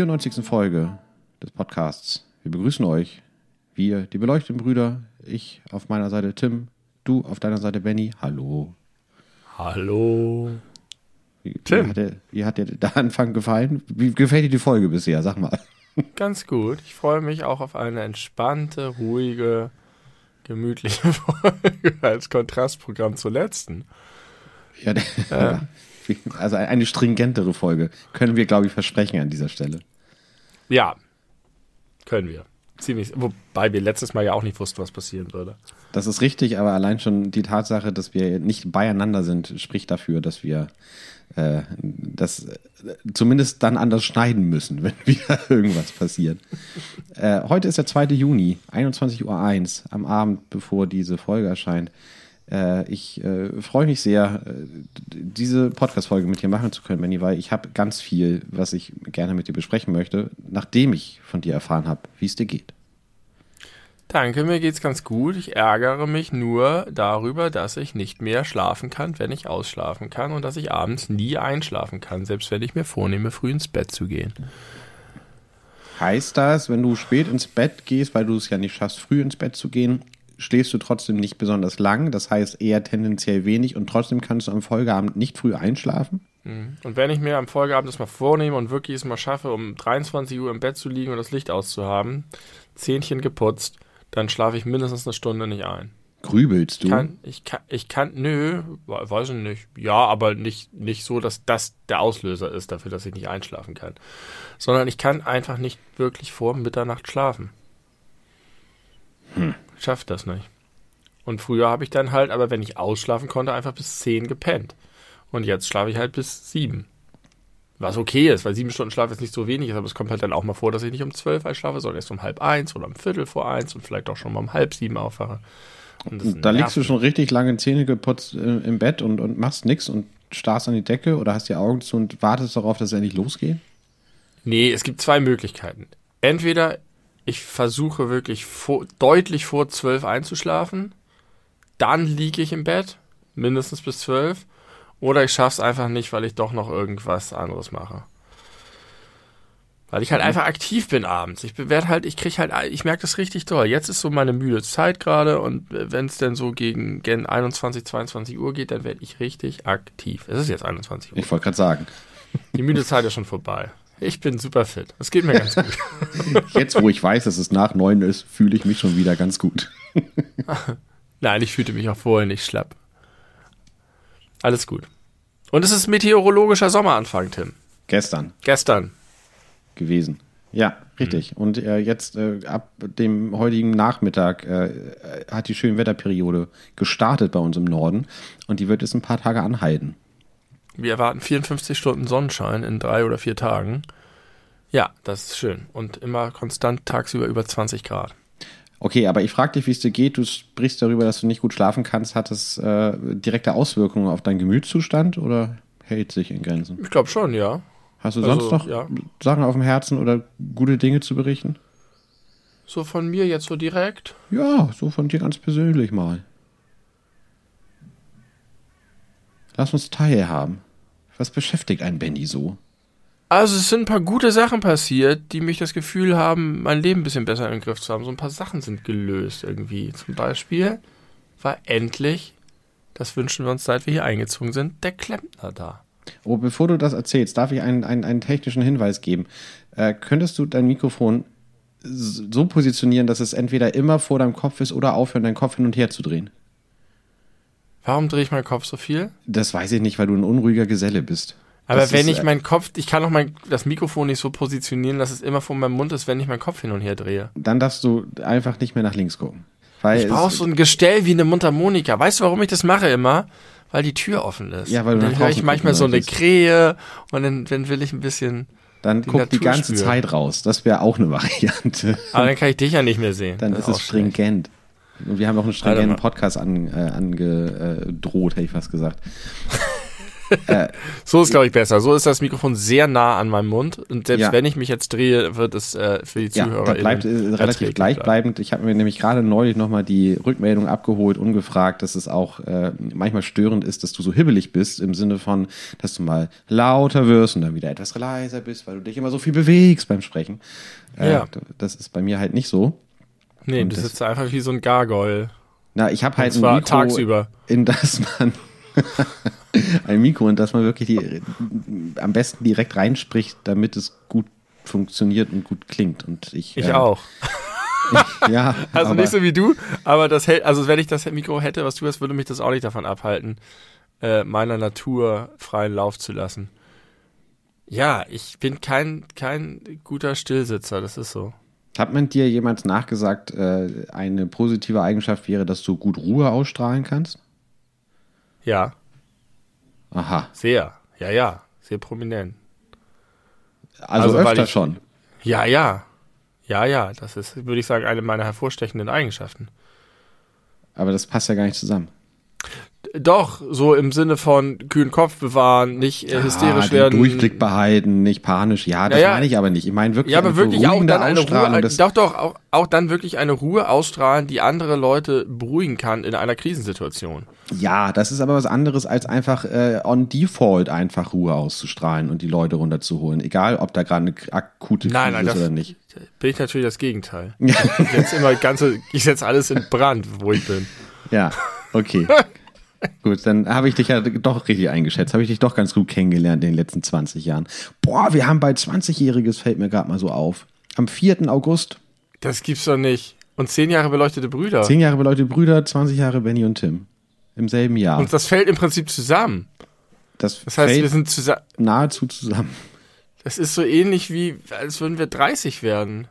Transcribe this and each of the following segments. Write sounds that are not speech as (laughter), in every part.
sind zurück zur 94. Folge des Podcasts. Wir begrüßen euch, wir, die beleuchteten Brüder, ich auf meiner Seite Tim, du auf deiner Seite Benny. Hallo. Hallo. Wie, Tim. Wie hat, dir, wie hat dir der Anfang gefallen? Wie gefällt dir die Folge bisher? Sag mal. (laughs) Ganz gut. Ich freue mich auch auf eine entspannte, ruhige, gemütliche (laughs) Folge als Kontrastprogramm zur letzten. Ja, der, (laughs) also eine stringentere Folge können wir, glaube ich, versprechen an dieser Stelle. Ja, können wir. Ziemlich. Wobei wir letztes Mal ja auch nicht wussten, was passieren würde. Das ist richtig, aber allein schon die Tatsache, dass wir nicht beieinander sind, spricht dafür, dass wir äh, das äh, zumindest dann anders schneiden müssen, (laughs) wenn wieder irgendwas passiert. äh, heute ist der 2. Juni, 21.01 Uhr, am Abend, bevor diese Folge erscheint. Äh, ich äh, freue mich sehr, äh, diese Podcast-Folge mit dir machen zu können, Benny, weil ich habe ganz viel, was ich gerne mit dir besprechen möchte, nachdem ich von dir erfahren habe, wie es dir geht. Danke, mir geht's ganz gut. Ich ärgere mich nur darüber, dass ich nicht mehr schlafen kann, wenn ich ausschlafen kann und dass ich abends nie einschlafen kann, selbst wenn ich mir vornehme, früh ins Bett zu gehen. Heißt das, wenn du spät ins Bett gehst, weil du es ja nicht schaffst, früh ins Bett zu gehen, schläfst du trotzdem nicht besonders lang, das heißt eher tendenziell wenig und trotzdem kannst du am Folgeabend nicht früh einschlafen? Mhm. Und wenn ich mir am Folgeabend das mal vornehme und wirklich es mal schaffe, um 23 Uhr im Bett zu liegen und das Licht auszuhaben, Zähnchen geputzt, dann schlafe ich mindestens eine Stunde nicht ein. Grübelst du? Ich kann, ich kann, ich kann, nö, weiß ich nicht. Ja, aber nicht, nicht so, dass das der Auslöser ist dafür, dass ich nicht einschlafen kann. Sondern ich kann einfach nicht wirklich vor Mitternacht schlafen. Hm. Ich schaff das nicht. Und früher habe ich dann halt, aber wenn ich ausschlafen konnte, einfach bis 10 gepennt. Und jetzt schlafe ich halt bis 7. Was okay ist, weil sieben Stunden Schlaf jetzt nicht so wenig ist, aber es kommt halt dann auch mal vor, dass ich nicht um zwölf einschlafe, sondern erst um halb eins oder um Viertel vor eins und vielleicht auch schon mal um halb sieben aufwache. da liegst du schon richtig lange Zähne geputzt äh, im Bett und, und machst nichts und starrst an die Decke oder hast die Augen zu und wartest darauf, dass es endlich losgeht? Nee, es gibt zwei Möglichkeiten. Entweder ich versuche wirklich vor, deutlich vor zwölf einzuschlafen, dann liege ich im Bett, mindestens bis zwölf, oder ich schaff's einfach nicht, weil ich doch noch irgendwas anderes mache. Weil ich halt mhm. einfach aktiv bin abends. Ich werde halt, ich krieg halt, ich merke das richtig toll. Jetzt ist so meine müde Zeit gerade und wenn es denn so gegen, gegen 21, 22 Uhr geht, dann werde ich richtig aktiv. Es ist jetzt 21 Uhr. Ich wollte gerade sagen. Die müde Zeit ist schon vorbei. Ich bin super fit. Es geht mir ganz gut. (laughs) Jetzt, wo ich weiß, dass es nach neun ist, fühle ich mich schon wieder ganz gut. (laughs) Nein, ich fühlte mich auch vorher nicht schlapp. Alles gut. Und es ist meteorologischer Sommeranfang, Tim. Gestern. Gestern. Gewesen. Ja, richtig. Mhm. Und äh, jetzt äh, ab dem heutigen Nachmittag äh, hat die Schönwetterperiode gestartet bei uns im Norden und die wird jetzt ein paar Tage anhalten. Wir erwarten 54 Stunden Sonnenschein in drei oder vier Tagen. Ja, das ist schön. Und immer konstant tagsüber über 20 Grad. Okay, aber ich frage dich, wie es dir geht. Du sprichst darüber, dass du nicht gut schlafen kannst. Hat es äh, direkte Auswirkungen auf deinen Gemütszustand oder hält sich in Grenzen? Ich glaube schon, ja. Hast du also, sonst noch ja. Sachen auf dem Herzen oder gute Dinge zu berichten? So von mir jetzt so direkt? Ja, so von dir ganz persönlich mal. Lass uns teilhaben. Was beschäftigt ein Benny so? Also es sind ein paar gute Sachen passiert, die mich das Gefühl haben, mein Leben ein bisschen besser im Griff zu haben. So ein paar Sachen sind gelöst irgendwie. Zum Beispiel war endlich, das wünschen wir uns, seit wir hier eingezogen sind, der Klempner da. Oh, bevor du das erzählst, darf ich einen, einen, einen technischen Hinweis geben. Äh, könntest du dein Mikrofon so positionieren, dass es entweder immer vor deinem Kopf ist oder aufhören, deinen Kopf hin und her zu drehen? Warum drehe ich meinen Kopf so viel? Das weiß ich nicht, weil du ein unruhiger Geselle bist. Aber das wenn ist, ich meinen Kopf, ich kann auch mein, das Mikrofon nicht so positionieren, dass es immer vor meinem Mund ist, wenn ich meinen Kopf hin und her drehe. Dann darfst du einfach nicht mehr nach links gucken. Ich brauche so ein Gestell wie eine Mundharmonika. Weißt du, warum ich das mache immer? Weil die Tür offen ist. Ja, weil du dann höre ich manchmal so eine Krähe und dann, dann will ich ein bisschen. Dann guck Natur die ganze spüren. Zeit raus. Das wäre auch eine (laughs) Variante. Aber dann kann ich dich ja nicht mehr sehen. Dann das ist es stringent. Und wir haben auch einen stringenten Podcast angedroht, an, äh, hätte ich fast gesagt. (laughs) Äh, so ist, glaube ich, besser. So ist das Mikrofon sehr nah an meinem Mund. Und selbst Ja. wenn ich mich jetzt drehe, wird es äh, für die Ja, Zuhörer das bleibt äh, relativ gleichbleibend. Ich habe mir nämlich gerade neulich nochmal die Rückmeldung abgeholt und gefragt, dass es auch äh, manchmal störend ist, dass du so hibbelig bist, im Sinne von, dass du mal lauter wirst und dann wieder etwas leiser bist, weil du dich immer so viel bewegst beim Sprechen. Äh, Ja. Das ist bei mir halt nicht so. Nee, Und du sitzt einfach wie so ein Gargoyle. Na, ich habe halt Und zwar ein Mikro, tagsüber. in das man (laughs) ein Mikro, in das man wirklich die, am besten direkt reinspricht, damit es gut funktioniert und gut klingt. Und ich, Ich äh, auch. (laughs) Ja, Also aber- nicht so wie du, aber das hält, also wenn ich das Mikro hätte, was du hast, würde mich das auch nicht davon abhalten, äh, meiner Natur freien Lauf zu lassen. Ja, ich bin kein, kein guter Stillsitzer, das ist so. Hat man dir jemals nachgesagt, äh, eine positive Eigenschaft wäre, dass du gut Ruhe ausstrahlen kannst? Ja, Aha. sehr. Ja, ja, sehr prominent. Also, Also, öfter ich- schon. Ja, ja. Ja, ja, das ist, würde ich sagen, eine meiner hervorstechenden Eigenschaften. Aber das passt ja gar nicht zusammen. Doch, so im Sinne von kühlen Kopf bewahren, nicht äh, hysterisch ah, den werden. Durchblick behalten, nicht panisch. Ja, das Ja, ja. meine ich aber nicht. Ich meine wirklich, Ja, aber eine wirklich auch dann eine Ruhe, das- doch, doch, auch, auch dann wirklich eine Ruhe ausstrahlen, die andere Leute beruhigen kann in einer Krisensituation. Ja, das ist aber was anderes, als einfach äh, on default einfach Ruhe auszustrahlen und die Leute runterzuholen. Egal, ob da gerade eine akute Krise Nein, nein, ist das oder nicht. bin ich natürlich das Gegenteil. (laughs) Ich setze immer ganze, ich setze alles in Brand, wo ich bin. Ja, okay. (laughs) gut, dann habe ich dich ja doch richtig eingeschätzt. Habe ich dich doch ganz gut kennengelernt in den letzten 20 Jahren. Boah, wir haben bald 20-Jähriges, fällt mir gerade mal so auf. Am 4. August. Das gibt's doch nicht. Und zehn Jahre beleuchtete Brüder. 10 Jahre Leute Brüder, 20 Jahre Benny und Tim. Im selben Jahr. Und das fällt im Prinzip zusammen. das Das heißt, fällt wir sind zusammen. nahezu zusammen. Das ist so ähnlich wie, als würden wir 30 werden.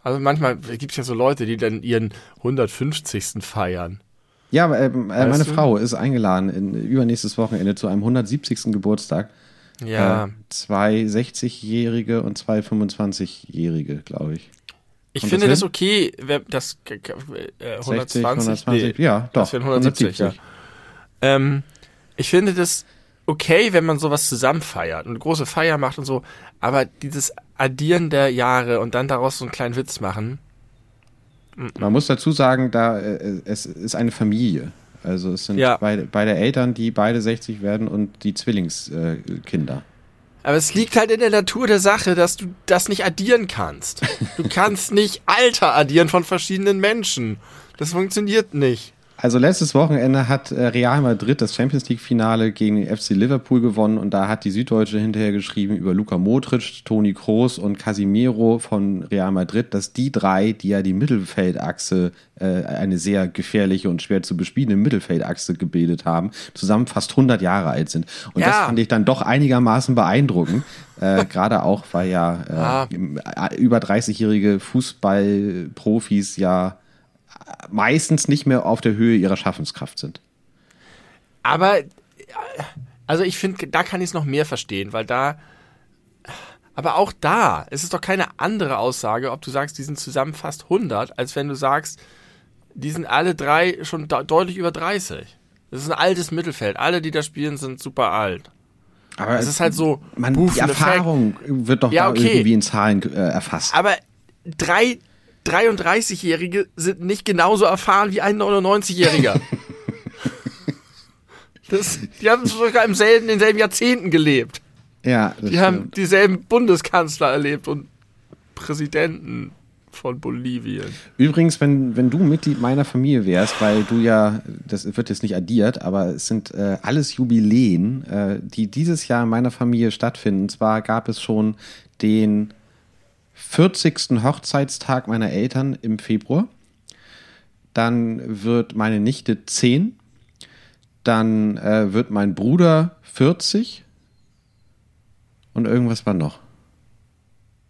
Also manchmal gibt's ja so Leute, die dann ihren 150. feiern. Ja, ähm, äh, meine du? Frau ist eingeladen in übernächstes Wochenende zu einem 170. Geburtstag. Ja. Äh, zwei 60-Jährige und zwei 25-Jährige, glaube ich. Ich kommt finde das das okay, das äh, 120, 60, 120, nee, ja, doch. das wären 170, ja. Ähm, ich finde das okay, wenn man sowas zusammen feiert und eine große Feier macht und so, aber dieses Addieren der Jahre und dann daraus so einen kleinen Witz machen, Man muss dazu sagen, da äh, es ist eine Familie. Also es sind Ja. beide, beide Eltern, die beide 60 werden und die Zwillingskinder. Äh, aber es liegt halt in der Natur der Sache, dass du das nicht addieren kannst. Du kannst nicht Alter addieren von verschiedenen Menschen. Das funktioniert nicht. Also letztes Wochenende hat äh, Real Madrid das Champions League Finale gegen den FC Liverpool gewonnen und da hat die Süddeutsche hinterher geschrieben über Luka Modric, Toni Kroos und Casimiro von Real Madrid, dass die drei, die ja die Mittelfeldachse, äh, eine sehr gefährliche und schwer zu bespielende Mittelfeldachse gebildet haben, zusammen fast 100 Jahre alt sind. Und das Ja. fand ich dann doch einigermaßen beeindruckend, äh, (laughs) gerade auch, weil ja äh, Ah. äh, über 30-jährige Fußballprofis ja meistens nicht mehr auf der Höhe ihrer Schaffenskraft sind. Aber, also ich finde, da kann ich es noch mehr verstehen, weil da, aber auch da, es ist doch keine andere Aussage, ob du sagst, die sind zusammen fast 100, als wenn du sagst, die sind alle drei schon de deutlich über 30. Das ist ein altes Mittelfeld. Alle, die da spielen, sind super alt. Aber Es ist halt so, man, die Erfahrung wird doch Ja, da okay. irgendwie in Zahlen äh, erfasst. Aber drei 33-Jährige sind nicht genauso erfahren wie ein 99-Jähriger. (laughs) Das, die haben sogar im selben, in denselben Jahrzehnten gelebt. ja, das Die haben stimmt. dieselben Bundeskanzler erlebt und Präsidenten von Bolivien. Übrigens, wenn, wenn du Mitglied meiner Familie wärst, weil du ja, das wird jetzt nicht addiert, aber es sind äh, alles Jubiläen, äh, die dieses Jahr in meiner Familie stattfinden. Und zwar gab es schon den 40. Hochzeitstag meiner Eltern im Februar. Dann wird meine Nichte 10. Dann äh, wird mein Bruder 40. Und irgendwas war noch.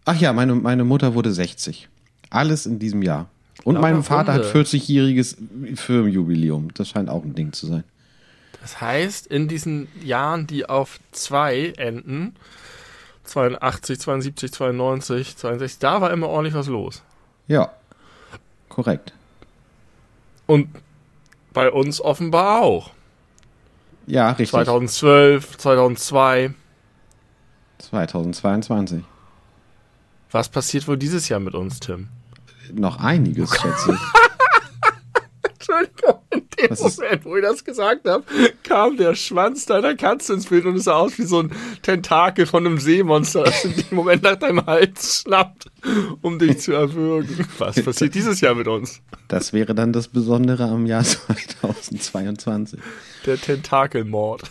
Ach ja, meine, meine Mutter wurde 60. Alles in diesem Jahr. Und Lauter mein Vater hat Runde. 40-jähriges Firmenjubiläum. Das scheint auch ein Ding zu sein. Das heißt, in diesen Jahren, die auf zwei enden, 82, 72, 92, 62, da war immer ordentlich was los. Ja, korrekt. Und bei uns offenbar auch. Ja, richtig. 2012, 2002. 2022. Was passiert wohl dieses Jahr mit uns, Tim? Noch einiges, schätze ich. (laughs) (laughs) Dem Moment, wo ich das gesagt habe, kam der Schwanz deiner Katze ins Bild und es sah aus wie so ein Tentakel von einem Seemonster, das in dem Moment nach deinem Hals schnappt, um dich zu erwürgen. Was (laughs) passiert dieses Jahr mit uns? Das wäre dann das Besondere am Jahr 2022. Der Tentakelmord.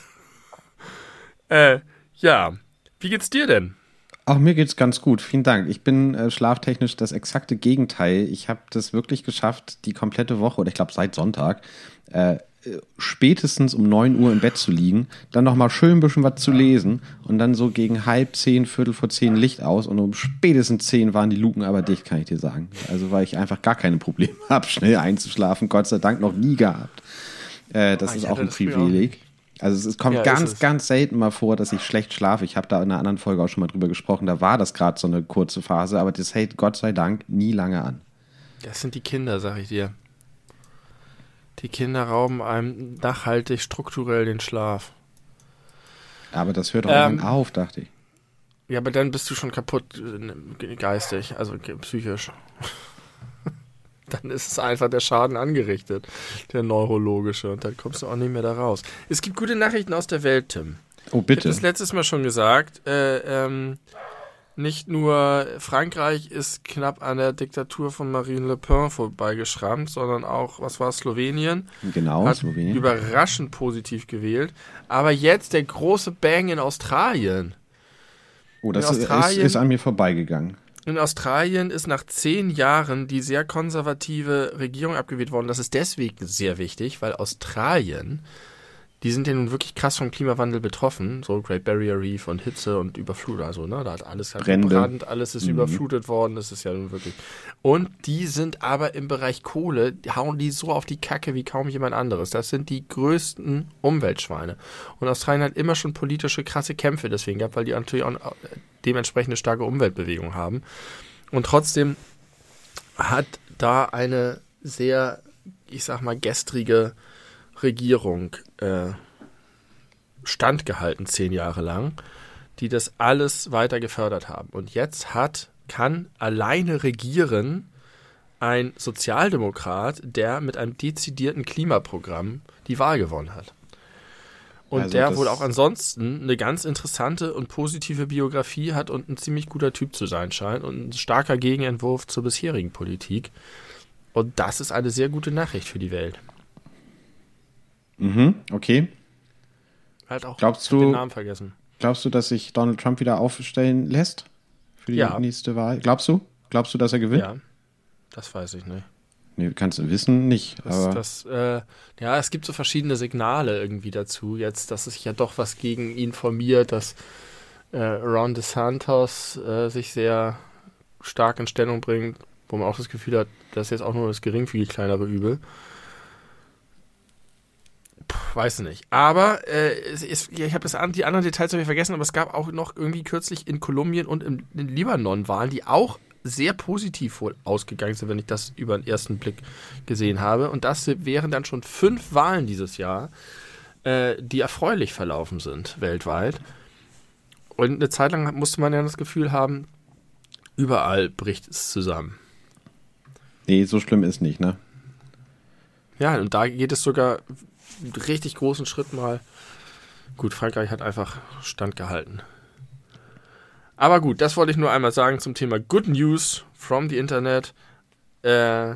Äh, ja. Wie geht's dir denn? Auch mir geht's ganz gut, vielen Dank. Ich bin äh, schlaftechnisch das exakte Gegenteil. Ich habe das wirklich geschafft, die komplette Woche, oder ich glaube seit Sonntag, äh, äh, spätestens um 9 Uhr im Bett zu liegen, dann nochmal schön ein bisschen was zu lesen und dann so gegen halb zehn, viertel vor zehn Licht aus und um spätestens zehn waren die Luken aber dicht, kann ich dir sagen. Also weil ich einfach gar keine Probleme (laughs) habe, schnell einzuschlafen, Gott sei Dank noch nie gehabt. Äh, das Ah, ist auch ein Privileg. Also es, kommt Ja, ganz, es. ganz selten mal vor, dass ich schlecht schlafe. Ich habe da in einer anderen Folge auch schon mal drüber gesprochen. Da war das gerade so eine kurze Phase, aber das hält Gott sei Dank nie lange an. Das sind die Kinder, sag ich dir. Die Kinder rauben einem nachhaltig strukturell den Schlaf. Aber das hört auch Ähm, irgendwann auf, dachte ich. Ja, aber dann bist du schon kaputt äh, geistig, also psychisch. Dann ist es einfach der Schaden angerichtet, der neurologische, und dann kommst du auch nicht mehr da raus. Es gibt gute Nachrichten aus der Welt, Tim. Oh, Ich habe bitte. das letztes Mal schon gesagt. Äh, ähm, nicht nur Frankreich ist knapp an der Diktatur von Marine Le Pen vorbeigeschrammt, sondern auch, was war es, Slowenien? Genau, hat Slowenien. überraschend positiv gewählt. Aber jetzt der große Bang in Australien. Oh, das in ist, ist, Australien- ist an mir vorbeigegangen. In Australien ist nach zehn Jahren die sehr konservative Regierung abgewählt worden. Das ist deswegen sehr wichtig, weil Australien, die sind ja nun wirklich krass vom Klimawandel betroffen. So Great Barrier Reef und Hitze und Überflutung. Also, ne, da hat alles halt gebrannt, alles ist Mhm. überflutet worden. Das ist ja nun wirklich. Und die sind aber im Bereich Kohle, hauen die so auf die Kacke wie kaum jemand anderes. Das sind die größten Umweltschweine. Und Australien hat immer schon politische krasse Kämpfe deswegen gehabt, weil die natürlich auch äh, dementsprechend eine starke Umweltbewegung haben. Und trotzdem hat da eine sehr, ich sag mal, gestrige Regierung äh, standgehalten, zehn Jahre lang, die das alles weiter gefördert haben. Und jetzt hat, kann alleine regieren ein Sozialdemokrat, der mit einem dezidierten Klimaprogramm die Wahl gewonnen hat. Und Also der wohl auch ansonsten eine ganz interessante und positive Biografie hat und ein ziemlich guter Typ zu sein scheint und ein starker Gegenentwurf zur bisherigen Politik. Und das ist eine sehr gute Nachricht für die Welt. Mhm, okay. Halt auch Glaubst du- den Namen vergessen. Glaubst du, dass sich Donald Trump wieder aufstellen lässt für die Ja. nächste Wahl? Glaubst du? Glaubst du, dass er gewinnt? Ja, das weiß ich nicht. Nee, kannst du wissen, nicht. Das, das, äh, ja, es gibt so verschiedene Signale irgendwie dazu. Jetzt, dass sich ja doch was gegen ihn formiert, dass äh, Ron DeSantos äh, sich sehr stark in Stellung bringt, wo man auch das Gefühl hat, das ist jetzt auch nur das geringfügig kleinere Übel. Puh, weiß nicht. Aber äh, es ja, ich habe die anderen Details habe ich vergessen, aber es gab auch noch irgendwie kürzlich in Kolumbien und im, in Libanon Wahlen, die auch sehr positiv wohl ausgegangen sind, wenn ich das über den ersten Blick gesehen habe. Und das wären dann schon fünf Wahlen dieses Jahr, äh, die erfreulich verlaufen sind weltweit. Und eine Zeit lang musste man ja das Gefühl haben, überall bricht es zusammen. nee, so schlimm ist nicht, ne? Ja, und da geht es sogar richtig großen Schritt mal. Gut, Frankreich hat einfach standgehalten. Aber gut, das wollte ich nur einmal sagen zum Thema Good News from the Internet. Äh,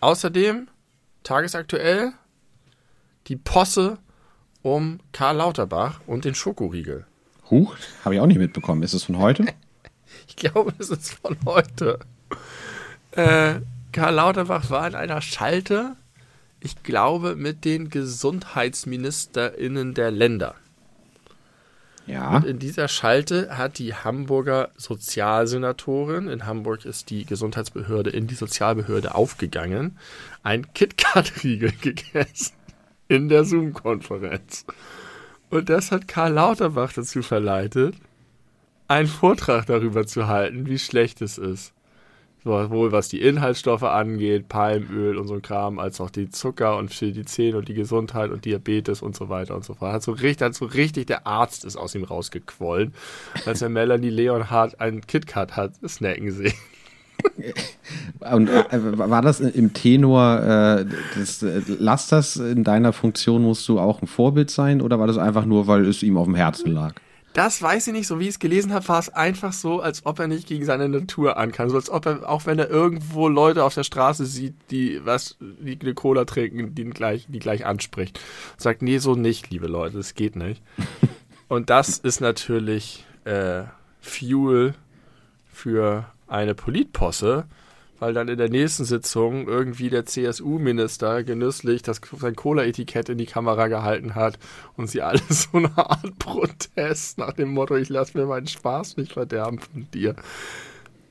außerdem, tagesaktuell, die Posse um Karl Lauterbach und den Schokoriegel. Huch, habe ich auch nicht mitbekommen. Ist es von heute? (laughs) Ich glaube, es ist von heute. Äh, Karl Lauterbach war in einer Schalte, ich glaube, mit den GesundheitsministerInnen der Länder. Ja. Und in dieser Schalte hat die Hamburger Sozialsenatorin, in Hamburg ist die Gesundheitsbehörde in die Sozialbehörde aufgegangen, ein KitKat-Riegel (laughs) gegessen in der Zoom-Konferenz. Und das hat Karl Lauterbach dazu verleitet, einen Vortrag darüber zu halten, wie schlecht es ist. Sowohl was die Inhaltsstoffe angeht, Palmöl und so ein Kram, als auch die Zucker und für die Zähne und die Gesundheit und Diabetes und so weiter und so fort. Hat so richtig, hat so richtig der Arzt ist aus ihm rausgequollen, als er Melanie Leonhardt einen KitKat hat snacken sehen. (laughs) Und äh, war das im Tenor, äh, das, äh, in deiner Funktion, musst du auch ein Vorbild sein oder war das einfach nur, weil es ihm auf dem Herzen lag? Das weiß ich nicht, so wie ich es gelesen habe, war es einfach so, als ob er nicht gegen seine Natur an kann. So als ob er, auch wenn er irgendwo Leute auf der Straße sieht, die was, die eine Cola trinken, die gleich, die gleich anspricht. sagt, nee, so nicht, liebe Leute, das geht nicht. (laughs) Und das ist natürlich äh, Fuel für eine Politposse, weil dann in der nächsten Sitzung irgendwie der CSU-Minister genüsslich das, sein Cola-Etikett in die Kamera gehalten hat und sie alle (laughs) so eine Art Protest nach dem Motto, ich lasse mir meinen Spaß nicht verderben von dir.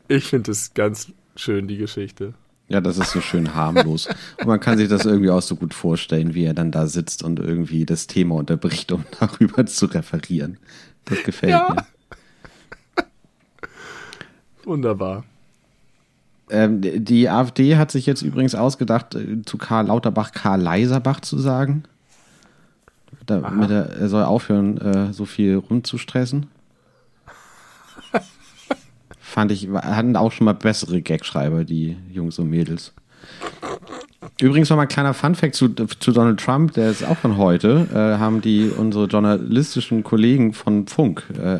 Ich finde es ganz schön, die Geschichte. Ja, das ist so schön harmlos. Und man kann sich das irgendwie auch so gut vorstellen, wie er dann da sitzt und irgendwie das Thema unterbricht, um (laughs) darüber zu referieren. Das gefällt ja. mir. Wunderbar. Ähm, die AfD hat sich jetzt übrigens ausgedacht, äh, zu Karl Lauterbach Karl Leiserbach zu sagen. Damit er, er, soll aufhören, äh, so viel rumzustressen. (laughs) Fand ich, hatten auch schon mal bessere Gagschreiber, die Jungs und Mädels. Übrigens noch mal ein kleiner Funfact zu, zu Donald Trump, der ist auch von heute, äh, haben die unsere journalistischen Kollegen von Funk äh,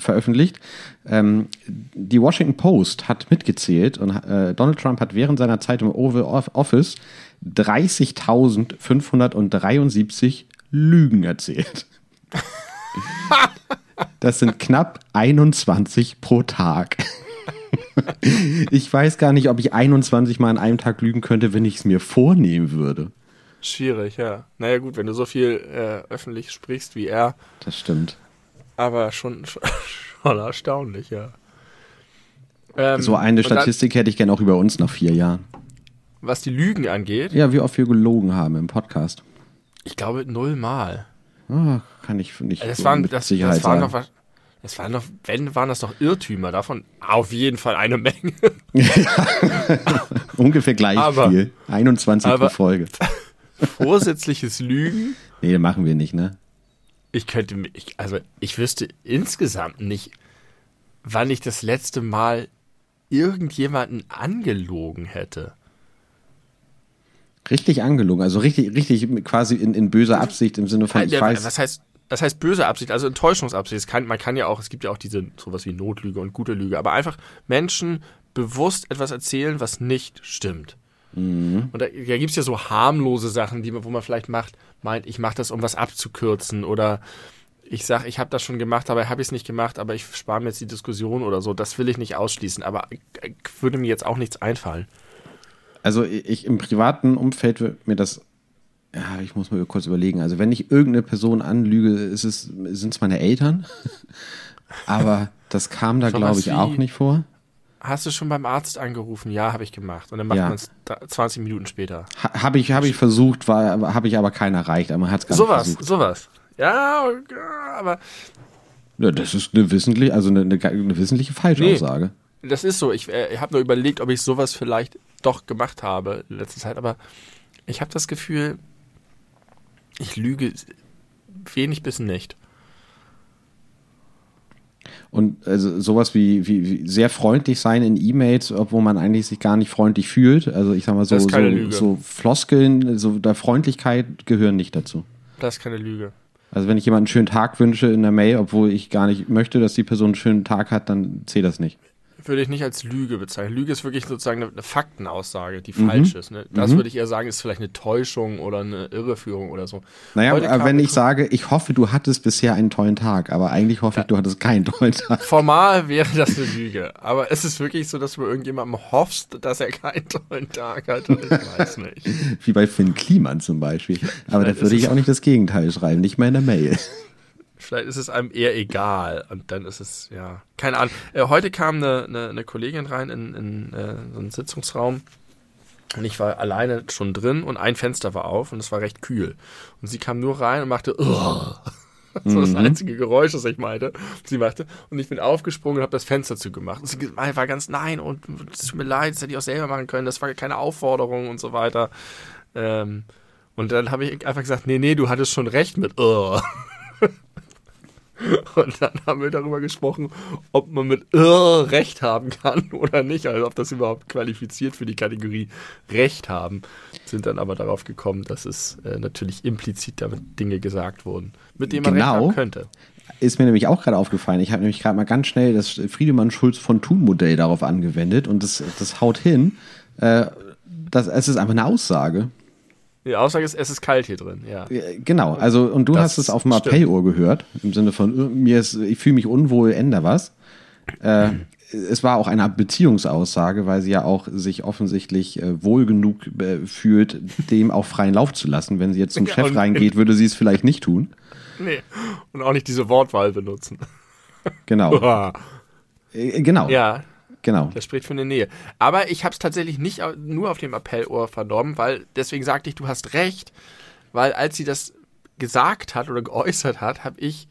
veröffentlicht. Ähm, die Washington Post hat mitgezählt und äh, Donald Trump hat während seiner Zeit im Oval Office 30.573 Lügen erzählt. (laughs) Das sind knapp 21 pro Tag (laughs) ich weiß gar nicht, ob ich 21 Mal an einem Tag lügen könnte, wenn ich es mir vornehmen würde. Schwierig, ja. Naja, gut, wenn du so viel äh, öffentlich sprichst wie er. Das stimmt. Aber schon, (laughs) schon, erstaunlich, ja. Ähm, so eine Statistik dann, hätte ich gerne auch über uns nach vier Jahren. Was die Lügen angeht? Ja, wie oft wir gelogen haben im Podcast. Ich glaube null Mal. Oh, kann ich nicht das waren, mit das, Sicherheit das waren sagen. Noch, es waren doch, wenn, waren das doch Irrtümer, davon auf jeden Fall eine Menge. (laughs) (laughs) Ungefähr gleich aber, viel. 21 aber, pro Folge. (laughs) Vorsätzliches Lügen? Nee, machen wir nicht, ne? Ich könnte, ich, also ich wüsste insgesamt nicht, wann ich das letzte Mal irgendjemanden angelogen hätte. Richtig angelogen, also richtig, richtig quasi in, in böser Absicht im Sinne von, ich weiß. Was heißt, das heißt böse Absicht, also Enttäuschungsabsicht. Kann, man kann ja auch, es gibt ja auch diese sowas wie Notlüge und gute Lüge, aber einfach Menschen bewusst etwas erzählen, was nicht stimmt. Mhm. Und da, da gibt es ja so harmlose Sachen, die, wo man vielleicht macht, meint, ich mache das, um was abzukürzen oder ich sage, ich habe das schon gemacht, aber habe ich es nicht gemacht, aber ich spare mir jetzt die Diskussion oder so. Das will ich nicht ausschließen, aber würde mir jetzt auch nichts einfallen. Also ich im privaten Umfeld würde mir das ja, ich muss mal kurz überlegen. Also wenn ich irgendeine Person anlüge, ist es, sind es meine Eltern. (laughs) Aber das kam da, glaube ich, auch nicht vor. Hast du schon beim Arzt angerufen? Ja, habe ich gemacht. Und dann macht ja. man es 20 Minuten später. Ha, habe ich, hab ich versucht, habe ich aber keinen erreicht. Aber man hat es gar sowas, nicht versucht. Sowas, Ja, aber... Ja, das ist eine wissentliche, also eine, eine, eine wissentliche Falschaussage. Nee, das ist so. Ich, äh, ich habe nur überlegt, ob ich sowas vielleicht doch gemacht habe in letzter Zeit. Aber ich habe das Gefühl, ich lüge wenig bis nicht. Und also sowas wie, wie, wie sehr freundlich sein in E-Mails, obwohl man eigentlich sich gar nicht freundlich fühlt. Also ich sag mal so, so, so, Floskeln, so der Freundlichkeit gehören nicht dazu. Das ist keine Lüge. Also wenn ich jemanden einen schönen Tag wünsche in der Mail, obwohl ich gar nicht möchte, dass die Person einen schönen Tag hat, dann zählt das nicht würde ich nicht als Lüge bezeichnen. Lüge ist wirklich sozusagen eine, eine Faktenaussage, die mhm. falsch ist. Ne? Das mhm. würde ich eher sagen, ist vielleicht eine Täuschung oder eine Irreführung oder so. Naja, wenn ich sage, ich hoffe, du hattest bisher einen tollen Tag, aber eigentlich hoffe ja. ich, du hattest keinen tollen Tag. Formal wäre das eine Lüge, aber es ist wirklich so, dass du irgendjemandem hoffst, dass er keinen tollen Tag hat ich weiß nicht. (laughs) Wie bei Finn Kliman zum Beispiel. Aber da würde ich auch nicht das Gegenteil schreiben, nicht mal in der Mail. Vielleicht ist es einem eher egal. Und dann ist es, ja, keine Ahnung. Äh, heute kam eine, eine, eine, Kollegin rein in, in äh, so einen Sitzungsraum. Und ich war alleine schon drin und ein Fenster war auf und es war recht kühl. Und sie kam nur rein und machte, (laughs) Das war das einzige Geräusch, das ich meinte. Sie machte. Und ich bin aufgesprungen und habe das Fenster zugemacht. Und sie war ganz, nein, und es tut mir leid, das hätte ich auch selber machen können. Das war keine Aufforderung und so weiter. Ähm, und dann habe ich einfach gesagt, nee, nee, du hattest schon recht mit uh. (laughs) (laughs) Und dann haben wir darüber gesprochen, ob man mit uh, Recht haben kann (laughs) oder nicht, also ob das überhaupt qualifiziert für die Kategorie Recht haben. Sind dann aber darauf gekommen, dass es äh, natürlich implizit damit Dinge gesagt wurden, mit denen man Genau. Recht haben könnte. Ist mir nämlich auch gerade aufgefallen. Ich habe nämlich gerade mal ganz schnell das Friedemann Schulz von Thun Modell darauf angewendet und das, das haut hin. Äh, das, es ist einfach eine Aussage. Die Aussage ist, es ist kalt hier drin, ja. Genau, also und du Das hast es auf. Appellohr gehört, im Sinne von äh, mir ist, ich fühle mich unwohl, änder was. Äh, es war auch eine Beziehungsaussage, weil sie ja auch sich offensichtlich äh, wohl genug äh, fühlt, dem auch freien Lauf zu lassen. Wenn sie jetzt zum Ja, Chef reingeht, würde sie es vielleicht nicht tun. Nee. Und auch nicht diese Wortwahl benutzen. Genau. (laughs) Äh, genau. ja, Genau. Das spricht für eine Nähe. Aber ich habe es tatsächlich nicht nur auf dem Appellohr vernommen, weil deswegen sagte ich, du hast recht, weil als sie das gesagt hat oder geäußert hat, habe ich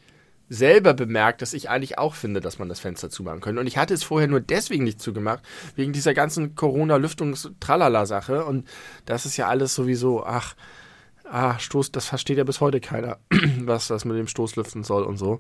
selber bemerkt, dass ich eigentlich auch finde, dass man das Fenster zumachen könnte. Und ich hatte es vorher nur deswegen nicht zugemacht, wegen dieser ganzen Corona-Lüftungs-Tralala-Sache. Und das ist ja alles sowieso, ach, ah, Stoß, das versteht ja bis heute keiner, (clears throat) was das mit dem Stoßlüften soll und so.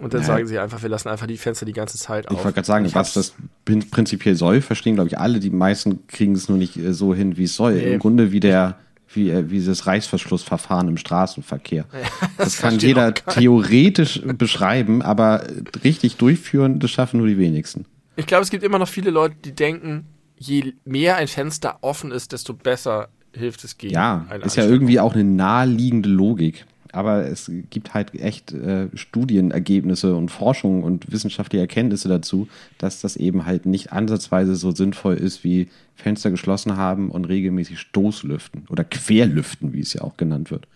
Und dann Ja. sagen sie einfach, wir lassen einfach die Fenster die ganze Zeit Ich auf. wollte gerade sagen, Ich was das prin- prinzipiell soll, verstehen, glaube ich, alle. Die meisten kriegen es nur nicht äh, so hin, wie es soll. Nee. Im Grunde wie der, wie, äh, wie dieses Reißverschlussverfahren im Straßenverkehr. (laughs) das kann versteht jeder theoretisch beschreiben, aber richtig durchführen, das schaffen nur die wenigsten. Ich glaube, es gibt immer noch viele Leute, die denken, je mehr ein Fenster offen ist, desto besser hilft es gegen Ja, ist ja irgendwie auch eine naheliegende Logik. Aber es gibt halt echt äh, Studienergebnisse und Forschung und wissenschaftliche Erkenntnisse dazu, dass das eben halt nicht ansatzweise so sinnvoll ist, wie Fenster geschlossen haben und regelmäßig Stoßlüften oder Querlüften, wie es ja auch genannt wird.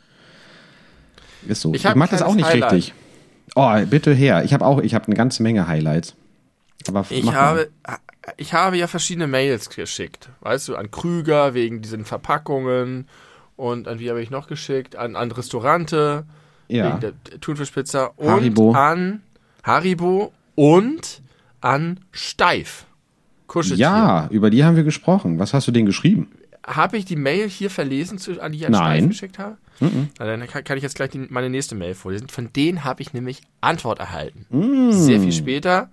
Ist so. Ich Ich, mag das auch nicht Highlight. richtig. Oh, bitte her. Ich habe auch, ich habe eine ganze Menge Highlights. Aber Ich mal. habe, ich habe ja verschiedene Mails geschickt. Weißt du, an Krüger wegen diesen Verpackungen und an wie habe ich noch geschickt? An, an Restaurante Ja. wegen der Thunfischpizza und Haribo. an Haribo und an Steif. Kuscheltier. ja, über die haben wir gesprochen. Was hast du denen geschrieben? Habe ich die Mail hier verlesen, an die ich an Nein. Steif geschickt habe? Na, dann kann, ich jetzt gleich die, meine nächste Mail vorlesen. Von denen habe ich nämlich Antwort erhalten. Sehr viel später,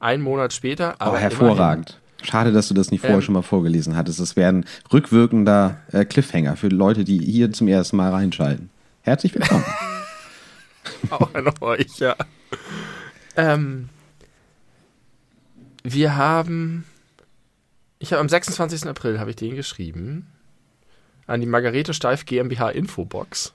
einen Monat später. Aber Aber Oh, hervorragend. Schade, dass du das nicht vorher Ähm. schon mal vorgelesen hattest. Das wäre ein rückwirkender äh, Cliffhanger für Leute, die hier zum ersten Mal reinschalten. Herzlich willkommen. (laughs) Auch an euch, ja. Ähm, wir haben, ich habe am 26. April habe ich den geschrieben an die Margarete Steif GmbH Infobox.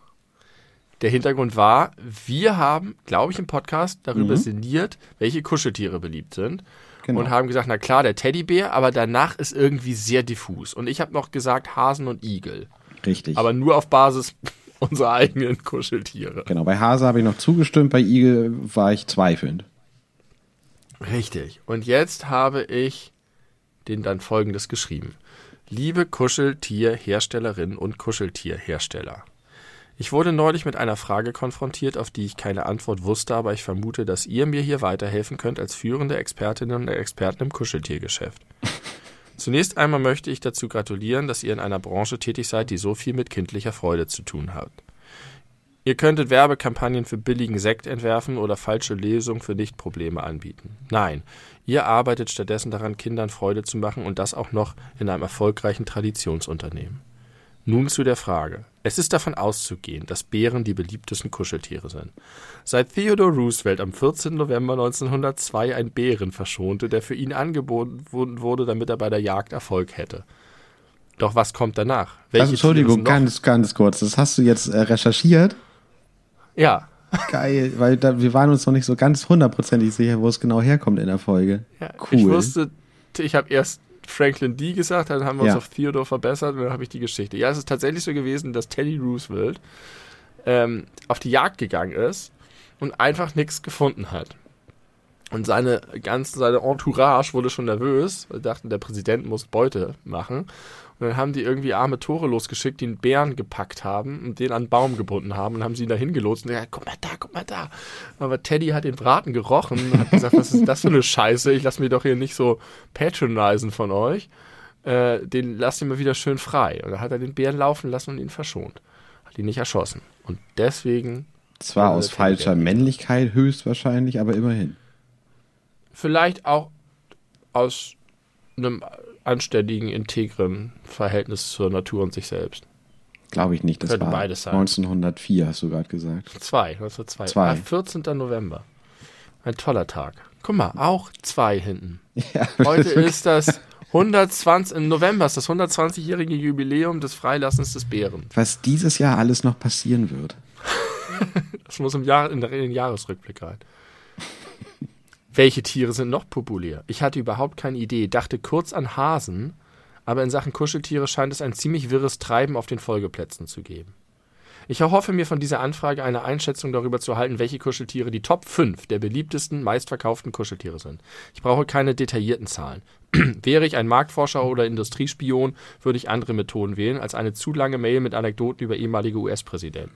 Der Hintergrund war, wir haben, glaube ich, im Podcast darüber Mhm. sinniert, welche Kuscheltiere beliebt sind. Genau. Und haben gesagt, na klar, der Teddybär, aber danach ist irgendwie sehr diffus. Und ich habe noch gesagt Hasen und Igel. Richtig. Aber nur auf Basis (laughs) unserer eigenen Kuscheltiere. genau, bei Hase habe ich noch zugestimmt, bei Igel war ich zweifelnd. Richtig. Und jetzt habe ich den dann folgendes geschrieben. Liebe Kuscheltierherstellerinnen und Kuscheltierhersteller. Ich wurde neulich mit einer Frage konfrontiert, auf die ich keine Antwort wusste, aber ich vermute, dass ihr mir hier weiterhelfen könnt als führende Expertinnen und Experten im Kuscheltiergeschäft. (laughs) Zunächst einmal möchte ich dazu gratulieren, dass ihr in einer Branche tätig seid, die so viel mit kindlicher Freude zu tun hat. Ihr könntet Werbekampagnen für billigen Sekt entwerfen oder falsche Lesungen für Nichtprobleme anbieten. Nein, ihr arbeitet stattdessen daran, Kindern Freude zu machen und das auch noch in einem erfolgreichen Traditionsunternehmen. Nun zu der Frage. Es ist davon auszugehen, dass Bären die beliebtesten Kuscheltiere sind. Seit Theodore Roosevelt am 14. November 1902 einen Bären verschonte, der für ihn angeboten wurde, damit er bei der Jagd Erfolg hätte. Doch was kommt danach? Welche Also, Entschuldigung, ganz, ganz kurz. Das hast du jetzt äh, recherchiert. Ja, Geil, weil da, wir waren uns noch nicht so ganz hundertprozentig sicher, wo es genau herkommt in der Folge. Ja, Cool. Ich wusste, ich habe erst Franklin D gesagt, dann haben wir uns Ja. auf Theodore verbessert und dann habe ich die Geschichte. Ja, es ist tatsächlich so gewesen, dass Teddy Roosevelt ähm, auf die Jagd gegangen ist und einfach nichts gefunden hat. Und seine ganze, seine Entourage wurde schon nervös, weil dachten, der Präsident muss Beute machen Und dann haben die irgendwie arme Tore losgeschickt, die einen Bären gepackt haben und den an einen Baum gebunden haben und haben sie ihn da hingelotst und gesagt, guck mal da, guck mal da. Aber Teddy hat den Braten gerochen und hat gesagt, was ist das für eine Scheiße? Ich lasse mich doch hier nicht so patronisen von euch. Äh, den lasst ihr mal wieder schön frei. Und dann hat er den Bären laufen lassen und ihn verschont. Hat ihn nicht erschossen. Und deswegen. Zwar aus falscher. Männlichkeit höchstwahrscheinlich, aber immerhin. Vielleicht auch aus einem anständigen, integren Verhältnis zur Natur und sich selbst. Glaube ich nicht. Das Könnte war beides sein. 1904, hast du gerade gesagt. Zwei, 1902. Zwei. Ah, 14. November. Ein toller Tag. Guck mal, auch zwei hinten. (laughs) Ja, Heute ist das 120, im November ist das 120-jährige Jubiläum des Freilassens des Bären. was dieses Jahr alles noch passieren wird. (laughs) Das muss im Jahr, in, der, in den Jahresrückblick rein. Welche Tiere sind noch populär? Ich hatte überhaupt keine Idee, dachte kurz an Hasen, aber in Sachen Kuscheltiere scheint es ein ziemlich wirres Treiben auf den Folgeplätzen zu geben. Ich erhoffe mir von dieser Anfrage eine Einschätzung darüber zu halten, welche Kuscheltiere die Top 5 der beliebtesten, meistverkauften Kuscheltiere sind. Ich brauche keine detaillierten Zahlen. (clears throat) Wäre ich ein Marktforscher oder Industriespion, würde ich andere Methoden wählen als eine zu lange Mail mit Anekdoten über ehemalige US-Präsidenten.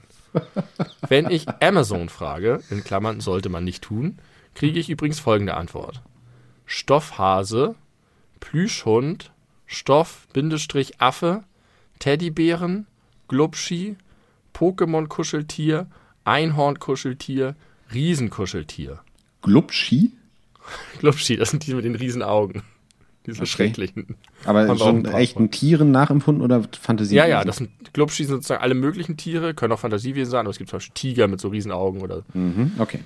Wenn ich Amazon frage, in Klammern sollte man nicht tun, kriege ich übrigens folgende Antwort. Stoffhase, Plüschhund, Stoff-Affe, Teddybären, Glubschi, Pokémon-Kuscheltier, Einhorn-Kuscheltier, Riesenkuscheltier. Glubschi? (laughs) Glubschi, das sind die mit den Riesenaugen. Diese Okay. schrecklichen. Aber schon echten Tieren nachempfunden oder Fantasie? Ja, ja, das sind Glubschi sind sozusagen alle möglichen Tiere, können auch Fantasiewesen sein, aber es gibt zum Beispiel Tiger mit so Riesenaugen oder Mhm, okay.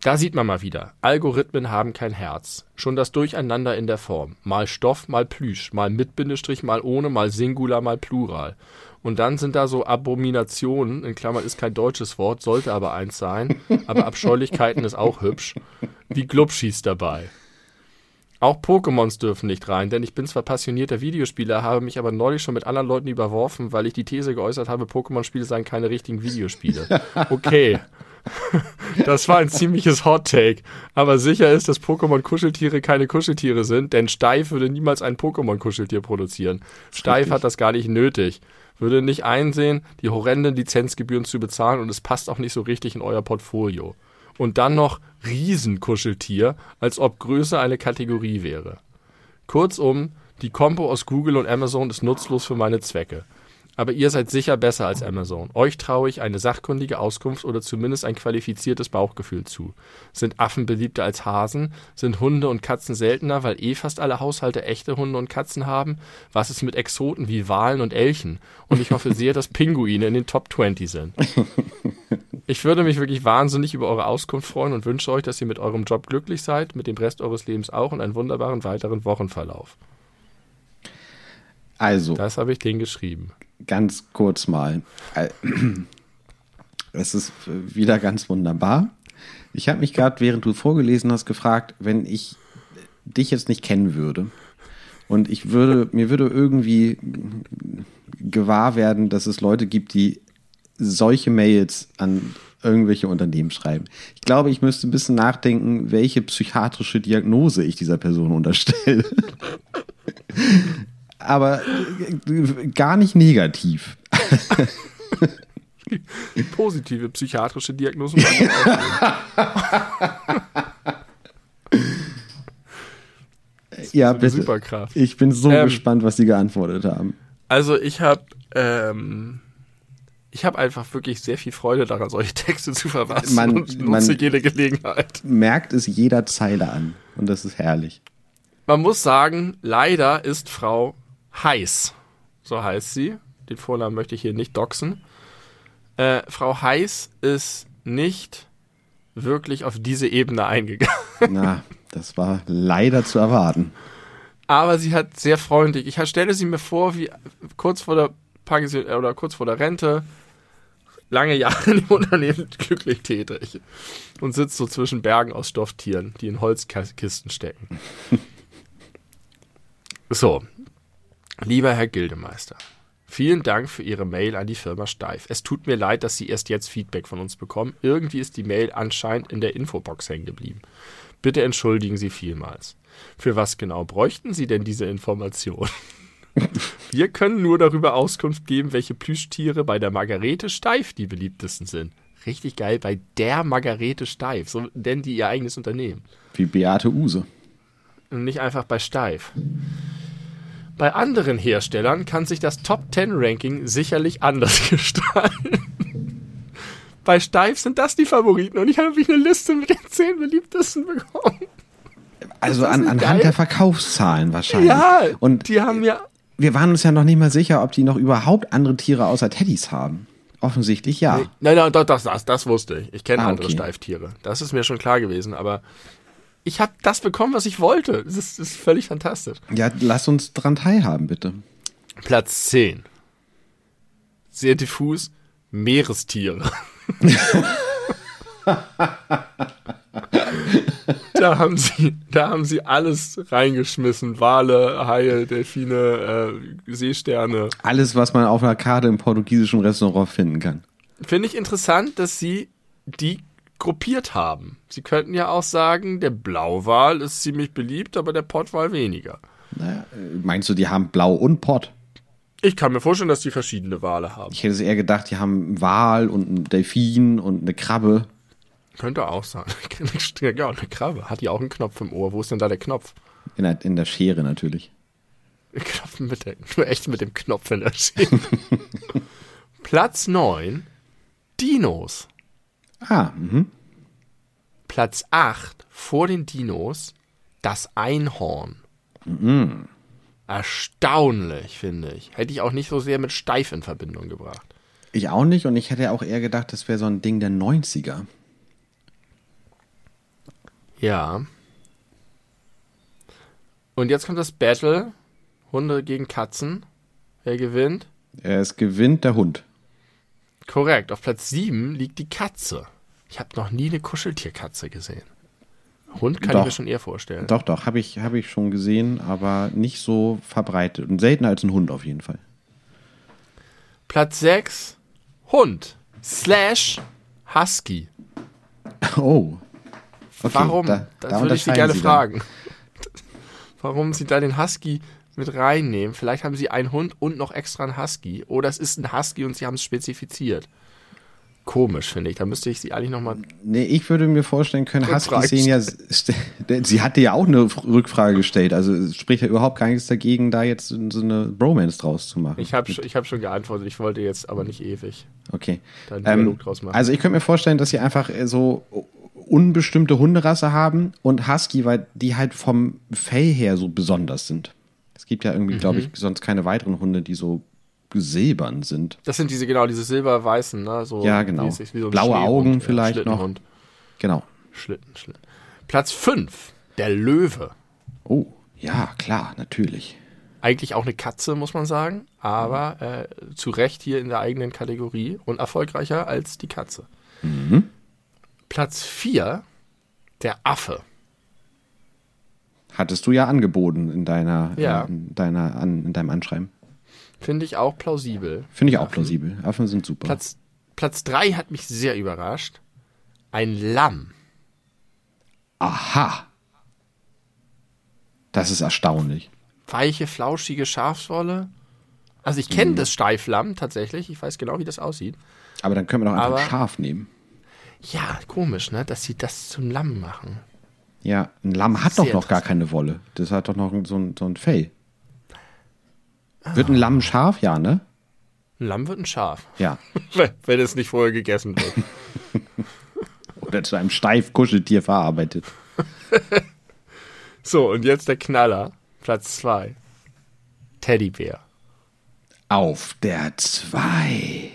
Da sieht man mal wieder, Algorithmen haben kein Herz. Schon das Durcheinander in der Form. Mal Stoff, mal Plüsch, mal mit Bindestrich, mal ohne, mal Singular, mal Plural. Und dann sind da so Abominationen, in Klammern ist kein deutsches Wort, sollte aber eins sein, aber Abscheulichkeiten ist auch hübsch, wie Glubschis dabei. Auch Pokémons dürfen nicht rein, denn ich bin zwar passionierter Videospieler, habe mich aber neulich schon mit anderen Leuten überworfen, weil ich die These geäußert habe, Pokémon-Spiele seien keine richtigen Videospiele. (laughs) Okay. (laughs) Das war ein ziemliches Hot Take. Aber sicher ist, dass Pokémon-Kuscheltiere keine Kuscheltiere sind, denn Steif würde niemals ein Pokémon-Kuscheltier produzieren. Steif richtig. hat das gar nicht nötig. Würde nicht einsehen, die horrenden Lizenzgebühren zu bezahlen und es passt auch nicht so richtig in euer Portfolio. Und dann noch Riesenkuscheltier, als ob Größe eine Kategorie wäre. Kurzum, die Kombo aus Google und Amazon ist nutzlos für meine Zwecke. Aber ihr seid sicher besser als Amazon. Euch traue ich eine sachkundige Auskunft oder zumindest ein qualifiziertes Bauchgefühl zu. Sind Affen beliebter als Hasen? Sind Hunde und Katzen seltener, weil eh fast alle Haushalte echte Hunde und Katzen haben? Was ist mit Exoten wie Walen und Elchen? Und ich hoffe sehr, dass Pinguine in den Top 20 sind. (laughs) Ich würde mich wirklich wahnsinnig über eure Auskunft freuen und wünsche euch, dass ihr mit eurem Job glücklich seid, mit dem Rest eures Lebens auch und einen wunderbaren weiteren Wochenverlauf. Also, Das habe ich denen geschrieben. ganz kurz mal. Äh, (clears throat) Es ist wieder ganz wunderbar. Ich habe mich gerade, während du vorgelesen hast, gefragt, wenn ich dich jetzt nicht kennen würde und ich würde, mir würde irgendwie gewahr werden, dass es Leute gibt, die solche Mails an irgendwelche Unternehmen schreiben. Ich glaube, ich müsste ein bisschen nachdenken, welche psychiatrische Diagnose ich dieser Person unterstelle. (laughs) Aber äh, gar nicht negativ. (laughs) Positive psychiatrische Diagnosen. (laughs) Ja, bitte. Superkraft. Ich bin so Ähm, gespannt, was die geantwortet haben. Also ich habe ähm, ich habe einfach wirklich sehr viel Freude daran, solche (laughs) Texte zu verfassen Man- und man- nutze jede Gelegenheit. Merkt es jeder Zeile an. Und das ist herrlich. Man muss sagen, leider ist Frau Heiß, so heißt sie. Den Vornamen möchte ich hier nicht doxen. Äh, Frau Heiß ist nicht wirklich auf diese Ebene eingegangen. (laughs) Na, das war leider zu erwarten. Aber sie hat sehr freundlich. Ich stelle sie mir vor, wie kurz vor der Pension äh, oder kurz vor der Rente, lange Jahre im Unternehmen (laughs) glücklich tätig und sitzt so zwischen Bergen aus Stofftieren, die in Holzkisten stecken. So, lieber Herr Gildemeister, vielen Dank für Ihre Mail an die Firma Steif. Es tut mir leid, dass Sie erst jetzt Feedback von uns bekommen. Irgendwie ist die Mail anscheinend in der Infobox hängen geblieben. Bitte entschuldigen Sie vielmals. Für was genau bräuchten Sie denn diese Information? Wir können nur darüber Auskunft geben, welche Plüschtiere bei der Margarete Steif die beliebtesten sind. Richtig geil, bei der Margarete Steif. So nennen die ihr eigenes Unternehmen. Wie Beate Use. Und nicht einfach bei Steif. Bei anderen Herstellern kann sich das Top 10 Ranking sicherlich anders (laughs) gestalten. bei Steif sind das die Favoriten und ich habe eine Liste mit den 10 beliebtesten bekommen. Also an, anhand geil? der Verkaufszahlen wahrscheinlich. Ja, und die haben ja wir waren uns ja noch nicht mal sicher, ob die noch überhaupt andere Tiere außer Teddys haben. Offensichtlich ja. Nein, nein, doch, das, das, das wusste ich. Ich kenne Ah, andere okay. Steiftiere. Das ist mir schon klar gewesen, aber ich habe das bekommen, was ich wollte. Das ist, das ist völlig fantastisch. Ja, lass uns dran teilhaben, bitte. Platz 10. Sehr diffus. Meerestiere. (laughs) (laughs) da, haben sie, da haben sie alles reingeschmissen. Wale, Haie, Delfine, äh, Seesterne. Alles, was man auf einer Karte im portugiesischen Restaurant finden kann. Finde ich interessant, dass sie die gruppiert haben. Sie könnten ja auch sagen, der Blauwal ist ziemlich beliebt, aber der Pottwal weniger. Naja, äh, meinst du, die haben Blau und Pott? Ich kann mir vorstellen, dass die verschiedene Wale haben. Ich hätte es eher gedacht, die haben einen Wal und einen Delfin und eine Krabbe. Könnte auch sein. (laughs) Ja, eine Krabbe. Hat die auch einen Knopf im Ohr? Wo ist denn da der Knopf? In der, in der Schere natürlich. Knopf mit der, nur (laughs) echt mit dem Knopf in der Schere. (laughs) Platz 9. Dinos. Ah, mhm. Platz 8 vor den Dinos das Einhorn. Erstaunlich, finde ich. Hätte ich auch nicht so sehr mit Steif in Verbindung gebracht. Ich auch nicht und ich hätte auch eher gedacht, das wäre so ein Ding der 90er. Ja. Und jetzt kommt das Battle. Hunde gegen Katzen. Wer gewinnt? Es gewinnt der Hund. Korrekt. Auf Platz 7 liegt die Katze. Ich habe noch nie eine Kuscheltierkatze gesehen. Hund kann Doch. ich mir schon eher vorstellen. Doch, doch, habe ich, hab ich schon gesehen, aber nicht so verbreitet. Und seltener als ein Hund auf jeden Fall. Platz 6, Hund. Slash Husky. Oh. Okay, Warum? da- das da würde ich Sie gerne Sie fragen. (laughs) Warum Sie da den Husky mit reinnehmen? Vielleicht haben Sie einen Hund und noch extra einen Husky. Oder es ist ein Husky und Sie haben es spezifiziert. Komisch, finde ich. Da müsste ich Sie eigentlich nochmal. Nee, ich würde mir vorstellen können, Rückfrage Huskies sehen ja. Sie hatte ja auch eine Rückfrage gestellt. Also es spricht ja überhaupt gar nichts dagegen, da jetzt so eine Bromance draus zu machen. Ich habe ich hab schon geantwortet. Ich wollte jetzt aber nicht ewig. Okay. Da einen Ähm, draus machen. also ich könnte mir vorstellen, dass sie einfach äh, so unbestimmte Hunderasse haben und Husky, weil die halt vom Fell her so besonders sind. Es gibt ja irgendwie, glaube Mhm. ich, sonst keine weiteren Hunde, die so silbern sind. Das sind diese, genau, diese silberweißen, ne? So Ja, genau. mäßig so Blaue Schneehund, Augen vielleicht noch. Schlittenhund. Genau. Schlitten, Schlitten. Platz 5, der Löwe. Oh, ja, klar, natürlich. Eigentlich auch eine Katze, muss man sagen, aber äh, zu Recht hier in der eigenen Kategorie und erfolgreicher als die Katze. Mhm. Platz 4, der Affe. Hattest du ja angeboten in deiner, Ja. äh, in deiner an, in deinem Anschreiben. Finde ich auch plausibel. Finde ich auch Affen. plausibel. Affen sind super. Platz, Platz 3 hat mich sehr überrascht. Ein Lamm. Aha. Das ist erstaunlich. Weiche, flauschige Schafswolle. Also ich kenne Mhm. das Steiflamm tatsächlich. Ich weiß genau, wie das aussieht. Aber dann können wir doch einfach Aber- ein Schaf nehmen. Ja, komisch, ne? Dass sie das zum Lamm machen. Ja, ein Lamm hat doch noch gar keine Wolle. Das hat doch noch so ein, so ein Fell. Wird ein Ah. Lamm scharf? Ja, ne? Ein Lamm wird ein Schaf. Ja. (laughs) Wenn, wenn es nicht vorher gegessen wird. (laughs) Oder zu einem Steif-Kuscheltier verarbeitet. (laughs) so, und jetzt der Knaller. Platz 2. Teddybär. Auf der 2.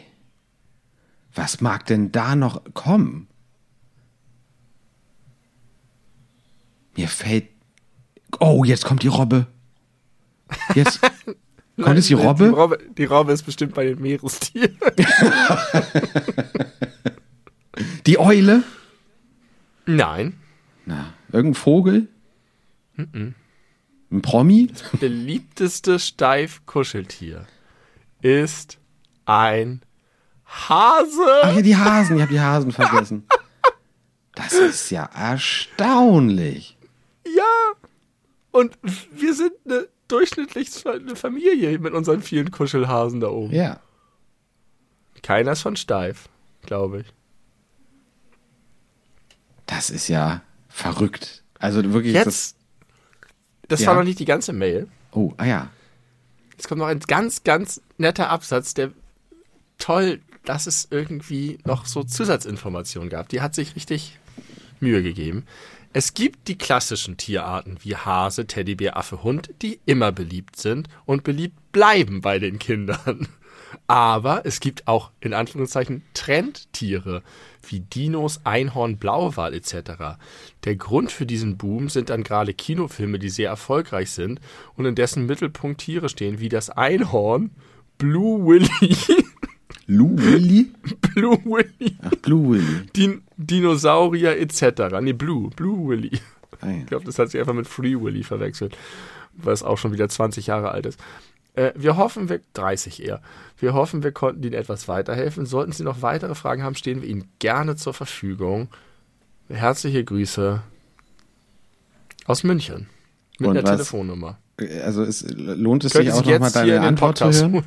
Was mag denn da noch kommen? Mir fällt. Oh, jetzt kommt die Robbe. Jetzt. (laughs) kommt jetzt die Robbe? Die Robbe, die Robbe ist bestimmt bei den Meerestieren. (laughs) Die Eule? Nein. Na, irgendein Vogel? Ein Promi? Beliebteste Steif-Kuscheltier ist ein Hase. Ach ja, die Hasen. Ich habe die Hasen vergessen. Das ist ja erstaunlich. Ja. Und wir sind eine durchschnittlich eine Familie mit unseren vielen Kuschelhasen da oben. Ja. Keiner ist von steif, glaube ich. Das ist ja verrückt. Also wirklich. Jetzt, das Ja. war noch nicht die ganze Mail. Das, oh, ah ja. Jetzt kommt noch ein ganz, ganz netter Absatz, der toll, dass es irgendwie noch so Zusatzinformationen gab. Die hat sich richtig Mühe gegeben. Es gibt die klassischen Tierarten wie Hase, Teddybär, Affe, Hund, die immer beliebt sind und beliebt bleiben bei den Kindern. (laughs) Aber es gibt auch in Anführungszeichen Trendtiere wie Dinos, Einhorn, Blauwal etc. Der Grund für diesen Boom sind dann gerade Kinofilme, die sehr erfolgreich sind und in dessen Mittelpunkt Tiere stehen wie das Einhorn, Blue Willy, (laughs) Lou Willy? Blue Willy, Ach, Blue Willy. Din Dinosaurier etc. Nee, Blue, Blue Willy. Ah, ja. Ich glaube, das hat sich einfach mit Free Willy verwechselt, was auch schon wieder 20 Jahre alt ist. Äh, wir hoffen, wir, 30 eher, wir hoffen, wir konnten Ihnen etwas weiterhelfen. Sollten Sie noch weitere Fragen haben, stehen wir Ihnen gerne zur Verfügung. Herzliche Grüße aus München mit Und einer was- Telefonnummer. Also es lohnt es Könnte sich auch nochmal deine Antwort zu hören?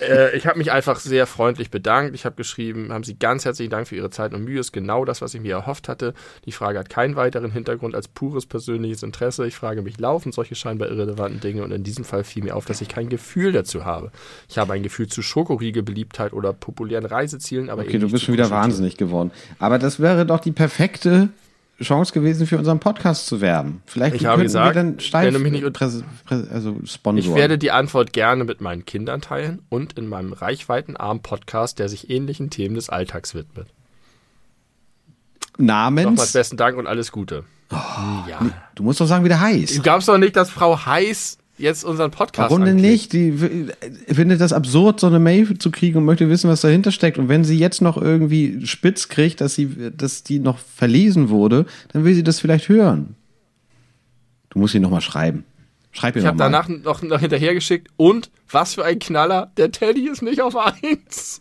Äh, ich habe mich einfach sehr freundlich bedankt. Ich habe geschrieben, haben Sie ganz herzlichen Dank für Ihre Zeit und Mühe. Ist genau das, was ich mir erhofft hatte. Die Frage hat keinen weiteren Hintergrund als pures persönliches Interesse. Ich frage mich laufend solche scheinbar irrelevanten Dinge und in diesem Fall fiel mir auf, dass ich kein Gefühl dazu habe. Ich habe ein Gefühl zu Schokoriegel, Beliebtheit oder populären Reisezielen, aber Okay, du bist schon wieder wahnsinnig geworden. Aber das wäre doch die perfekte Chance gewesen, für unseren Podcast zu werben. Vielleicht Ich habe gesagt, wir dann steif wenn du mich nicht- präs, präs, also Ich werde die Antwort gerne mit meinen Kindern teilen und in meinem reichweitenarmen Podcast, der sich ähnlichen Themen des Alltags widmet. Nochmals Namens. besten Dank und alles Gute. Oh, ja. Du musst doch sagen, wie der heißt. Du glaubst doch nicht, dass Frau Heiß jetzt unseren Podcast Warum denn nicht? Die findet das absurd, so eine Mail zu kriegen und möchte wissen, was dahinter steckt. Und wenn sie jetzt noch irgendwie spitz kriegt, dass sie, dass die noch verlesen wurde, dann will sie das vielleicht hören. Du musst sie noch mal schreiben. Schreib ihr Ich habe danach noch, noch hinterhergeschickt und was für ein Knaller, der Teddy ist nicht auf eins.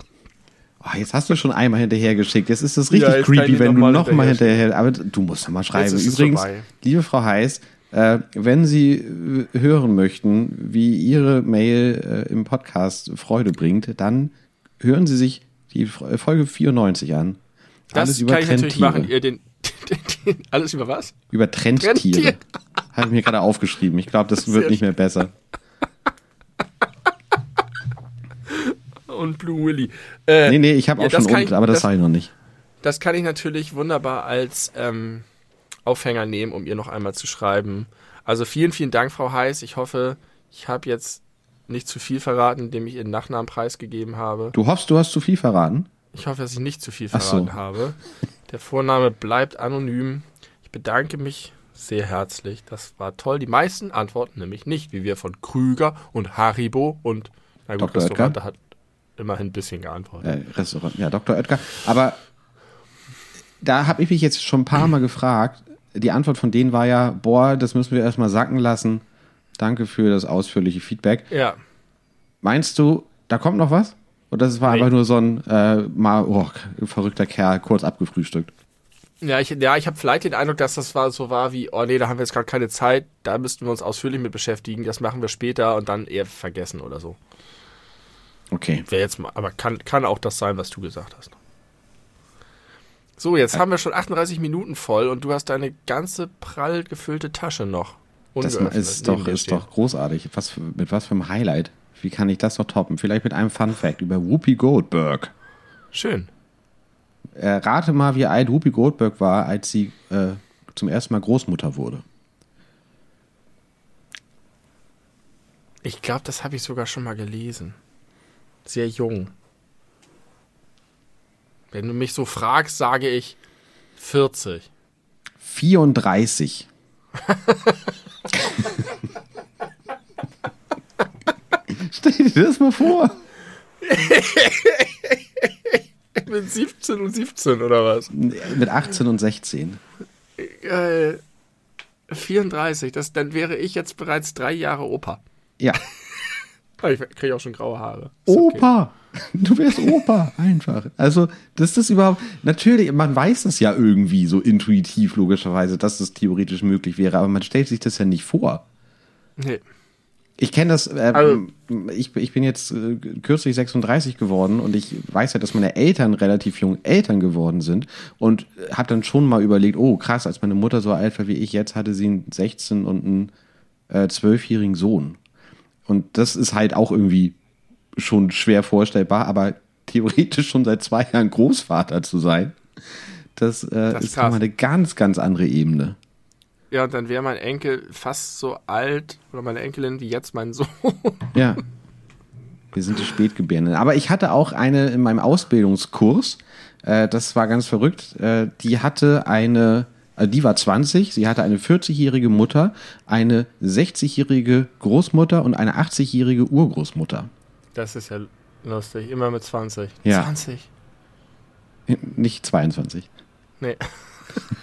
Oh, jetzt hast du schon einmal hinterhergeschickt. Jetzt ist das richtig Ja, creepy, wenn noch du mal noch mal hinterher hinterher. Aber du musst noch mal schreiben. Übrigens, vorbei. liebe Frau Heiß, äh, wenn Sie äh, hören möchten, wie Ihre Mail äh, im Podcast Freude bringt, dann hören Sie sich die F- Folge 94 an. Das kann ich natürlich machen. Ihr den, den, den, alles über was? Über Trendtiere. Trendtiere. Habe ich mir gerade aufgeschrieben. Ich glaube, das wird Sehr nicht mehr besser. Und Blue Willy. Äh, Nee, nee, ich habe ja, auch schon und, ich- aber das, das- sage ich noch nicht. Das kann ich natürlich wunderbar als ähm, Aufhänger nehmen, um ihr noch einmal zu schreiben. Also vielen, vielen Dank, Frau Heiß. Ich hoffe, ich habe jetzt nicht zu viel verraten, indem ich ihren Nachnamen preisgegeben habe. Du hoffst, du hast zu viel verraten? Ich hoffe, dass ich nicht zu viel Ach so. verraten habe. Der Vorname bleibt anonym. Ich bedanke mich sehr herzlich. Das war toll. Die meisten antworten nämlich nicht, wie wir von Krüger und Haribo und na gut, Dr. Restaurante hat immerhin ein bisschen geantwortet. äh, Restaurant, ja, Dr. Oetker. Aber da habe ich mich jetzt schon ein paar Mal gefragt. Die Antwort von denen war ja, boah, das müssen wir erstmal sacken lassen. Danke für das ausführliche Feedback. Ja, Meinst du, da kommt noch was? Oder das war Nee. einfach nur so ein äh, mal, oh, verrückter Kerl, kurz abgefrühstückt? Ja, ich, ja, ich habe vielleicht den Eindruck, dass das war, so war wie, oh nee, da haben wir jetzt gerade keine Zeit, da müssten wir uns ausführlich mit beschäftigen, das machen wir später und dann eher vergessen oder so. Okay. Wäre jetzt mal, aber kann, kann auch das sein, was du gesagt hast. So, jetzt haben wir schon 38 Minuten voll und du hast deine ganze prall gefüllte Tasche noch. Das ist doch, ist doch großartig. Was, für- mit was für einem Highlight? Wie kann ich das noch toppen? Vielleicht mit einem Fun Fact über Whoopi Goldberg. Schön. Äh, rate mal, wie alt Whoopi Goldberg war, als sie äh, zum ersten Mal Großmutter wurde. Ich glaube, das habe ich sogar schon mal gelesen. Sehr jung. Wenn du mich so fragst, sage ich 40. 34. (laughs) Stell dir das mal vor. (laughs) Mit 17 und 17 oder was? Mit 18 und 16. Äh, 34, das, dann wäre ich jetzt bereits drei Jahre Opa. Ja. (laughs) Ich kriege auch schon graue Haare. Ist okay. Opa. Du wärst Opa, (laughs) einfach. Also, das ist überhaupt, natürlich, man weiß das ja irgendwie so intuitiv, logischerweise, dass das theoretisch möglich wäre, aber man stellt sich das ja nicht vor. Nee. Ich kenne das, äh, Also- ich, ich bin jetzt äh, kürzlich 36 geworden und ich weiß ja, dass meine Eltern relativ jung Eltern geworden sind und habe dann schon mal überlegt, oh krass, als meine Mutter so alt war wie ich jetzt, hatte sie einen 16 und einen äh, 12-jährigen Sohn. Und das ist halt auch irgendwie schon schwer vorstellbar, aber theoretisch schon seit zwei Jahren Großvater zu sein, das, äh, Das ist krass. nochmal eine ganz, ganz andere Ebene. Ja, und dann wäre mein Enkel fast so alt oder meine Enkelin wie jetzt mein (laughs) Sohn. Ja. Wir sind die Spätgebärenden. Aber ich hatte auch eine in meinem Ausbildungskurs, äh, das war ganz verrückt, äh, die hatte eine, also die war 20, sie hatte eine 40-jährige Mutter, eine 60-jährige Großmutter und eine 80-jährige Urgroßmutter. Das ist ja lustig. Immer mit 20. Ja. 20. Nicht 22. Nee.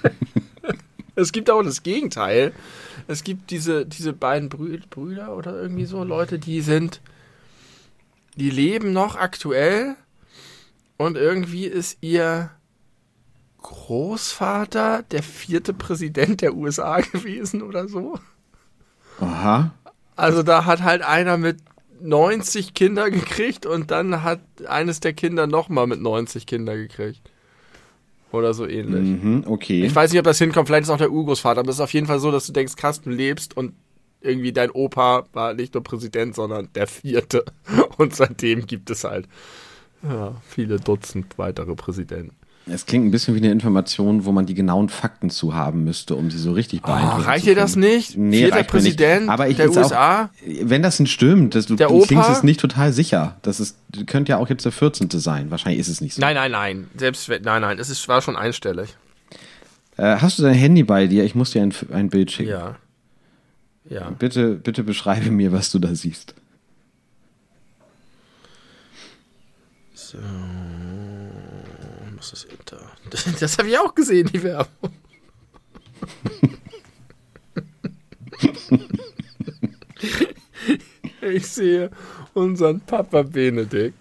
(laughs) es gibt auch das Gegenteil. Es gibt diese, diese beiden Brü Brüder oder irgendwie so Leute, die sind, die leben noch aktuell und irgendwie ist ihr Großvater der vierte Präsident der USA (laughs) gewesen oder so. Aha. Also da hat halt einer mit 90 Kinder gekriegt und dann hat eines der Kinder nochmal mit 90 Kinder gekriegt. Oder so ähnlich. Mhm, okay. Ich weiß nicht, ob das hinkommt, vielleicht ist auch der Urgroßvater, aber es ist auf jeden Fall so, dass du denkst, krass, du lebst und irgendwie dein Opa war nicht nur Präsident, sondern der vierte. (laughs) Und seitdem gibt es halt ja, viele Dutzend weitere Präsidenten. Es klingt ein bisschen wie eine Information, wo man die genauen Fakten zu haben müsste, um sie so richtig Oh, beeindruckend reicht zu dir das nicht? Nee, Vierter reicht mir nicht. Präsident Aber ich der jetzt auch- USA? Wenn das nicht stimmt, das, du, Der du klingst jetzt nicht total sicher. Das ist, könnte ja auch jetzt der 14. sein. Wahrscheinlich ist es nicht so. Nein, nein, nein. Selbst nein, nein, es ist, war schon einstellig. Äh, hast du dein Handy bei dir? Ich muss dir ein, ein Bild schicken. Ja. Ja. Bitte, bitte beschreibe mir, was du da siehst. So. Was ist hinter? Das (laughs) habe ich auch gesehen, die Werbung. (laughs) Ich sehe unseren Papa Benedikt,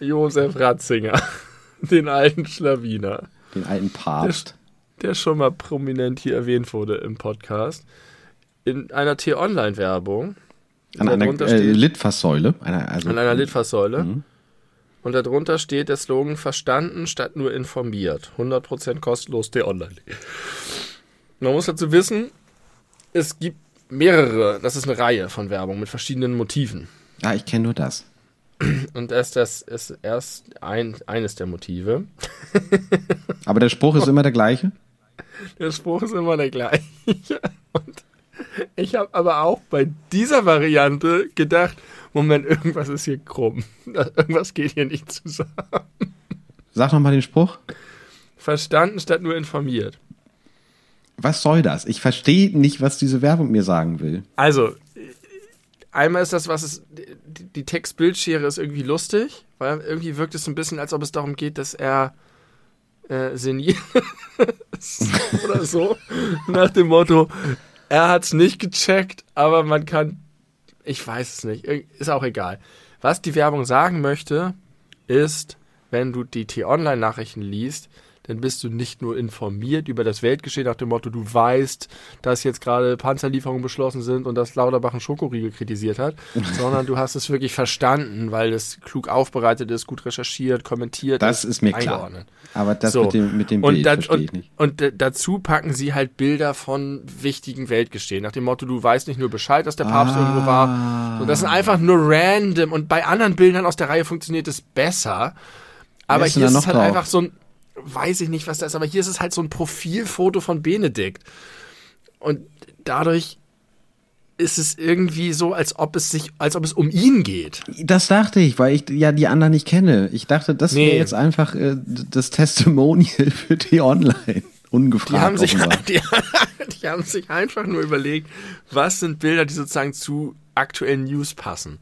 Josef Ratzinger, (laughs) den alten Schlawiner, Den alten Papst. der schon mal prominent hier erwähnt wurde im Podcast, in einer T-Online-Werbung. An einer äh, Litfaßsäule. Einer, also, An einer Litfaßsäule. Mhm. Und darunter steht der Slogan verstanden statt nur informiert. 100% kostenlos der online Man muss dazu wissen, es gibt mehrere, das ist eine Reihe von Werbung mit verschiedenen Motiven. Ah, ich kenne nur das. Und erst das ist erst ein, eines der Motive. (laughs) Aber der Spruch ist immer der gleiche. Der Spruch ist immer der gleiche. Und ich habe aber auch bei dieser Variante gedacht, Moment, irgendwas ist hier krumm. (laughs) Irgendwas geht hier nicht zusammen. Sag nochmal den Spruch. Verstanden statt nur informiert. Was soll das? Ich verstehe nicht, was diese Werbung mir sagen will. Also, einmal ist das, was es, die, Text-Bildschere ist irgendwie lustig, weil irgendwie wirkt es so ein bisschen, als ob es darum geht, dass er äh, senil ist (laughs) oder so. Nach dem Motto, er hat es nicht gecheckt, aber man kann, ich weiß es nicht, ist auch egal. Was die Werbung sagen möchte, ist, wenn du die T-Online-Nachrichten liest, dann bist du nicht nur informiert über das Weltgeschehen nach dem Motto, du weißt, dass jetzt gerade Panzerlieferungen beschlossen sind und dass Lauterbach einen Schokoriegel kritisiert hat, (laughs) sondern du hast es wirklich verstanden, weil es klug aufbereitet ist, gut recherchiert, kommentiert Das ist mir klar. eingeordnet. Aber das So. mit dem, mit dem Und, Bild da, verstehe und, ich nicht. und dazu packen sie halt Bilder von wichtigen Weltgeschehen. Nach dem Motto, du weißt nicht nur Bescheid, dass der Papst Ah. irgendwo war. Und das sind einfach nur random. Und bei anderen Bildern aus der Reihe funktioniert es besser. Aber hier ist es halt drauf? einfach so ein, weiß ich nicht, was das ist, aber hier ist es halt so ein Profilfoto von Benedikt. Und dadurch ist es irgendwie so, als ob es sich, als ob es um ihn geht. Das dachte ich, weil ich ja die anderen nicht kenne. Ich dachte, das wäre Nee. jetzt einfach äh, das Testimonial (laughs) für die Online. Ungefragt. Die haben, sich, (laughs) die, die haben sich einfach nur überlegt, was sind Bilder, die sozusagen zu aktuellen News passen.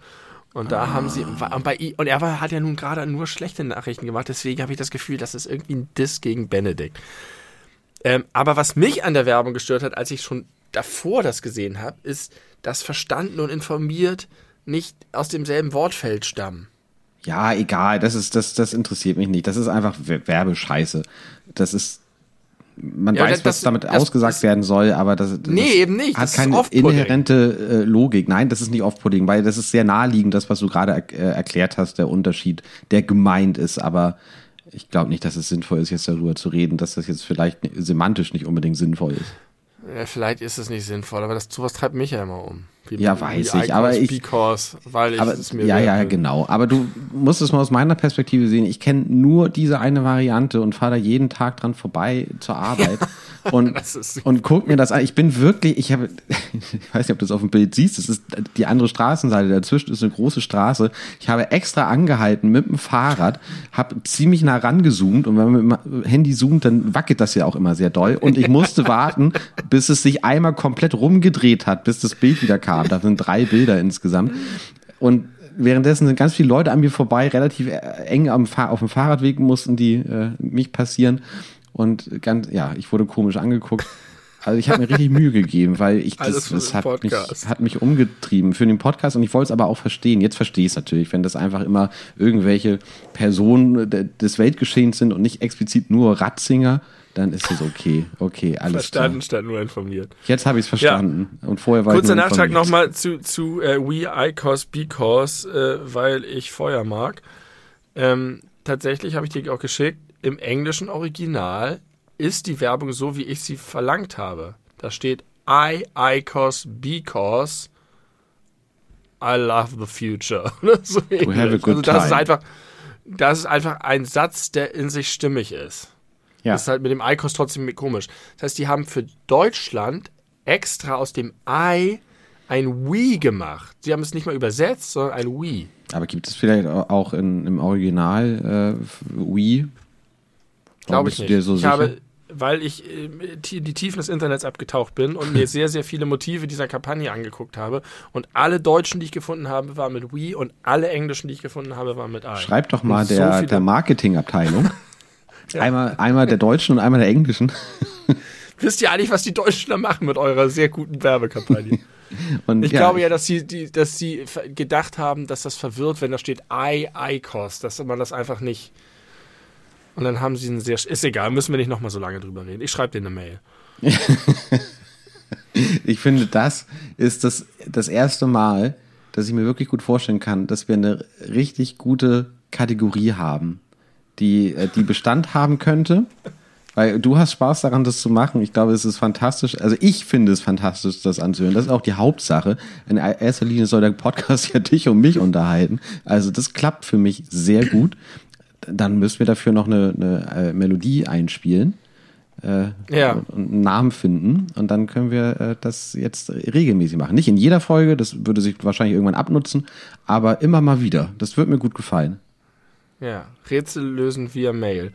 Und da haben sie, und, bei, I- und er war, hat ja nun gerade nur schlechte Nachrichten gemacht, deswegen habe ich das Gefühl, das ist irgendwie ein Diss gegen Benedikt. Ähm, aber was mich an der Werbung gestört hat, als ich schon davor das gesehen habe, ist, dass verstanden und informiert nicht aus demselben Wortfeld stammen. Ja, egal, das ist, das, das interessiert mich nicht. Das ist einfach We- Werbescheiße. Das ist, man Ja, weiß, das- was damit das- ausgesagt das- werden soll, aber das, Nee, eben nicht. hat keine inhärente äh, Logik. Nein, das ist nicht off-putting, weil das ist sehr naheliegend, das, was du gerade er äh, erklärt hast, der Unterschied, der gemeint ist, aber ich glaube nicht, dass es sinnvoll ist, jetzt darüber zu reden, dass das jetzt vielleicht semantisch nicht unbedingt sinnvoll ist. Ja, vielleicht ist es nicht sinnvoll, aber das sowas treibt mich ja immer um. Wie, Ja, weiß ich, aber ich- Because, weil ich Aber es mir ja, wert ja, genau. Aber du musst es mal aus meiner Perspektive sehen. Ich kenne nur diese eine Variante und fahre da jeden Tag dran vorbei zur Arbeit (laughs) (laughs) und und guck mir das an. Ich bin wirklich, ich habe, (laughs) ich weiß nicht, ob du das auf dem Bild siehst. Das ist die andere Straßenseite. Dazwischen ist eine große Straße. Ich habe extra angehalten mit dem Fahrrad, habe ziemlich nah rangezoomt und wenn man mit dem Handy zoomt, dann wackelt das ja auch immer sehr doll. Und ich (laughs) musste warten, bis es sich einmal komplett rumgedreht hat, bis das Bild wieder kam. Da sind drei Bilder insgesamt. Und währenddessen sind ganz viele Leute an mir vorbei, relativ äh, eng am Fahr auf dem Fahrradweg mussten die äh, mich passieren. Und ganz, ja, ich wurde komisch angeguckt. Also ich habe mir richtig Mühe gegeben, weil ich das, das hat mich, hat mich umgetrieben für den Podcast und ich wollte es aber auch verstehen. Jetzt verstehe ich es natürlich, wenn das einfach immer irgendwelche Personen de- des Weltgeschehens sind und nicht explizit nur Ratzinger, dann ist es okay. Okay, alles Verstanden klar. statt nur informiert. Jetzt habe ich es verstanden. Und vorher war Kurzer ich nur Nachtrag nochmal zu, zu äh, We Icos Because, äh, weil ich Feuer mag. Ähm, tatsächlich habe ich dir auch geschickt, im englischen Original ist die Werbung so, wie ich sie verlangt habe. Da steht I Icos Because I love the future. (laughs) So also das ist einfach, das ist einfach ein Satz, der in sich stimmig ist. Ja. Das ist halt mit dem Icos trotzdem komisch. Das heißt, die haben für Deutschland extra aus dem I ein Wii gemacht. Sie haben es nicht mal übersetzt, sondern ein Wii. Aber gibt es vielleicht auch in, im Original äh, Wii? Glaube ich nicht. dir so ich sicher? habe, weil ich äh, tie- die Tiefen des Internets abgetaucht bin und mir (laughs) sehr, sehr viele Motive dieser Kampagne angeguckt habe. Und alle Deutschen, die ich gefunden habe, waren mit Wii und alle Englischen, die ich gefunden habe, waren mit I. Schreib doch mal Und so der, der Marketingabteilung. (laughs) Ja. einmal, einmal der deutschen und einmal der englischen. (laughs) Wisst ihr eigentlich, was die Deutschen da machen mit eurer sehr guten Werbekampagne? Und Ich glaube ja, dass sie, die, dass sie gedacht haben, dass das verwirrt, wenn da steht I, ICOS, dass man das einfach nicht. Und dann haben sie einen sehr. Ist egal, müssen wir nicht nochmal so lange drüber reden. Ich schreibe dir eine Mail. (laughs) Ich finde, das ist das, das erste Mal, dass ich mir wirklich gut vorstellen kann, dass wir eine richtig gute Kategorie haben, die, äh, die Bestand haben könnte. Weil du hast Spaß daran, das zu machen. Ich glaube, es ist fantastisch. Also ich finde es fantastisch, das anzuhören. Das ist auch die Hauptsache. In erster Linie soll der Podcast (laughs) ja dich und mich unterhalten. Also das klappt für mich sehr gut. Dann müssen wir dafür noch eine, eine äh, Melodie einspielen äh, Ja. und und einen Namen finden und dann können wir äh, das jetzt regelmäßig machen. Nicht in jeder Folge, das würde sich wahrscheinlich irgendwann abnutzen, aber immer mal wieder. Das wird mir gut gefallen. Ja, Rätsel lösen via Mail.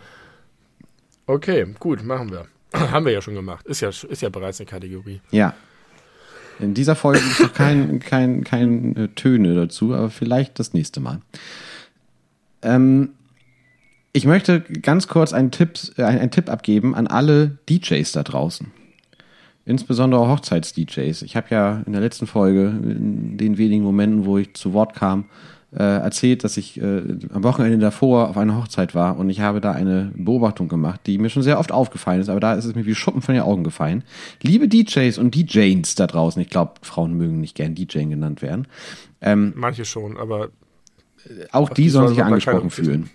Okay, gut, machen wir. (clears throat) Haben wir ja schon gemacht. Ist ja, ist ja bereits eine Kategorie. Ja. In dieser Folge gibt es noch kein, kein, kein äh, Töne dazu, aber vielleicht das nächste Mal. Ähm, ich möchte ganz kurz einen Tipp, äh, einen Tipp abgeben an alle DJs da draußen. Insbesondere Hochzeits-DJs. Ich habe ja in der letzten Folge, in den wenigen Momenten, wo ich zu Wort kam, äh, erzählt, dass ich äh, am Wochenende davor auf einer Hochzeit war und ich habe da eine Beobachtung gemacht, die mir schon sehr oft aufgefallen ist, aber da ist es mir wie Schuppen von den Augen gefallen. Liebe DJs und DJs da draußen, ich glaube, Frauen mögen nicht gern DJ genannt werden, Manche schon, aber auch die sollen sich angesprochen fühlen.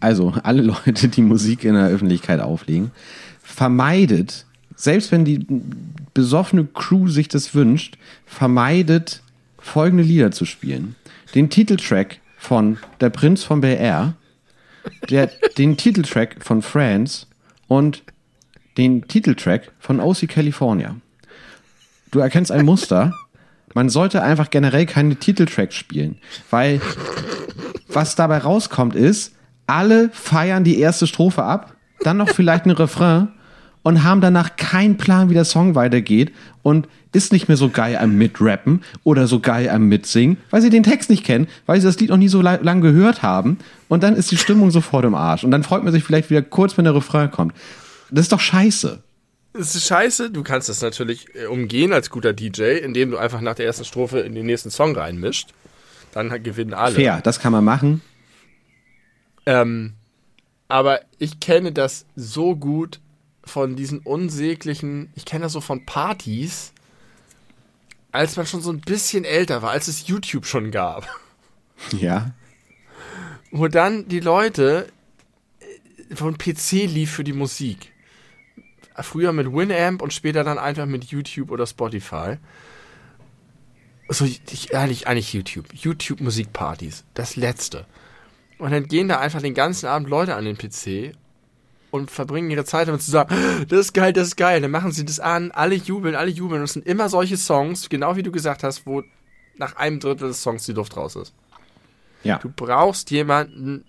Also, alle Leute, die Musik in der Öffentlichkeit auflegen, vermeidet, selbst wenn die besoffene Crew sich das wünscht, vermeidet, folgende Lieder zu spielen. Den Titeltrack von Der Prinz von Bel Air, der, den Titeltrack von Friends und den Titeltrack von OC California. Du erkennst ein Muster. Man sollte einfach generell keine Titeltracks spielen, weil was dabei rauskommt ist, alle feiern die erste Strophe ab, dann noch vielleicht ein Refrain und haben danach keinen Plan, wie der Song weitergeht und ist nicht mehr so geil am Mitrappen oder so geil am Mitsingen, weil sie den Text nicht kennen, weil sie das Lied noch nie so la- lang gehört haben und dann ist die Stimmung sofort im Arsch und dann freut man sich vielleicht wieder kurz, wenn der Refrain kommt. Das ist doch scheiße. es ist scheiße. Du kannst das natürlich äh, umgehen als guter DJ, indem du einfach nach der ersten Strophe in den nächsten Song reinmischt. Dann gewinnen alle. Fair, das kann man machen. Ähm, aber ich kenne das so gut, von diesen unsäglichen, ich kenne das so von Partys, als man schon so ein bisschen älter war, als es YouTube schon gab. Ja. Wo dann die Leute äh, von PC lief für die Musik. Früher mit Winamp und später dann einfach mit YouTube oder Spotify. So, ich, eigentlich, eigentlich YouTube. YouTube Musikpartys. Das letzte. Und dann gehen da einfach den ganzen Abend Leute an den PC und verbringen ihre Zeit damit zu sagen, das ist geil, das ist geil. Dann machen sie das an, alle jubeln, alle jubeln. Und es sind immer solche Songs, genau wie du gesagt hast, wo nach einem Drittel des Songs die Luft raus ist. Ja. Du brauchst jemanden,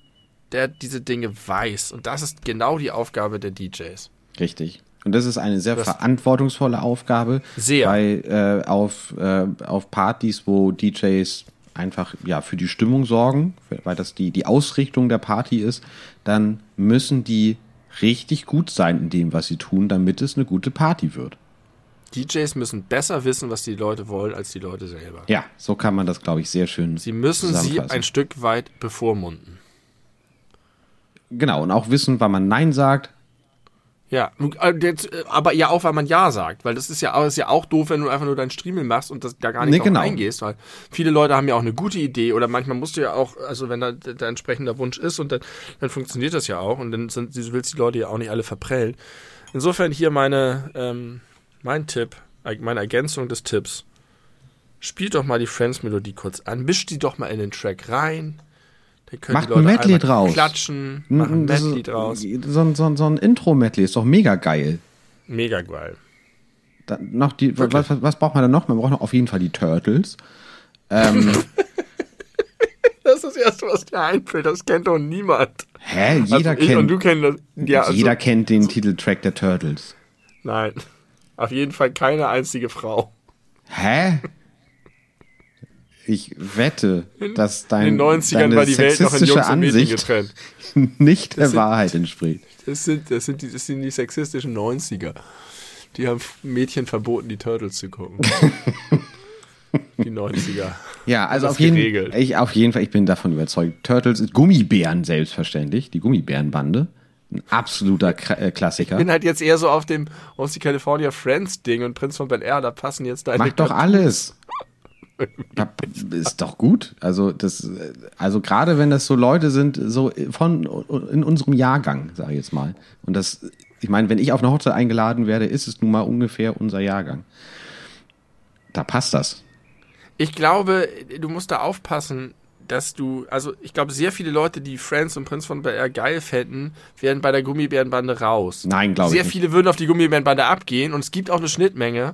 der diese Dinge weiß. Und das ist genau die Aufgabe der DJs. Richtig. Und das ist eine sehr Das- verantwortungsvolle Aufgabe. Sehr. Weil äh, auf, äh, auf Partys, wo DJs einfach ja für die Stimmung sorgen, weil das die, die Ausrichtung der Party ist, dann müssen die richtig gut sein in dem, was sie tun, damit es eine gute Party wird. DJs müssen besser wissen, was die Leute wollen, als die Leute selber. Ja, so kann man das, glaube ich, sehr schön Sie müssen sie ein Stück weit bevormunden. Genau, und auch wissen, wann man Nein sagt. Ja, äh, äh, aber ja auch, weil man Ja sagt, weil das ist ja, ist ja auch doof, wenn du einfach nur deinen Streaming machst und das, da gar nicht Nee, genau. eingehst, weil viele Leute haben ja auch eine gute Idee oder manchmal musst du ja auch, also wenn da der entsprechende Wunsch ist und dann, dann funktioniert das ja auch und dann sind, du willst die Leute ja auch nicht alle verprellen. Insofern hier meine, ähm, mein Tipp, meine Ergänzung des Tipps. Spielt doch mal die Friends-Melodie kurz an, mischt die doch mal in den Track rein. Dann Macht ein Medley draus. Klatschen, machen ein Medley draus. So, ein- so, so ein Intro-Medley ist doch mega geil. Mega geil. Dann noch die, was, was, braucht man da noch? Man braucht noch auf jeden Fall die Turtles. Ähm, (laughs) Das ist das Erste, was dir einfällt. Das kennt doch niemand. hä? Jeder also ich und du kennt, kennen das. Ja, also, jeder kennt den Titeltrack der Turtles. Nein. Auf jeden Fall keine einzige Frau. Hä? Ich wette, dass dein, In den 90ern deine war die Welt noch in Jungs und Mädchen Ansicht getrennt. (laughs) nicht der sind- Wahrheit entspricht. Das sind, das, sind die, das sind die sexistischen 90er. Die haben Mädchen verboten, die Turtles zu gucken. (laughs) die 90er. Ja, also auf jeden, ich, auf jeden Fall, ich bin davon überzeugt. Turtles ist Gummibären selbstverständlich, die Gummibärenbande. Ein absoluter äh, Klassiker. Ich bin halt jetzt eher so auf dem aus die California Friends Ding und Prinz von Bel Air, da passen jetzt deine Mach doch alles. Ja, Ist doch gut. Also das, also gerade wenn das so Leute sind, so von in unserem Jahrgang, sage ich jetzt mal. Und das, ich meine, wenn ich auf eine Hochzeit eingeladen werde, ist es nun mal ungefähr unser Jahrgang. Da passt das. Ich glaube, du musst da aufpassen, dass du, also ich glaube, sehr viele Leute, die Friends und Prinz von Bel Air geil fänden, werden bei der Gummibärenbande raus. Nein, glaube ich Sehr nicht. viele würden auf die Gummibärenbande abgehen und es gibt auch eine Schnittmenge,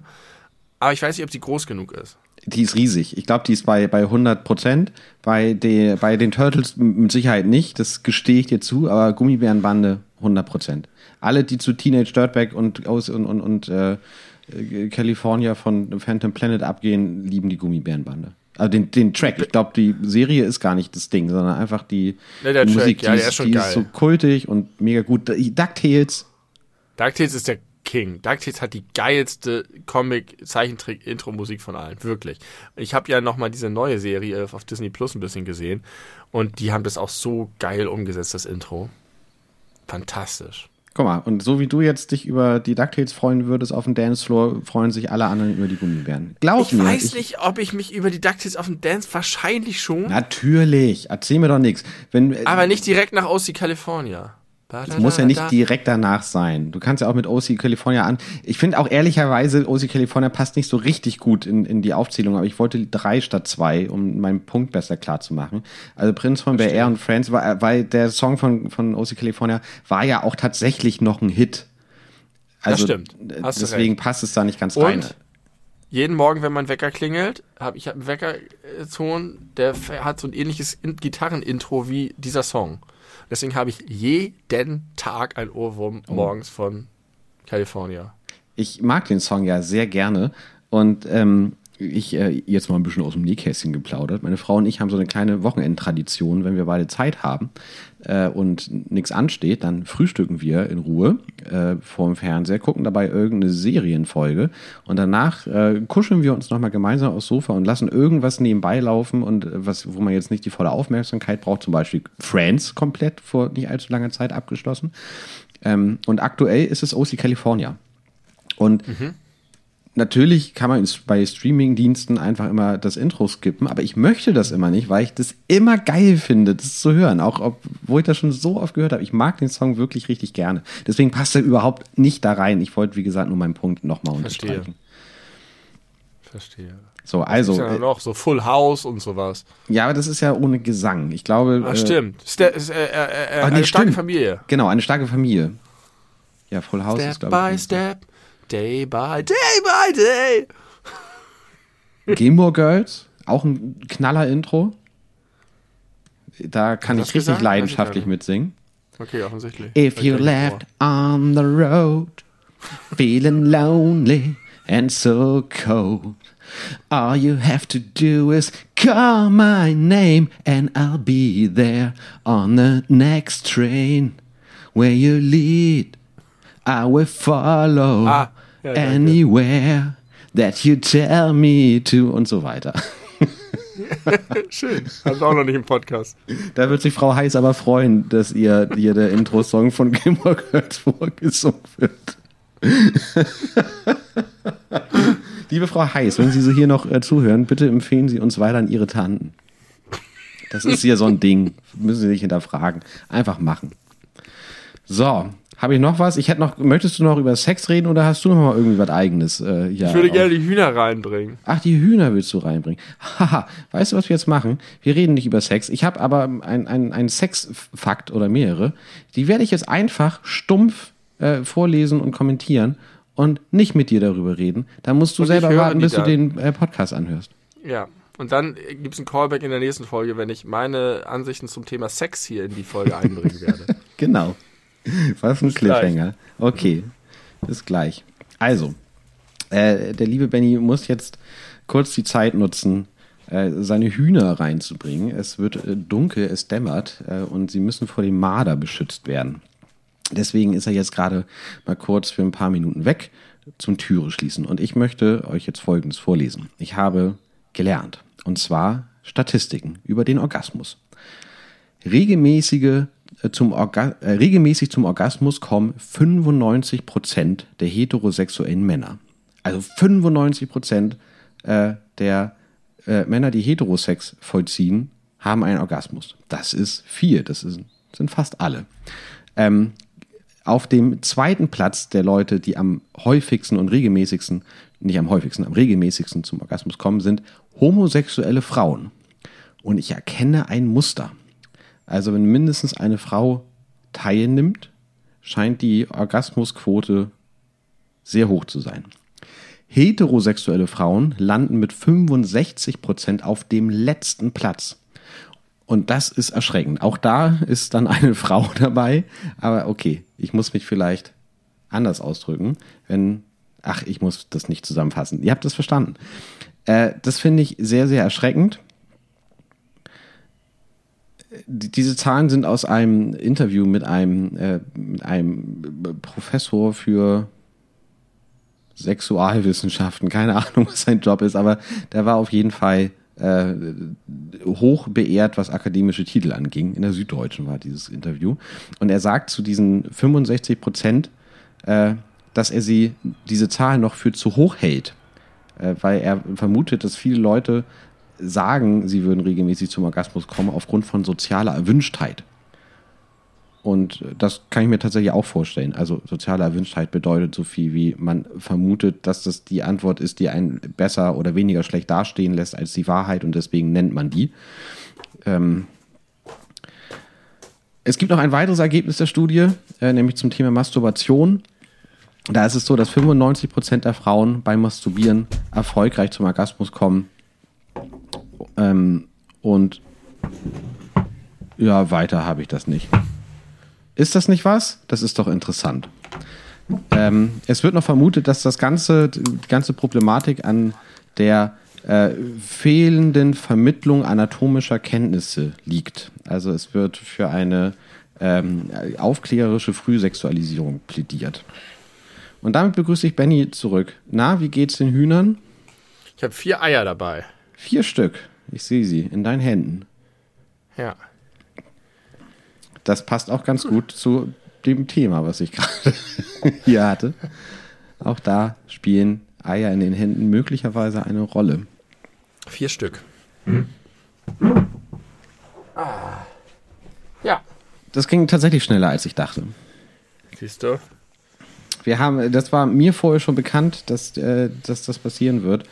aber ich weiß nicht, ob sie groß genug ist. Die ist riesig. Ich glaube, die ist bei, bei 100 Prozent. Bei, de, bei den Turtles mit Sicherheit nicht. Das gestehe ich dir zu. Aber Gummibärenbande 100 Prozent. Alle, die zu Teenage Dirtbag und, aus, und, und, und äh, äh, California von Phantom Planet abgehen, lieben die Gummibärenbande. Also den, den Track. Ich glaube, die Serie ist gar nicht das Ding, sondern einfach die, Ja, die Track, Musik. ja, die ist schon die ist so kultig und mega gut. DuckTales. DuckTales ist der King. DuckTales hat die geilste Comic-Zeichentrick-Intro-Musik von allen. Wirklich. Ich habe ja nochmal diese neue Serie auf Disney Plus ein bisschen gesehen und die haben das auch so geil umgesetzt, das Intro. Fantastisch. Guck mal, und so wie du jetzt dich über die DuckTales freuen würdest auf dem Dancefloor, freuen sich alle anderen über die Gummibären. Glaub Ich mir. weiß ich- nicht, ob ich mich über die DuckTales auf dem Dance wahrscheinlich schon, Natürlich, erzähl mir doch nichts. Wenn, äh, aber nicht direkt nach OC California. Es muss ja nicht direkt danach sein. Du kannst ja auch mit OC California an. Ich finde auch ehrlicherweise, OC California passt nicht so richtig gut in, in die Aufzählung, aber ich wollte drei statt zwei, um meinen Punkt besser klar zu machen. Also Prinz von Bel Air und Friends, war, weil der Song von, von OC California war ja auch tatsächlich noch ein Hit. Also, stimmt. äh, Hast deswegen passt es da nicht ganz Und rein. jeden Morgen, wenn mein Wecker klingelt, habe ich hab einen Weckerton, der hat so ein ähnliches In- Gitarrenintro wie dieser Song. Deswegen habe ich jeden Tag ein Ohrwurm Oh. morgens von California. Ich mag den Song ja sehr gerne und ähm, ich äh, jetzt mal ein bisschen aus dem Nähkästchen geplaudert. Meine Frau und ich haben so eine kleine Wochenendtradition, wenn wir beide Zeit haben äh, und nichts ansteht, dann frühstücken wir in Ruhe äh, vor dem Fernseher, gucken dabei irgendeine Serienfolge und danach äh, kuscheln wir uns nochmal gemeinsam aufs Sofa und lassen irgendwas nebenbei laufen und äh, was, wo man jetzt nicht die volle Aufmerksamkeit braucht, zum Beispiel Friends komplett vor nicht allzu langer Zeit abgeschlossen. Ähm, und aktuell ist es OC California. Und natürlich kann man bei Streaming-Diensten einfach immer das Intro skippen, aber ich möchte das immer nicht, weil ich das immer geil finde, das zu hören. Auch obwohl ich das schon so oft gehört habe. Ich mag den Song wirklich richtig gerne. Deswegen passt er überhaupt nicht da rein. Ich wollte, wie gesagt, nur meinen Punkt nochmal unterstreichen. Verstehe. So, also. Ist ja äh, noch so Full House und sowas. Ja, aber das ist ja ohne Gesang. Ich glaube. Ah, äh, stimmt. Ist, ist äh, äh, äh, Ach, nee, eine starke stimmt. Familie. Genau, eine starke Familie. Ja, Full House ist, Step glaube by ich. step, day by day by day. Gilmore Girls, auch ein Knaller-Intro. Da kann ich richtig gesagt? leidenschaftlich ich mitsingen. Okay, offensichtlich. If you left on the road, feeling lonely and so cold, all you have to do is call my name and I'll be there on the next train. Where you lead, I will follow Ah, ja, anywhere that you tell me to und so weiter. (laughs) Schön. Haben wir auch noch nicht im Podcast. Da wird sich Frau Heiß aber freuen, dass ihr hier der Intro-Song von Gilmore Girls vorgesungen wird. (laughs) Liebe Frau Heiß, wenn Sie so hier noch äh, zuhören, bitte empfehlen Sie uns weiter an Ihre Tanten. Das ist hier so ein Ding. Müssen Sie nicht hinterfragen. Einfach machen. So, habe ich noch was? Ich hätte noch, möchtest du noch über Sex reden oder hast du noch mal irgendwie was eigenes? Äh, Ich würde auf- gerne die Hühner reinbringen. Ach, die Hühner willst du reinbringen. Haha, weißt du, was wir jetzt machen? Wir reden nicht über Sex. Ich habe aber einen ein Sexfakt oder mehrere. Die werde ich jetzt einfach stumpf äh, vorlesen und kommentieren und nicht mit dir darüber reden. Da musst du Und selber warten, bis du dann. den äh, Podcast anhörst. Ja. Und dann gibt es ein Callback in der nächsten Folge, wenn ich meine Ansichten zum Thema Sex hier in die Folge einbringen werde. (laughs) Genau. (laughs) Was ein. Cliffhanger. Okay, bis gleich. Also, äh, der liebe Benny muss jetzt kurz die Zeit nutzen, äh, seine Hühner reinzubringen. Es wird äh, dunkel, es dämmert äh, und sie müssen vor dem Marder beschützt werden. Deswegen ist er jetzt gerade mal kurz für ein paar Minuten weg zum Türe schließen. Und ich möchte euch jetzt Folgendes vorlesen. Ich habe gelernt, und zwar Statistiken über den Orgasmus. Regelmäßige, zum Orga äh, regelmäßig zum Orgasmus kommen 95% der heterosexuellen Männer. Also 95% äh, der äh, Männer, die Heterosex vollziehen, haben einen Orgasmus. Das ist viel, das ist, sind fast alle. Ähm, auf dem zweiten Platz der Leute, die am häufigsten und regelmäßigsten, nicht am häufigsten, am regelmäßigsten zum Orgasmus kommen, sind homosexuelle Frauen. Und ich erkenne ein Muster. Also wenn mindestens eine Frau teilnimmt, scheint die Orgasmusquote sehr hoch zu sein. Heterosexuelle Frauen landen mit 65% auf dem letzten Platz. Und das ist erschreckend. Auch da ist dann eine (laughs) Frau dabei. Aber okay, ich muss mich vielleicht anders ausdrücken, wenn. Ach, ich muss das nicht zusammenfassen. Ihr habt das verstanden. Äh, das finde ich sehr, sehr erschreckend. Die- Diese Zahlen sind aus einem Interview mit einem, äh, mit einem Professor für Sexualwissenschaften, keine Ahnung, was sein Job ist, aber der war auf jeden Fall äh, hoch beehrt, was akademische Titel anging. In der Süddeutschen war dieses Interview. Und er sagt zu diesen 65 Prozent, äh, dass er sie, diese Zahl noch für zu hoch hält, äh, weil er vermutet, dass viele Leute sagen, sie würden regelmäßig zum Orgasmus kommen aufgrund von sozialer Erwünschtheit. Und das kann ich mir tatsächlich auch vorstellen. Also soziale Erwünschtheit bedeutet so viel wie man vermutet, dass das die Antwort ist, die einen besser oder weniger schlecht dastehen lässt als die Wahrheit und deswegen nennt man die. Ähm es gibt noch ein weiteres Ergebnis der Studie, äh, nämlich zum Thema Masturbation. Da ist es so, dass 95% der Frauen beim Masturbieren erfolgreich zum Orgasmus kommen. Ähm, und ja, weiter habe ich das nicht. Ist das nicht was? Das ist doch interessant. Ähm, es wird noch vermutet, dass das ganze, die ganze Problematik an der äh, fehlenden Vermittlung anatomischer Kenntnisse liegt. Also es wird für eine ähm, aufklärerische Frühsexualisierung plädiert. Und damit begrüße ich Benny zurück. Na, wie geht's den Hühnern? Ich habe vier Eier dabei. Vier Stück. Ich sehe sie in deinen Händen. Ja. Das passt auch ganz gut zu dem Thema, was ich (laughs) gerade hier hatte. Auch da spielen Eier in den Händen möglicherweise eine Rolle. Vier Stück. Ah. Ja. Das ging tatsächlich schneller, als ich dachte. Siehst du? Wir haben, das war mir vorher schon bekannt, dass, äh, dass das passieren wird.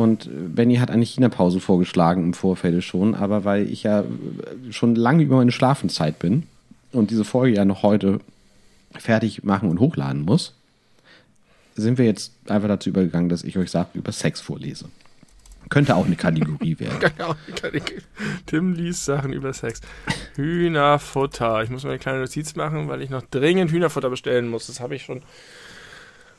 Und Benny hat eine China-Pause vorgeschlagen im Vorfeld schon, aber weil ich ja schon lange über meine Schlafenszeit bin und diese Folge ja noch heute fertig machen und hochladen muss, sind wir jetzt einfach dazu übergegangen, dass ich euch Sachen über Sex vorlese. Könnte auch eine Kategorie werden. (laughs) Tim liest Sachen über Sex. Hühnerfutter. Ich muss mal eine kleine Notiz machen, weil ich noch dringend Hühnerfutter bestellen muss. Das habe ich schon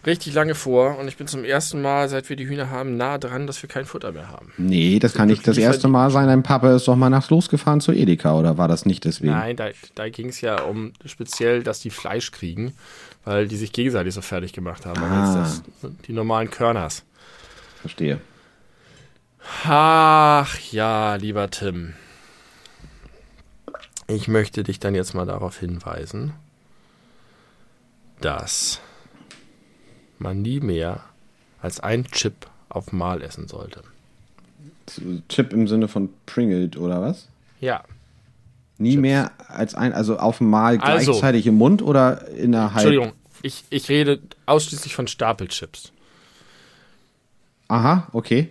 richtig lange vor und ich bin zum ersten Mal, seit wir die Hühner haben, nah dran, dass wir kein Futter mehr haben. Nee, das kann nicht das erste Mal sein. Dein Papa ist doch mal nachts losgefahren zu Edeka oder war das nicht deswegen? Nein, da, da ging es ja um speziell, dass die Fleisch kriegen, weil die sich gegenseitig so fertig gemacht haben. Ah. Das, die normalen Körners. Verstehe. Ach ja, lieber Tim. Ich möchte dich dann jetzt mal darauf hinweisen, dass man nie mehr als ein Chip auf Mal essen sollte. Chip im Sinne von Pringled oder was? Ja. Nie Chips. mehr als ein, also auf Mal Also- gleichzeitig im Mund oder innerhalb? Entschuldigung, ich, ich rede ausschließlich von Stapelchips. Aha, okay.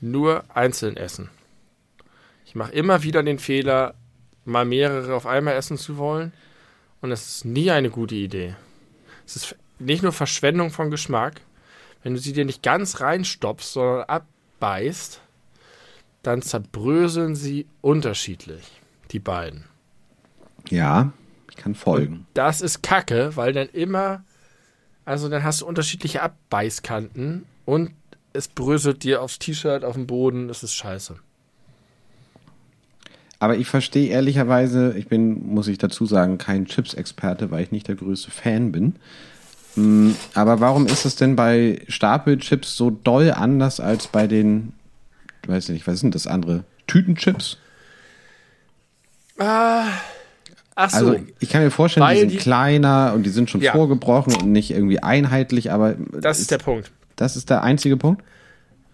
Nur einzeln essen. Ich mache immer wieder den Fehler, mal mehrere auf einmal essen zu wollen. Und es ist nie eine gute Idee. Es ist nicht nur Verschwendung von Geschmack. Wenn du sie dir nicht ganz reinstopfst, sondern abbeißt, dann zerbröseln sie unterschiedlich, die beiden. Ja, ich kann folgen. Das ist Kacke, weil dann immer, also dann hast du unterschiedliche Abbeißkanten und es bröselt dir aufs T-Shirt, auf den Boden, das ist scheiße. Aber ich verstehe ehrlicherweise, ich bin, muss ich dazu sagen, kein Chips-Experte, weil ich nicht der größte Fan bin. Mm, Aber warum ist es denn bei Stapelchips so doll anders als bei den, ich weiß nicht, was sind das andere? Tütenchips? Ach so. Also ich kann mir vorstellen, die sind die- kleiner und die sind schon Ja. vorgebrochen und nicht irgendwie einheitlich, aber das ist der Punkt. das ist der einzige Punkt?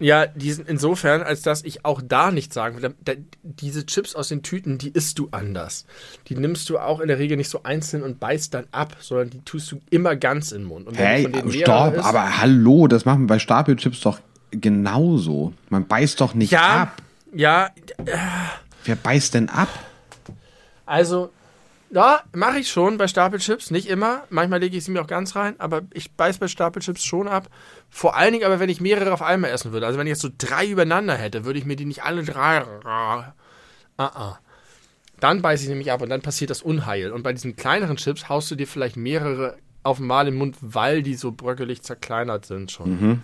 Ja, die sind insofern, als dass ich auch da nicht sagen will, da, diese Chips aus den Tüten, die isst du anders. Die nimmst du auch in der Regel nicht so einzeln und beißt dann ab, sondern die tust du immer ganz in den Mund. Und Hey, stopp, isst- aber hallo, das machen wir bei Stapelchips doch genauso. Man beißt doch nicht ja, ab. ja, Wer beißt denn ab? Also, ja, mache ich schon bei Stapelchips. Nicht immer. Manchmal lege ich sie mir auch ganz rein, aber ich beiß bei Stapelchips schon ab. Vor allen Dingen aber, wenn ich mehrere auf einmal essen würde. Also, wenn ich jetzt so drei übereinander hätte, würde ich mir die nicht alle drei. Ah, ah. Dann beiße ich nämlich ab und dann passiert das Unheil. Und bei diesen kleineren Chips haust du dir vielleicht mehrere auf einmal im Mund, weil die so bröckelig zerkleinert sind schon.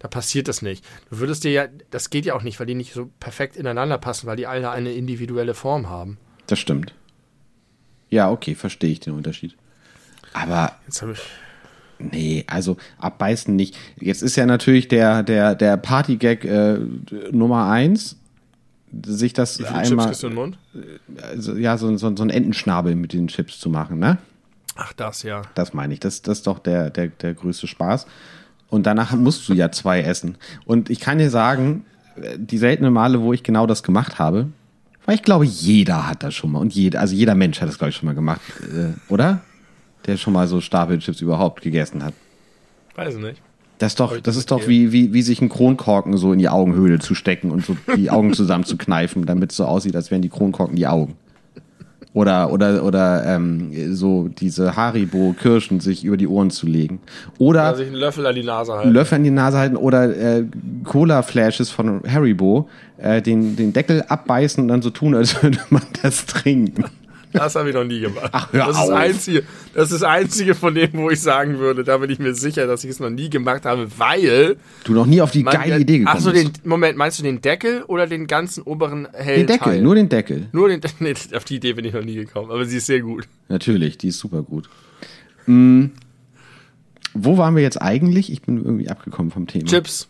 Da passiert das nicht. Du würdest dir ja, das geht ja auch nicht, weil die nicht so perfekt ineinander passen, weil die alle eine individuelle Form haben. Das stimmt. Ja, okay, verstehe ich den Unterschied. Aber Jetzt habe ich. nee, also abbeißen nicht. Jetzt ist ja natürlich der, der, der Partygag äh, Nummer eins, sich das Wie viele Chips einmal, du in den Mund? also, ja, so, so, so ein Entenschnabel mit den Chips zu machen, ne? Ach, das, ja. Das meine ich. Das, das ist doch der, der, der größte Spaß. Und danach musst du ja zwei essen. Und ich kann dir sagen, äh, die seltenen Male, wo ich genau das gemacht habe, weil ich glaube, jeder hat das schon mal. Und jeder, also jeder Mensch hat das, glaube ich, schon mal gemacht, äh, oder? Der schon mal so Stapelchips überhaupt gegessen hat. Weiß ich nicht. Das ist doch, das ist doch wie, wie, wie sich ein Kronkorken so in die Augenhöhle zu stecken und so die Augen zusammen zu kneifen, damit es so aussieht, als wären die Kronkorken die Augen. Oder, oder, oder ähm, so diese Haribo-Kirschen sich über die Ohren zu legen. Oder Oder sich einen Löffel an die Nase einen halten. Löffel in die Nase halten oder äh, Cola-Flashes von Haribo, äh, den, den Deckel abbeißen und dann so tun, als (laughs) würde man das trinken. Das habe ich noch nie gemacht. Ach, das, ist auf. das, einzige, das ist das Einzige von dem, wo ich sagen würde, da bin ich mir sicher, dass ich es noch nie gemacht habe, weil. Du noch nie auf die man- geile Idee gekommen Ach so, den. Moment, meinst du den Deckel oder den ganzen oberen hellen Den Deckel, Teil? nur den Deckel. Nur den (laughs) Nee, auf die Idee bin ich noch nie gekommen, aber sie ist sehr gut. Natürlich, die ist super gut. Mm, wo waren wir jetzt eigentlich? Ich bin irgendwie abgekommen vom Thema. Chips.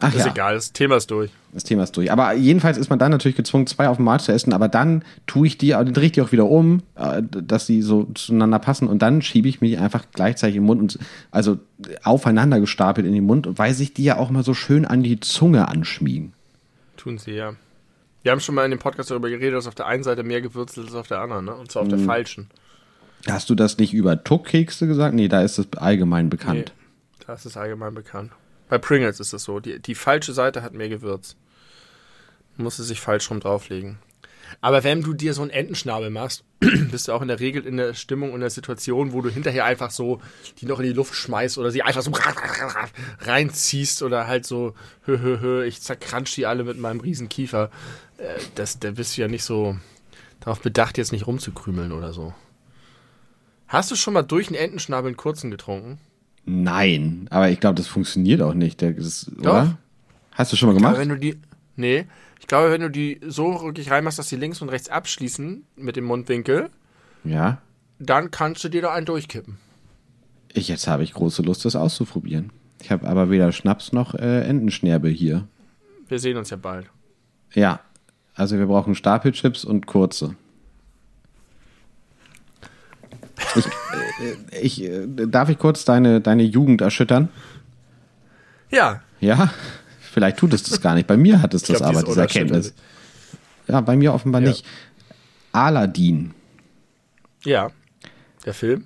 Ach ist ja. egal, das Thema ist durch. Das Thema ist durch. Aber jedenfalls ist man dann natürlich gezwungen, zwei auf einmal zu essen. Aber dann tue ich die, dann drehe ich die auch wieder um, äh, dass die so zueinander passen. Und dann schiebe ich mir die einfach gleichzeitig im Mund und also aufeinander gestapelt in den Mund, weil sich die ja auch mal so schön an die Zunge anschmiegen. Tun sie, ja. Wir haben schon mal in dem Podcast darüber geredet, dass auf der einen Seite mehr gewürzt ist als auf der anderen, ne? Und zwar auf der falschen. Hast du das nicht über Tuckkekse gesagt? Nee, da ist das allgemein bekannt. Nee, das ist allgemein bekannt. Bei Pringles ist das so. Die, die falsche Seite hat mehr Gewürz. Muss es sich falsch rum drauflegen. Aber wenn du dir so einen Entenschnabel machst, (clears throat) bist du auch in der Regel in der Stimmung, in der Situation, wo du hinterher einfach so die noch in die Luft schmeißt oder sie einfach so (laughs) reinziehst oder halt so, hö, hö, hö, ich zerkransch die alle mit meinem riesen Kiefer. Äh, Das, da bist du ja nicht so darauf bedacht, jetzt nicht rumzukrümeln oder so. Hast du schon mal durch einen Entenschnabel einen kurzen getrunken? Nein, aber ich glaube, das funktioniert auch nicht. Das, Doch. Oder? Hast du schon mal Aber gemacht? wenn du die. Nee. Ich glaube, wenn du die so wirklich reinmachst, dass die links und rechts abschließen mit dem Mundwinkel, Ja. dann kannst du dir da einen durchkippen. Ich, jetzt habe ich große Lust, das auszuprobieren. Ich habe aber weder Schnaps noch äh, Entenschnärbel hier. Wir sehen uns ja bald. Ja, also wir brauchen Stapelchips und kurze. Ich, äh, ich, äh, darf ich kurz deine, deine Jugend erschüttern? Ja. Ja? Vielleicht tut es das gar nicht. Bei mir hat es das glaub, aber, diese Erkenntnis. Ja, bei mir offenbar Ja. nicht. Aladdin, Ja. Der Film?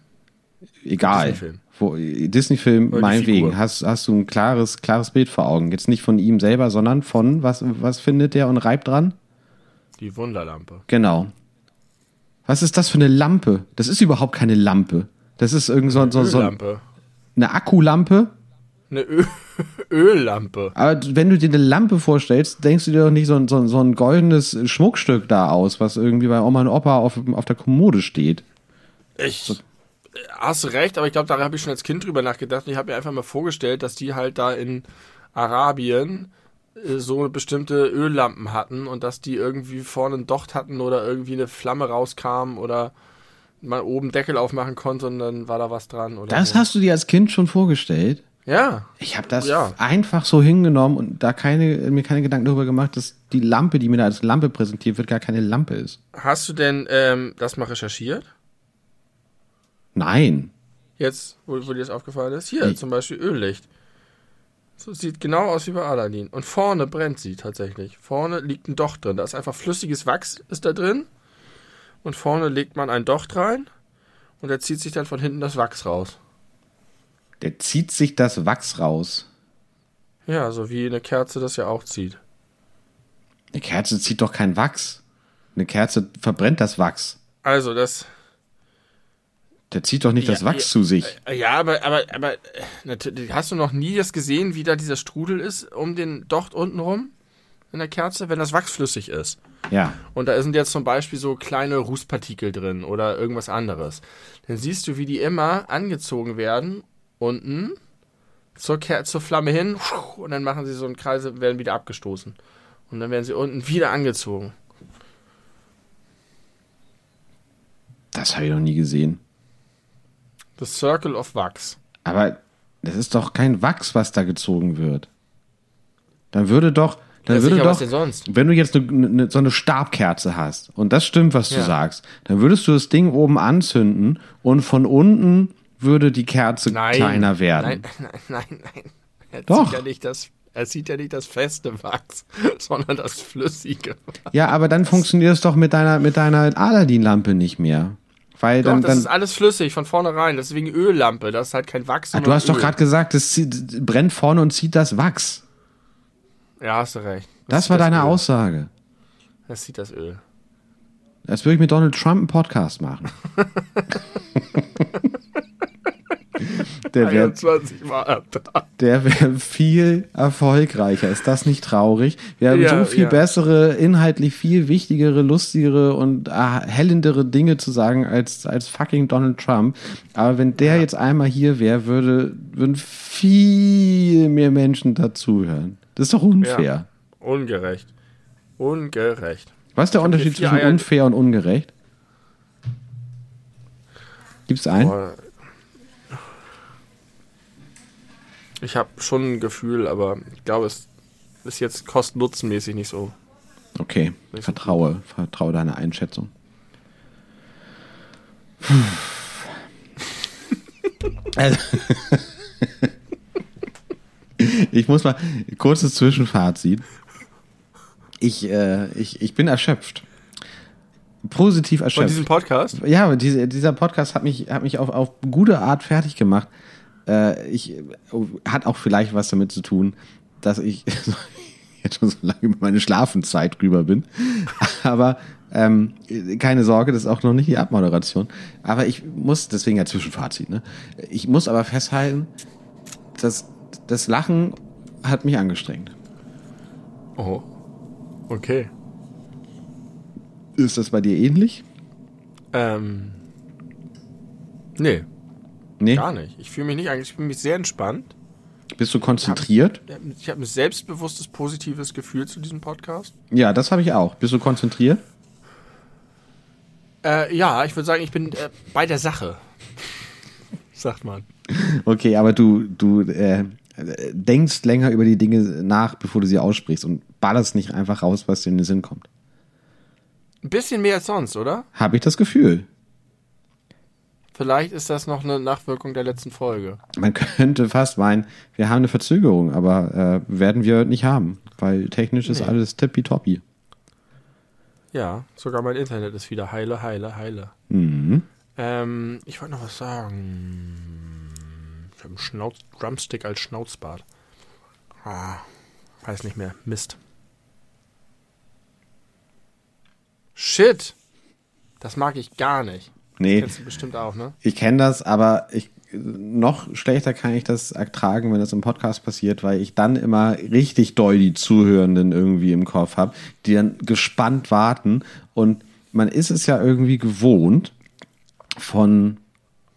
egal. Disney-Film. Die meinetwegen. Hast, hast du ein klares, klares Bild vor Augen. Jetzt nicht von ihm selber, sondern von, was, was findet der und reibt dran? Die Wunderlampe. Genau. Was ist das für eine Lampe? Das ist überhaupt keine Lampe. Das ist irgend so, so, so Öllampe. eine Akkulampe. Eine Ö (laughs) Öllampe. Aber wenn du dir eine Lampe vorstellst, denkst du dir doch nicht so, ein- so, so ein goldenes Schmuckstück da aus, was irgendwie bei Oma und Opa auf, auf der Kommode steht. Ich. Hast du recht, aber ich glaube, da habe ich schon als Kind drüber nachgedacht. Und ich habe mir einfach mal vorgestellt, dass die halt da in Arabien so bestimmte Öllampen hatten und dass die irgendwie vorne einen Docht hatten oder irgendwie eine Flamme rauskam oder man oben Deckel aufmachen konnte und dann war da was dran. Oder Das so. hast du dir als Kind schon vorgestellt? Ja. Ich habe das Ja. einfach so hingenommen und da keine, mir keine Gedanken darüber gemacht, dass die Lampe, die mir da als Lampe präsentiert wird, gar keine Lampe ist. Hast du denn ähm, das mal recherchiert? Nein. Jetzt, wo, wo dir das aufgefallen ist? Hier, Nee. zum Beispiel Öllicht. So sieht genau aus wie bei Aladdin. Und vorne brennt sie tatsächlich. Vorne liegt ein Docht drin. Da ist einfach flüssiges Wachs ist da drin. Und vorne legt man ein Docht rein. Und er zieht sich dann von hinten das Wachs raus. Der zieht sich das Wachs raus. Ja, so wie eine Kerze das ja auch zieht. Eine Kerze zieht doch kein Wachs. Eine Kerze verbrennt das Wachs. Also das. Der zieht doch nicht Ja, das Wachs ja, zu sich. Ja, aber, aber, aber, äh, hast du noch nie das gesehen, wie da dieser Strudel ist um den Docht unten rum? In der Kerze, wenn das Wachs flüssig ist. Ja. Und da sind jetzt zum Beispiel so kleine Rußpartikel drin oder irgendwas anderes. Dann siehst du, wie die immer angezogen werden, unten zur, Ker zur Flamme hin und dann machen sie so einen Kreis und werden wieder abgestoßen. Und dann werden sie unten wieder angezogen. Das habe ich noch nie gesehen. The Circle of Wax. Aber das ist doch kein Wachs, was da gezogen wird. Dann würde doch, dann Ja, würde sicher, doch, was denn sonst? wenn du jetzt eine, eine, so eine Stabkerze hast und das stimmt, was du Ja. sagst, dann würdest du das Ding oben anzünden und von unten würde die Kerze kleiner werden. Nein, (laughs) nein, nein, nein. Er Doch. Sieht ja nicht das, er sieht ja nicht das feste Wachs, (laughs) sondern das flüssige. Ja, aber dann funktioniert es doch mit deiner, mit deiner Aladdin-Lampe nicht mehr. Weil Doch, dann, das dann ist alles flüssig von vornherein. Deswegen Öllampe. Das ist halt kein Wachs. Ah, du hast doch Öl. gerade gesagt, es zieht, brennt vorne und zieht das Wachs. Ja, hast du recht. Das zieht war deine Öl. Aussage. Das sieht das Öl. Als würde ich mit Donald Trump einen Podcast machen. (laughs) der wäre 21 Mal da. der wär viel erfolgreicher. Ist das nicht traurig? Wir haben Ja, so viel ja. bessere, inhaltlich viel wichtigere, lustigere und ah, hellendere Dinge zu sagen als, als fucking Donald Trump. Aber wenn der jetzt einmal hier wäre, würde, würden viel mehr Menschen dazuhören. Das ist doch unfair. Ja. Ungerecht. Ungerecht. Was ist der hier Unterschied zwischen unfair und ungerecht? Gibt's einen? Boah. Ich habe schon ein Gefühl, aber ich glaube, es ist jetzt kosten-nutzenmäßig nicht so. Okay, vertraue, vertraue deiner Einschätzung. Also, (laughs) ich muss mal kurzes Zwischenfazit. Ich, äh, ich, ich bin erschöpft. Positiv Von erschöpft. diesem Podcast? Ja, diese, dieser Podcast hat mich, hat mich auf, auf gute Art fertig gemacht. Äh, ich, hat auch vielleicht was damit zu tun, dass ich (laughs) jetzt schon so lange über meine Schlafenszeit drüber bin. (laughs) Aber ähm, keine Sorge, das ist auch noch nicht die Abmoderation. Aber ich muss, deswegen ja Zwischenfazit, ne? Ich muss aber festhalten, dass das Lachen hat mich angestrengt. Oh. Okay. Ist das bei dir ähnlich? Ähm. Nee, Nee. gar nicht. Ich fühle mich nicht eigentlich, ich fühle mich sehr entspannt. Bist du konzentriert? Ich habe ein selbstbewusstes, positives Gefühl zu diesem Podcast. Ja, das habe ich auch. Bist du konzentriert? Äh, ja, ich würde sagen, ich bin äh, bei der Sache. (laughs) Sagt man. Okay, aber du, du äh, denkst länger über die Dinge nach, bevor du sie aussprichst und ballerst nicht einfach raus, was dir in den Sinn kommt. Ein bisschen mehr als sonst, oder? Habe ich das Gefühl. Vielleicht ist das noch eine Nachwirkung der letzten Folge. Man könnte fast meinen, wir haben eine Verzögerung, aber äh, werden wir nicht haben, weil technisch ist Nee. alles tippitoppi. Ja, sogar mein Internet ist wieder heile, heile, heile. Mhm. Ähm, ich wollte noch was sagen. Ich habe einen Schnauz Drumstick als Schnauzbart. Ah, weiß nicht mehr. Mist. Shit! Das mag ich gar nicht. Nee, Kennst du bestimmt auch, ne? ich kenne das, aber ich, noch schlechter kann ich das ertragen, wenn das im Podcast passiert, weil ich dann immer richtig doll die Zuhörenden irgendwie im Kopf habe, die dann gespannt warten und man ist es ja irgendwie gewohnt von,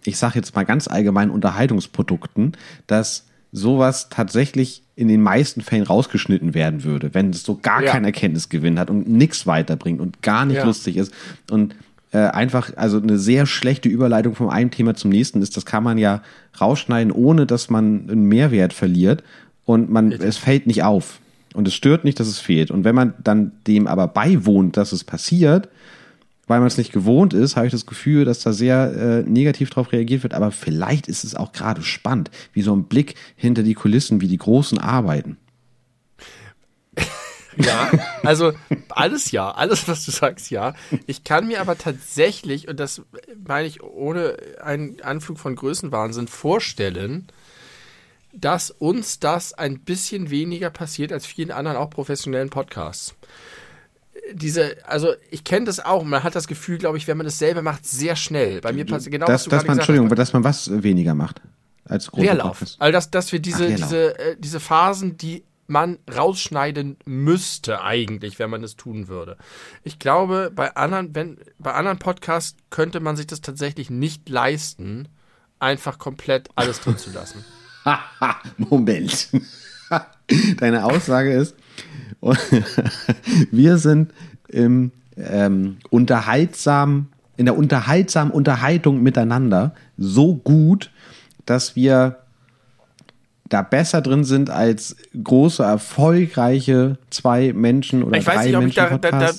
ich sage jetzt mal ganz allgemein Unterhaltungsprodukten, dass sowas tatsächlich in den meisten Fällen rausgeschnitten werden würde, wenn es so gar Ja. keinen Erkenntnisgewinn hat und nichts weiterbringt und gar nicht Ja. lustig ist und äh, einfach, also eine sehr schlechte Überleitung von einem Thema zum nächsten ist, das kann man ja rausschneiden, ohne dass man einen Mehrwert verliert und man, es fällt nicht auf und es stört nicht, dass es fehlt. Und wenn man dann dem aber beiwohnt, dass es passiert, weil man es nicht gewohnt ist, habe ich das Gefühl, dass da sehr äh, negativ drauf reagiert wird. Aber vielleicht ist es auch gerade spannend, wie so ein Blick hinter die Kulissen, wie die Großen arbeiten. Ja, also alles ja, alles, was du sagst, ja. Ich kann mir aber tatsächlich, und das meine ich ohne einen Anflug von Größenwahnsinn, vorstellen, dass uns das ein bisschen weniger passiert als vielen anderen auch professionellen Podcasts. Diese, also ich kenne das auch, man hat das Gefühl, glaube ich, wenn man das selber macht, sehr schnell. Bei mir passiert genau, du dass man, Entschuldigung, hast. dass man was weniger macht als große Leerlauf. Podcasts. Also dass, dass wir diese, Ach, diese, äh, diese Phasen, die man rausschneiden müsste eigentlich, wenn man es tun würde. Ich glaube, bei anderen, wenn, bei anderen Podcasts könnte man sich das tatsächlich nicht leisten, einfach komplett alles drin zu lassen. (laughs) Moment. (laughs) Deine Aussage ist, (laughs) wir sind im ähm, unterhaltsam, in der unterhaltsamen Unterhaltung miteinander so gut, dass wir da besser drin sind als große, erfolgreiche zwei Menschen oder Ich weiß, drei nicht, ob ich, Menschen da, da, da,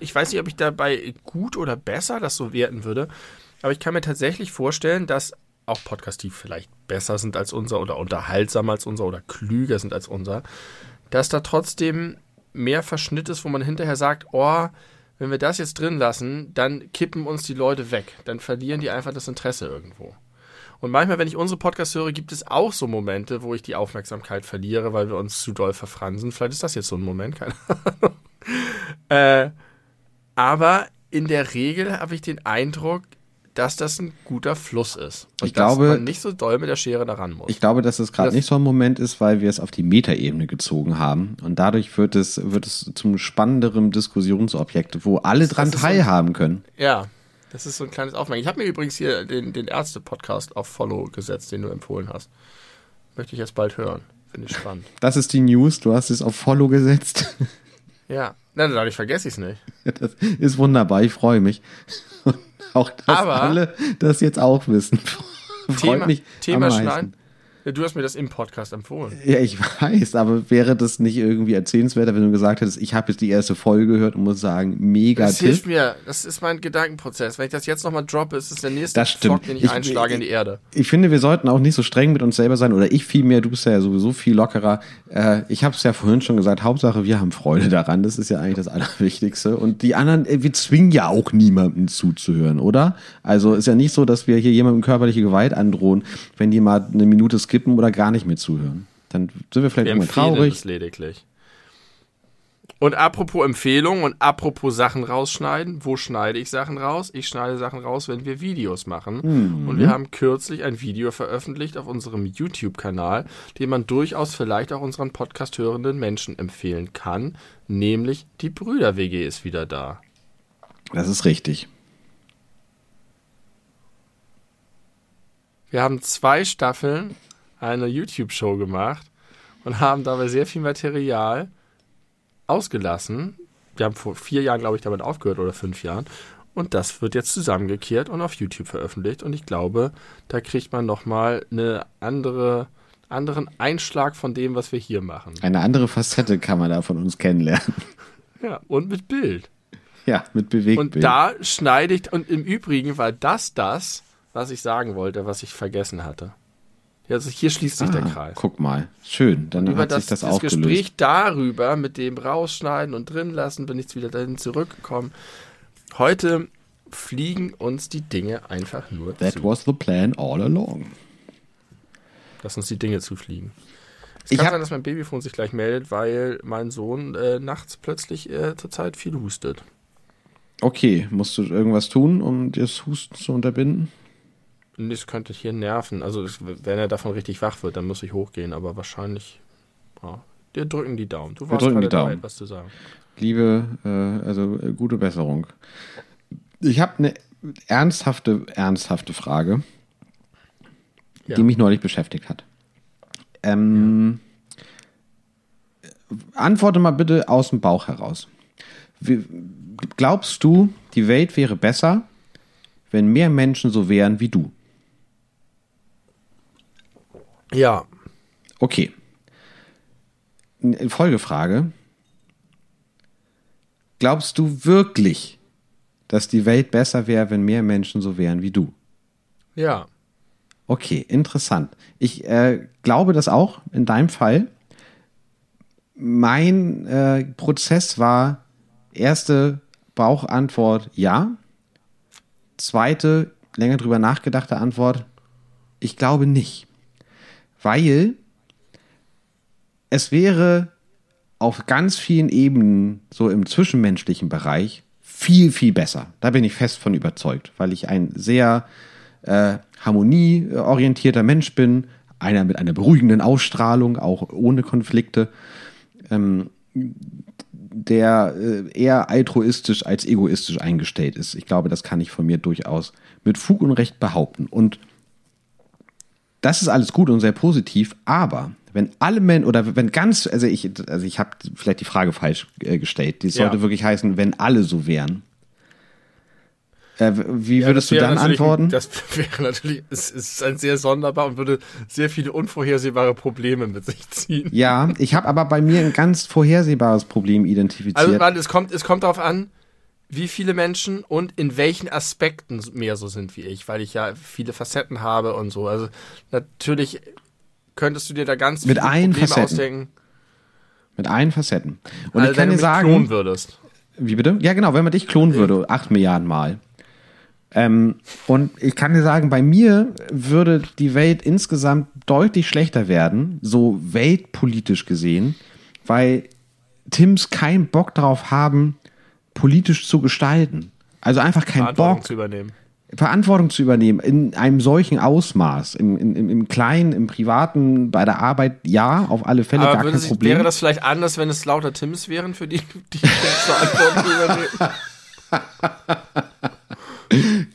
ich weiß nicht, ob ich dabei gut oder besser das so werten würde, aber ich kann mir tatsächlich vorstellen, dass auch Podcasts, die vielleicht besser sind als unser oder unterhaltsamer als unser oder klüger sind als unser, dass da trotzdem mehr Verschnitt ist, wo man hinterher sagt, oh, wenn wir das jetzt drin lassen, dann kippen uns die Leute weg. Dann verlieren die einfach das Interesse irgendwo. Und manchmal, wenn ich unsere Podcasts höre, gibt es auch so Momente, wo ich die Aufmerksamkeit verliere, weil wir uns zu doll verfransen. Vielleicht ist das jetzt so ein Moment, keine Ahnung. (laughs) Äh, aber in der Regel habe ich den Eindruck, dass das ein guter Fluss ist. Und Ich glaube- dass man nicht so doll mit der Schere daran muss. Ich glaube, dass es gerade nicht so ein Moment ist, weil wir es auf die Metaebene gezogen haben. Und dadurch wird es, wird es zum spannenderen Diskussionsobjekt, wo alle dran teilhaben können. ja, das ist so ein kleines Aufmerken. Ich habe mir übrigens hier den, den Ärzte-Podcast auf Follow gesetzt, den du empfohlen hast. Möchte ich jetzt bald hören. Finde ich spannend. Das ist die News. Du hast es auf Follow gesetzt. (laughs) Ja, nein, dadurch vergesse ich es nicht. Das ist wunderbar. Ich freue mich. (laughs) Und auch, dass Aber- alle das jetzt auch wissen. (laughs) Freut Thema, mich Thema am meisten. schneiden. Ja, du hast mir das im Podcast empfohlen. Ja, ich weiß, aber wäre das nicht irgendwie erzählenswerter, wenn du gesagt hättest, ich habe jetzt die erste Folge gehört und muss sagen, mega Das Tipp. hilft mir. Das ist mein Gedankenprozess. Wenn ich das jetzt nochmal droppe, ist es der nächste Das stimmt. Den ich, Ich- einschlage in die Erde. Ich finde, wir sollten auch nicht so streng mit uns selber sein oder ich vielmehr, du bist ja sowieso viel lockerer. Äh, ich habe es ja vorhin schon gesagt, Hauptsache wir haben Freude daran, das ist ja eigentlich das Allerwichtigste. Und die anderen, äh, wir zwingen ja auch niemanden zuzuhören, oder? Also ist ja nicht so, dass wir hier jemandem körperliche Gewalt androhen, wenn die mal eine Minute skippen oder gar nicht mehr zuhören. Dann sind wir vielleicht Wir irgendwann traurig. es lediglich. Und apropos Empfehlungen und apropos Sachen rausschneiden, wo schneide ich Sachen raus? Ich schneide Sachen raus, wenn wir Videos machen. Mhm. Und wir haben kürzlich ein Video veröffentlicht auf unserem YouTube-Kanal, den man durchaus vielleicht auch unseren Podcast hörenden Menschen empfehlen kann, nämlich die Brüder-WG ist wieder da. Das ist richtig. Wir haben zwei Staffeln eine YouTube-Show gemacht und haben dabei sehr viel Material ausgelassen. Wir haben vor vier Jahren, glaube ich, damit aufgehört oder fünf Jahren. Und das wird jetzt zusammengekehrt und auf YouTube veröffentlicht. Und ich glaube, da kriegt man nochmal eine andere, anderen Einschlag von dem, was wir hier machen. Eine andere Facette kann man da von uns kennenlernen. Ja, und mit Bild. Ja, mit Bewegtbild. Und da schneide ich, und im Übrigen war das das, was ich sagen wollte, was ich vergessen hatte. Ja, Also hier schließt sich der Ah, Kreis. Guck mal, schön, dann über hat das, sich das, das aufgelöst. Gespräch darüber, mit dem rausschneiden und drin lassen, bin ich wieder dahin zurückgekommen. Heute fliegen uns die Dinge einfach nur That zu. was the plan all along. Lass uns die Dinge zufliegen. Es Ich kann sein, dass mein Babyfon sich gleich meldet, weil mein Sohn äh, nachts plötzlich äh, zurzeit viel hustet. Okay, musst du irgendwas tun, um das Husten zu unterbinden? Und das könnte hier nerven. Also wenn er davon richtig wach wird, dann muss ich hochgehen, aber wahrscheinlich. Ja, wir drücken die Daumen. Du warst drücken die Daumen. dabei, was zu sagen. Liebe, äh, also äh, gute Besserung. Ich habe eine ernsthafte, ernsthafte Frage, Ja. die mich neulich beschäftigt hat. Ähm, Antworte mal bitte aus dem Bauch heraus. Wie, glaubst du, die Welt wäre besser, wenn mehr Menschen so wären wie du? Ja, Okay. Folgefrage. Glaubst du wirklich, dass die Welt besser wäre, wenn mehr Menschen so wären wie du? ja. Okay, interessant. Ich äh, glaube das auch in deinem Fall. Mein äh, Prozess war erste Bauchantwort ja. Zweite, länger drüber nachgedachte Antwort, ich glaube nicht. Weil es wäre auf ganz vielen Ebenen, so im zwischenmenschlichen Bereich, viel, viel besser. Da bin ich fest von überzeugt, weil ich ein sehr äh, harmonieorientierter Mensch bin, einer mit einer beruhigenden Ausstrahlung, auch ohne Konflikte, ähm, der äh, eher altruistisch als egoistisch eingestellt ist. Ich glaube, das kann ich von mir durchaus mit Fug und Recht behaupten. Und das ist alles gut und sehr positiv, aber wenn alle Menschen oder wenn ganz, also ich, also ich habe vielleicht die Frage falsch äh, gestellt, die sollte Ja. wirklich heißen, wenn alle so wären. Äh, wie Ja, würdest du dann antworten? Das (laughs) wäre natürlich, es ist ein sehr sonderbar und würde sehr viele unvorhersehbare Probleme mit sich ziehen. Ja, ich habe aber bei mir ein ganz vorhersehbares Problem identifiziert. Also warte, es kommt, es kommt darauf an, wie viele Menschen und in welchen Aspekten mehr so sind wie ich, weil ich ja viele Facetten habe und so. Also natürlich könntest du dir da ganz Mit viele allen Probleme Facetten. ausdenken. mit allen Facetten. Und also ich kann wenn dir sagen, klonen würdest. Wie bitte? Ja, genau, wenn man dich klonen würde, acht Milliarden Mal. Ähm, und ich kann dir sagen, bei mir würde die Welt insgesamt deutlich schlechter werden, so weltpolitisch gesehen, weil Tims keinen Bock darauf haben, politisch zu gestalten. Also einfach keinen Verantwortung Bock, zu übernehmen. Verantwortung zu übernehmen in einem solchen Ausmaß, im, im, im Kleinen, im Privaten, bei der Arbeit, ja, auf alle Fälle Aber gar kein sich, Problem. wäre das vielleicht anders, wenn es lauter Tims wären, für die die Verantwortung übernehmen?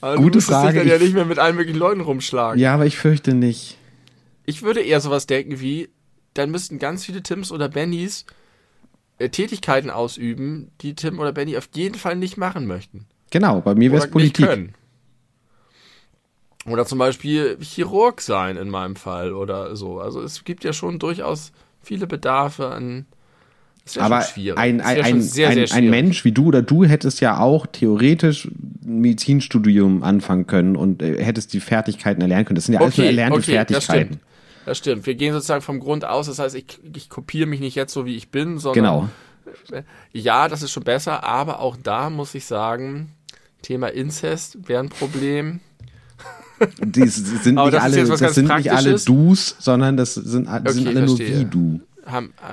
Aber (laughs) Gute du Frage, dich dann ja ich- nicht mehr mit allen möglichen Leuten rumschlagen. ja, aber ich fürchte nicht. Ich würde eher sowas denken wie, dann müssten ganz viele Tims oder Bennys Tätigkeiten ausüben, die Tim oder Benny auf jeden Fall nicht machen möchten. Genau, bei mir wäre es Politik. können. Oder zum Beispiel Chirurg sein in meinem Fall oder so. Also es gibt ja schon durchaus viele Bedarfe an. Das Aber ein, ein, ein, sehr, ein, sehr ein Mensch wie du oder du hättest ja auch theoretisch ein Medizinstudium anfangen können und äh, hättest die Fertigkeiten erlernen können. Das sind ja alles okay, nur erlernte okay, Fertigkeiten. Das stimmt. das. Wir gehen sozusagen vom Grund aus. Das heißt, ich, ich kopiere mich nicht jetzt so, wie ich bin, sondern. Genau. Ja, das ist schon besser. Aber auch da muss ich sagen, Thema Inzest wäre ein Problem. (laughs) Die sind nicht alle, das sind nicht alle Dus, sondern das sind, das okay, sind alle verstehe. nur wie du.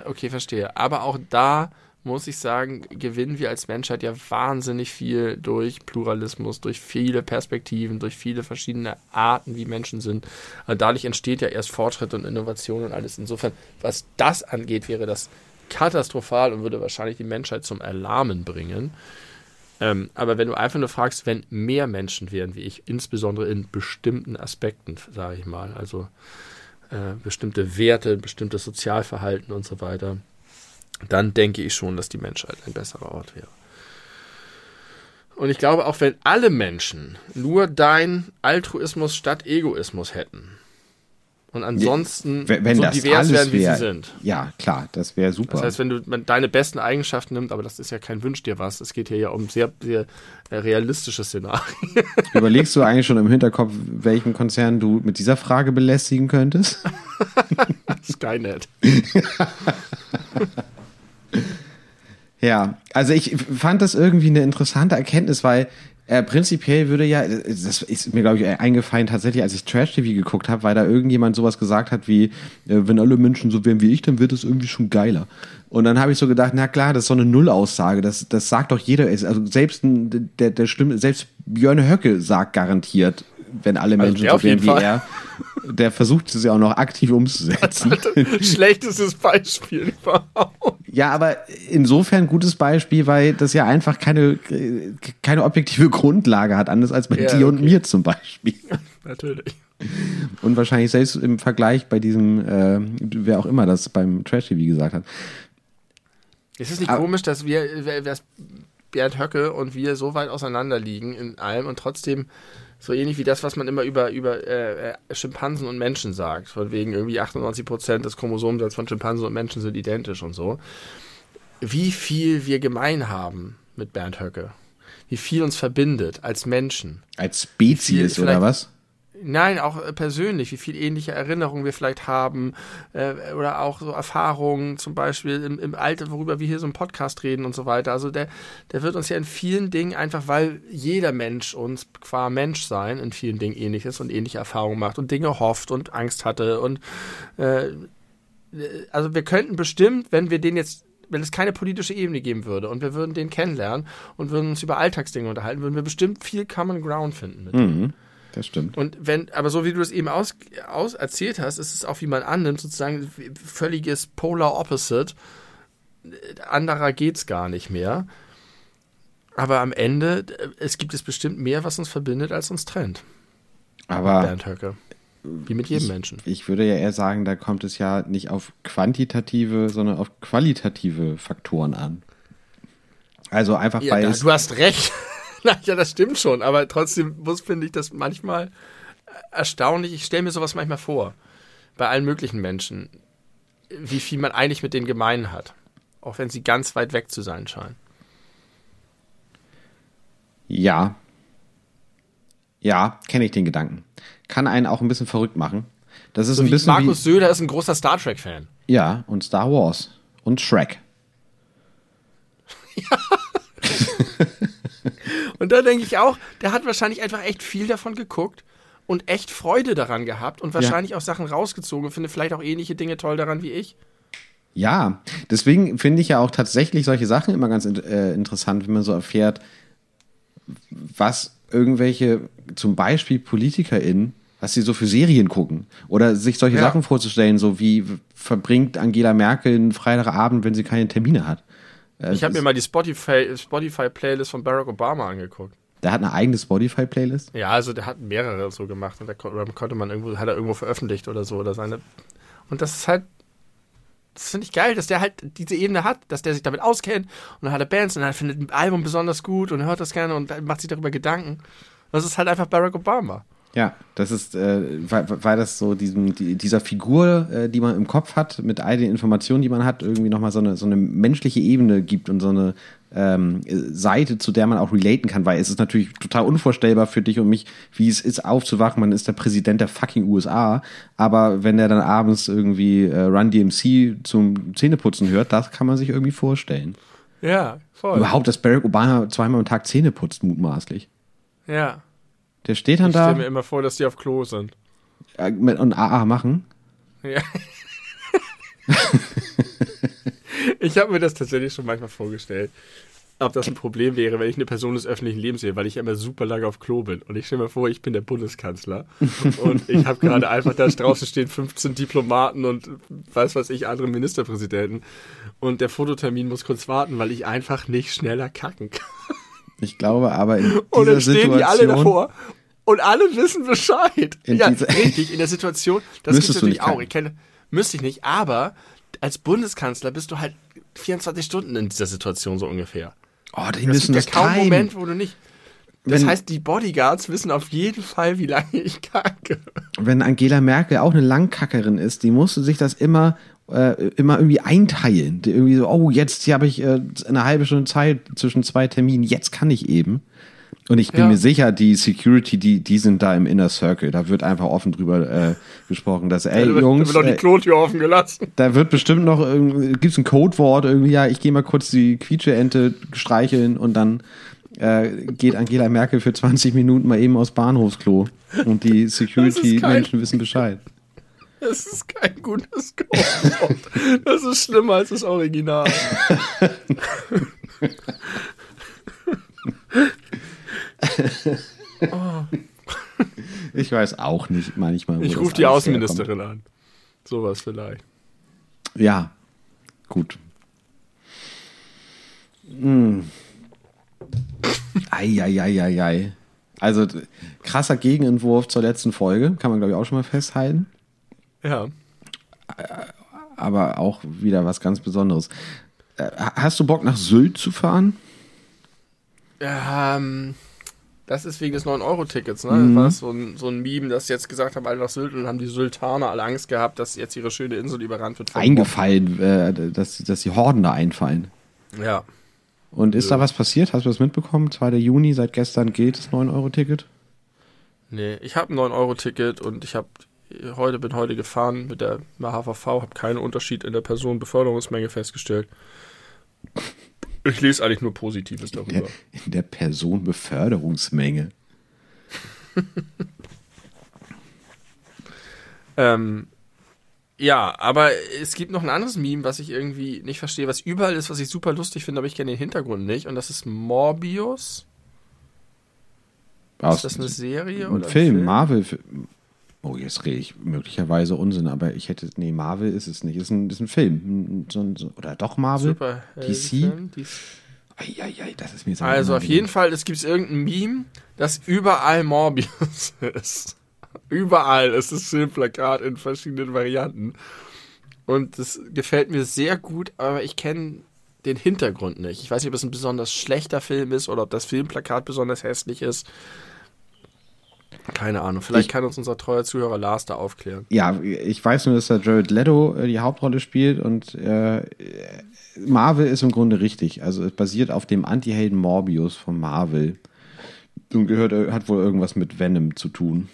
Okay, verstehe. Aber auch da muss ich sagen, gewinnen wir als Menschheit ja wahnsinnig viel durch Pluralismus, durch viele Perspektiven, durch viele verschiedene Arten, wie Menschen sind. Und dadurch entsteht ja erst Fortschritt und Innovation und alles. Insofern, was das angeht, wäre das katastrophal und würde wahrscheinlich die Menschheit zum Erlahmen bringen. Ähm, aber wenn du einfach nur fragst, wenn mehr Menschen wären wie ich, insbesondere in bestimmten Aspekten, sage ich mal, also äh, bestimmte Werte, bestimmtes Sozialverhalten und so weiter, dann denke ich schon, dass die Menschheit ein besserer Ort wäre. Und ich glaube, auch wenn alle Menschen nur dein Altruismus statt Egoismus hätten, und ansonsten wenn, wenn so divers werden, wie wär, sie sind. Ja, klar, das wäre super. Das heißt, wenn du deine besten Eigenschaften nimmst, aber das ist ja kein Wunsch dir was, es geht hier ja um sehr, sehr äh, realistische Szenarien. (laughs) Überlegst du eigentlich schon im Hinterkopf, welchen Konzern du mit dieser Frage belästigen könntest? (laughs) Skynet. (laughs) (laughs) ja, also ich fand das irgendwie eine interessante Erkenntnis, weil äh, prinzipiell würde ja, das ist mir, glaube ich, eingefallen tatsächlich, als ich Trash-TV geguckt habe, weil da irgendjemand sowas gesagt hat wie, äh, wenn alle Menschen so wären wie ich, dann wird es irgendwie schon geiler. Und dann habe ich so gedacht, na klar, das ist so eine Nullaussage. Das, das sagt doch jeder. Also selbst der, der Stimme, selbst Björn Höcke sagt garantiert, wenn alle also Menschen also so wären wie Fall. er, der versucht es ja auch noch aktiv umzusetzen. (laughs) Schlechtestes Beispiel überhaupt. Ja, aber insofern gutes Beispiel, weil das ja einfach keine, keine objektive Grundlage hat, anders als bei ja, dir okay. und mir zum Beispiel. (laughs) Natürlich. Und wahrscheinlich selbst im Vergleich bei diesem, äh, wer auch immer das beim Trash-TV gesagt hat. Ist es nicht aber, komisch, dass wir, dass Bernd Höcke und wir so weit auseinander liegen in allem und trotzdem so ähnlich wie das, was man immer über, über äh, äh Schimpansen und Menschen sagt. Von wegen irgendwie 98% des Chromosomsatzes von Schimpansen und Menschen sind identisch und so. Wie viel wir gemein haben mit Bernd Höcke. Wie viel uns verbindet als Menschen. Als Spezies oder was? Nein, auch äh, persönlich, wie viel ähnliche Erinnerungen wir vielleicht haben äh, oder auch so Erfahrungen, zum Beispiel im, im Alter, worüber wir hier so im Podcast reden und so weiter. Also der, der wird uns ja in vielen Dingen einfach, weil jeder Mensch uns qua Mensch sein in vielen Dingen ähnlich ist und ähnliche Erfahrungen macht und Dinge hofft und Angst hatte und äh, also wir könnten bestimmt, wenn wir den jetzt wenn es keine politische Ebene geben würde und wir würden den kennenlernen und würden uns über Alltagsdinge unterhalten, würden wir bestimmt viel Common Ground finden mit mhm das stimmt. Und wenn, aber so wie du es eben aus, aus erzählt hast, ist es auch, wie man annimmt, sozusagen völliges Polar Opposite. Anderer geht's gar nicht mehr. Aber am Ende, es gibt es bestimmt mehr, was uns verbindet, als uns trennt. Aber. Bernd Höcke. Wie mit jedem ich, Menschen. Ich würde ja eher sagen, da kommt es ja nicht auf quantitative, sondern auf qualitative Faktoren an. Also einfach ja, weil. Da, du hast recht. (laughs) ja, das stimmt schon, aber trotzdem muss, finde ich, das manchmal erstaunlich. Ich stelle mir sowas manchmal vor. Bei allen möglichen Menschen. Wie viel man eigentlich mit denen gemein hat. Auch wenn sie ganz weit weg zu sein scheinen. Ja. Ja, kenne ich den Gedanken. Kann einen auch ein bisschen verrückt machen. Das ist so ein bisschen. Markus wie, Söder ist ein großer Star Trek-Fan. Ja, und Star Wars. Und Shrek. Ja. (laughs) (laughs) (laughs) Und da denke ich auch, der hat wahrscheinlich einfach echt viel davon geguckt und echt Freude daran gehabt und wahrscheinlich ja. auch Sachen rausgezogen, finde vielleicht auch ähnliche Dinge toll daran wie ich. Ja, deswegen finde ich ja auch tatsächlich solche Sachen immer ganz äh, interessant, wenn man so erfährt, was irgendwelche, zum Beispiel PolitikerInnen, was sie so für Serien gucken. Oder sich solche ja. Sachen vorzustellen, so wie verbringt Angela Merkel einen Freitagabend, wenn sie keine Termine hat. Äh, ich habe mir mal die Spotify-Playlist Spotify von Barack Obama angeguckt. Der hat eine eigene Spotify-Playlist? Ja, also der hat mehrere so gemacht und da konnte man irgendwo, hat er irgendwo veröffentlicht oder so oder seine. Und das ist halt, das finde ich geil, dass der halt diese Ebene hat, dass der sich damit auskennt und dann hat er Bands und er findet ein Album besonders gut und hört das gerne und macht sich darüber Gedanken. Das ist halt einfach Barack Obama. Ja, das ist, äh, weil, weil das so diesem, die, dieser Figur, äh, die man im Kopf hat, mit all den Informationen, die man hat, irgendwie nochmal so eine, so eine menschliche Ebene gibt und so eine ähm, Seite, zu der man auch relaten kann, weil es ist natürlich total unvorstellbar für dich und mich, wie es ist, aufzuwachen. Man ist der Präsident der fucking USA, aber wenn er dann abends irgendwie äh, Run DMC zum Zähneputzen hört, das kann man sich irgendwie vorstellen. Ja, voll. Überhaupt, dass Barack Obama zweimal am Tag Zähne putzt, mutmaßlich. Ja. Der steht dann Ich da stelle mir immer vor, dass die auf Klo sind. mit, und AA machen. Ja. (laughs) ich habe mir das tatsächlich schon manchmal vorgestellt, ob das ein Problem wäre, wenn ich eine Person des öffentlichen Lebens sehe, weil ich immer super lange auf Klo bin. Und ich stelle mir vor, ich bin der Bundeskanzler (laughs) und ich habe gerade einfach da draußen stehen 15 Diplomaten und weiß was ich, andere Ministerpräsidenten. Und der Fototermin muss kurz warten, weil ich einfach nicht schneller kacken kann. Ich glaube aber in dieser Und dann stehen Situation die alle davor und alle wissen Bescheid. In ja, richtig, in der Situation, das gibt es natürlich nicht auch. Ich kenne, müsste ich nicht, aber als Bundeskanzler bist du halt 24 Stunden in dieser Situation so ungefähr. Oh, die Es müssen gibt das ja kaum timen. Moment, wo du nicht. Das Wenn- heißt, die Bodyguards wissen auf jeden Fall, wie lange ich kacke. Wenn Angela Merkel auch eine Langkackerin ist, die musste sich das immer äh, immer irgendwie einteilen. Die irgendwie so, oh, jetzt hier habe ich äh, eine halbe Stunde Zeit zwischen zwei Terminen, jetzt kann ich eben. Und ich bin Ja. mir sicher, die Security, die, die sind da im Inner Circle. Da wird einfach offen drüber äh, gesprochen, dass, ey, da wird, Jungs, da wird doch die Klotür offen gelassen. Da wird bestimmt noch, gibt es ein Codewort irgendwie, ja, ich gehe mal kurz die Quietscheente streicheln und dann äh, geht Angela Merkel für 20 Minuten mal eben aus Bahnhofsklo und die Security-Menschen wissen Bescheid. Das ist kein gutes Codewort. Das ist schlimmer als das Original. (laughs) (laughs) Ich weiß auch nicht manchmal. Ich rufe die Außenministerin an. Sowas vielleicht. herkommt. Ja, gut. Hm. Eieieiei. Also krasser Gegenentwurf zur letzten Folge, kann man glaube ich auch schon mal festhalten. Ja. aber auch wieder was ganz Besonderes. Äh, Hast du Bock nach Sylt zu fahren? Ähm, das ist wegen des 9-Euro-Tickets, ne? Mhm. Das war so ein, so ein Meme, das jetzt gesagt haben, alle nach Sylt und haben die Syltaner alle Angst gehabt, dass jetzt ihre schöne Insel überrannt wird. Eingefallen, äh, dass, dass die Horden da einfallen. Ja. Und ist da was passiert? Hast du das mitbekommen? 2. Juni, seit gestern gilt das 9-Euro-Ticket. Nee, ich habe ein 9-Euro-Ticket und ich habe heute, bin heute gefahren mit der HVV, habe keinen Unterschied in der Personenbeförderungsmenge festgestellt. Ich lese eigentlich nur Positives Der, darüber. in der Personenbeförderungsmenge. (laughs) Ähm, ja, aber es gibt noch ein anderes Meme, was ich irgendwie nicht verstehe, was überall ist, was ich super lustig finde, aber ich kenne den Hintergrund nicht. Und das ist Morbius. Aus ist das eine Serie ein oder ein Film, Marvel. Oh, jetzt rede ich möglicherweise Unsinn, aber ich hätte. Nee, Marvel ist es nicht. Ist ein, ist ein Film. So ein, so, oder doch Marvel? Super. DC? DC? Eieiei, das ist mir jetzt Also auf jeden Fall, es gibt irgendein Meme, das überall Morbius (laughs) ist. Überall ist das Filmplakat in verschiedenen Varianten. Und das gefällt mir sehr gut, aber ich kenne den Hintergrund nicht. Ich weiß nicht, ob es ein besonders schlechter Film ist oder ob das Filmplakat besonders hässlich ist. Keine Ahnung. Vielleicht Ich- kann uns unser treuer Zuhörer Lars da aufklären. Ja, ich weiß nur, dass da Jared Leto äh, die Hauptrolle spielt und äh, Marvel ist im Grunde richtig. Also es basiert auf dem Anti-Helden Morbius von Marvel und gehört, äh, hat wohl irgendwas mit Venom zu tun.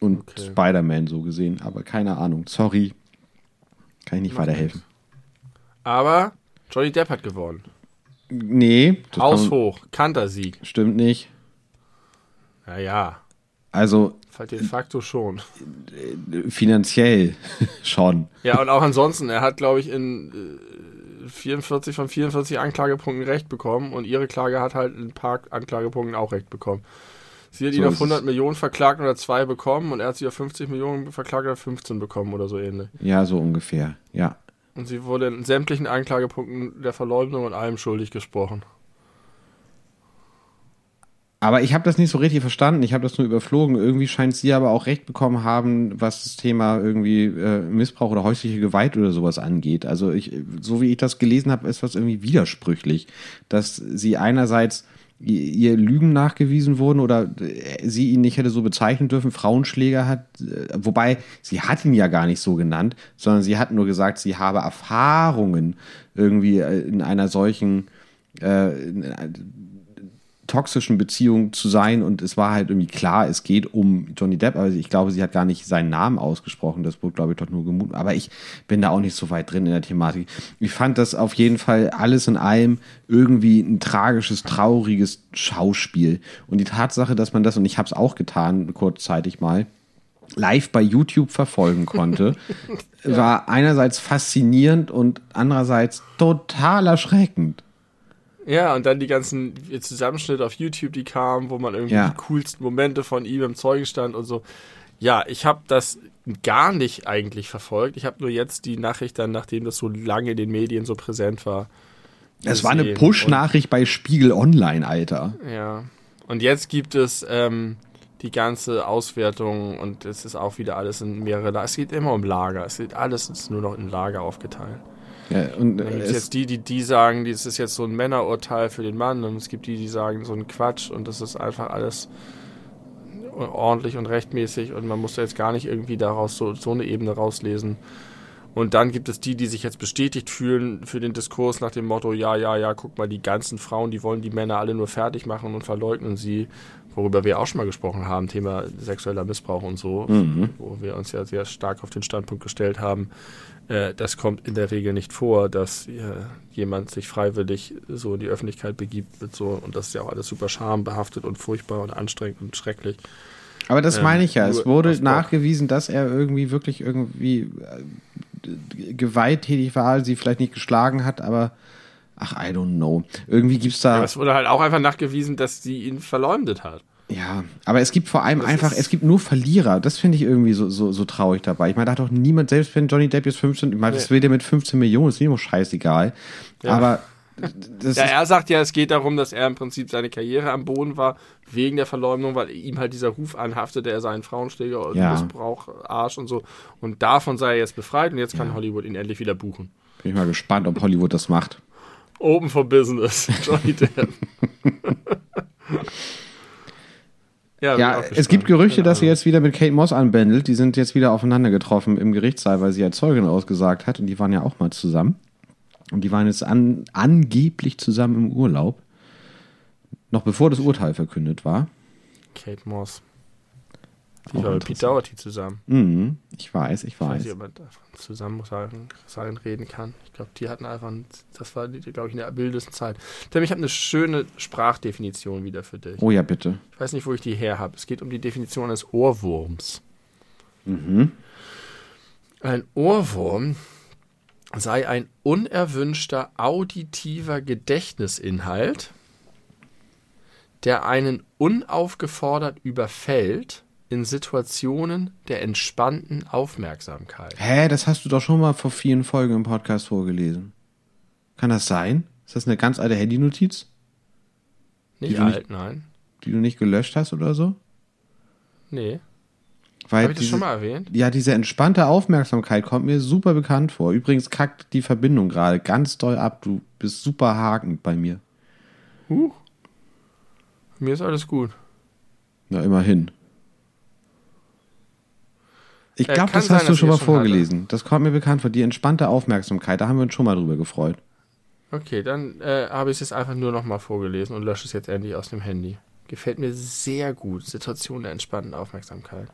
Und Okay. Spider-Man so gesehen, aber keine Ahnung. Sorry. Kann ich nicht Macht weiterhelfen. Aber Johnny Depp hat gewonnen. Nee, das Haus kann- hoch. Kantersieg. stimmt nicht. Naja, Also de facto schon. äh, finanziell (laughs) schon. Ja, und auch ansonsten, er hat, glaube ich, in äh, 44 von 44 Anklagepunkten Recht bekommen und ihre Klage hat halt in ein paar Anklagepunkten auch Recht bekommen. Sie hat So ihn auf ist es. 100 Millionen verklagt oder zwei bekommen und er hat sie auf 50 Millionen verklagt oder 15 bekommen oder so ähnlich. Ja, so ungefähr. Ja. Und sie wurde in sämtlichen Anklagepunkten der Verleumdung und allem schuldig gesprochen. Aber ich habe das nicht so richtig verstanden. Ich habe das nur überflogen. Irgendwie scheint sie aber auch recht bekommen haben, was das Thema irgendwie äh, Missbrauch oder häusliche Gewalt oder sowas angeht. Also ich, so wie ich das gelesen habe, ist das irgendwie widersprüchlich, dass sie einerseits ihr Lügen nachgewiesen wurden oder sie ihn nicht hätte so bezeichnen dürfen, Frauenschläger hat, wobei sie hat ihn ja gar nicht so genannt, sondern sie hat nur gesagt, sie habe Erfahrungen irgendwie in einer solchen äh, toxischen Beziehung zu sein und es war halt irgendwie klar, es geht um Johnny Depp, aber ich glaube, sie hat gar nicht seinen Namen ausgesprochen, das wurde, glaube ich, doch nur gemutet, aber ich bin da auch nicht so weit drin in der Thematik. Ich fand das auf jeden Fall alles in allem irgendwie ein tragisches, trauriges Schauspiel und die Tatsache, dass man das, und ich habe es auch getan, kurzzeitig mal, live bei YouTube verfolgen konnte, ja. (laughs) war einerseits faszinierend und andererseits total erschreckend. Ja, und dann die ganzen Zusammenschnitte auf YouTube, die kamen, wo man irgendwie ja. die coolsten Momente von ihm im Zeugenstand und so. Ja, ich habe das gar nicht eigentlich verfolgt. Ich habe nur jetzt die Nachricht dann, nachdem das so lange in den Medien so präsent war. Es war eine Push-Nachricht bei Spiegel Online, Alter. Ja. Und jetzt gibt es ähm, die ganze Auswertung und es ist auch wieder alles in mehrere Lager. Es geht immer um Lager. Es geht alles ist nur noch in Lager aufgeteilt. Ja, und dann gibt es jetzt die, die, die sagen, das ist jetzt so ein Männerurteil für den Mann und es gibt die, die sagen, so ein Quatsch und das ist einfach alles ordentlich und rechtmäßig und man muss da jetzt gar nicht irgendwie daraus so, so eine Ebene rauslesen. Und dann gibt es die, die sich jetzt bestätigt fühlen für den Diskurs nach dem Motto, ja, ja, ja, guck mal, die ganzen Frauen, die wollen die Männer alle nur fertig machen und verleugnen sie, worüber wir auch schon mal gesprochen haben, Thema sexueller Missbrauch und so, mhm. wo wir uns ja sehr stark auf den Standpunkt gestellt haben, äh, das kommt in der Regel nicht vor, dass äh, jemand sich freiwillig so in die Öffentlichkeit begibt mit so, und das ist ja auch alles super schambehaftet und furchtbar und anstrengend und schrecklich. Aber das ähm, meine ich ja. Es wurde nachgewiesen, dass er irgendwie wirklich irgendwie äh, gewalttätig war, sie vielleicht nicht geschlagen hat, aber ach, I don't know. Irgendwie gibt es da. Ja, es wurde halt auch einfach nachgewiesen, dass sie ihn verleumdet hat. Ja, aber es gibt vor allem das einfach, es gibt nur Verlierer. Das finde ich irgendwie so, so, so traurig dabei. Ich meine, da hat doch niemand, selbst wenn Johnny Depp jetzt 15, ich meine, nee. das will der mit 15 Millionen, ist auch scheißegal. Ja. Aber (laughs) ja, er sagt ja, es geht darum, dass er im Prinzip seine Karriere am Boden war, wegen der Verleumdung, weil ihm halt dieser Ruf anhaftet, der er seinen Frauenschläger und ja. Missbrauch, Arsch und so. Und davon sei er jetzt befreit und jetzt kann ja. Hollywood ihn endlich wieder buchen. Bin ich mal gespannt, ob Hollywood das macht. Open for Business, (laughs) Johnny Depp. (laughs) Ja, ja es gibt Gerüchte, dass sie jetzt wieder mit Kate Moss anbändelt. Die sind jetzt wieder aufeinander getroffen im Gerichtssaal, weil sie als Zeugin ausgesagt hat und die waren ja auch mal zusammen. Und die waren jetzt an, angeblich zusammen im Urlaub. Noch bevor das Urteil verkündet war. Kate Moss. Die war mit Pete Doherty zusammen. Mhm, ich weiß, ich weiß. Ich weiß nicht, ob man zusammen sagen, sagen reden kann. Ich glaube, die hatten einfach, das war, glaube ich, in der wildesten Zeit. Denn ich habe eine schöne Sprachdefinition wieder für dich. Oh ja, bitte. Ich weiß nicht, wo ich die her habe. Es geht um die Definition eines Ohrwurms. Mhm. Ein Ohrwurm sei ein unerwünschter auditiver Gedächtnisinhalt, der einen unaufgefordert überfällt in Situationen der entspannten Aufmerksamkeit. Hä, das hast du doch schon mal vor vielen Folgen im Podcast vorgelesen. Kann das sein? Ist das eine ganz alte Handynotiz? Nicht alt, nicht, nein. Die du nicht gelöscht hast oder so? Nee. Habe ich das diese, schon mal erwähnt? Ja, diese entspannte Aufmerksamkeit kommt mir super bekannt vor. Übrigens kackt die Verbindung gerade ganz doll ab. Du bist super hakend bei mir. Huch. Mir ist alles gut. Na, immerhin. Ich äh, glaube, das hast sein, du schon mal vorgelesen. Hatte. Das kommt mir bekannt vor. Die entspannte Aufmerksamkeit, da haben wir uns schon mal drüber gefreut. Okay, dann äh, habe ich es jetzt einfach nur noch mal vorgelesen und lösche es jetzt endlich aus dem Handy. Gefällt mir sehr gut. Situation der entspannten Aufmerksamkeit.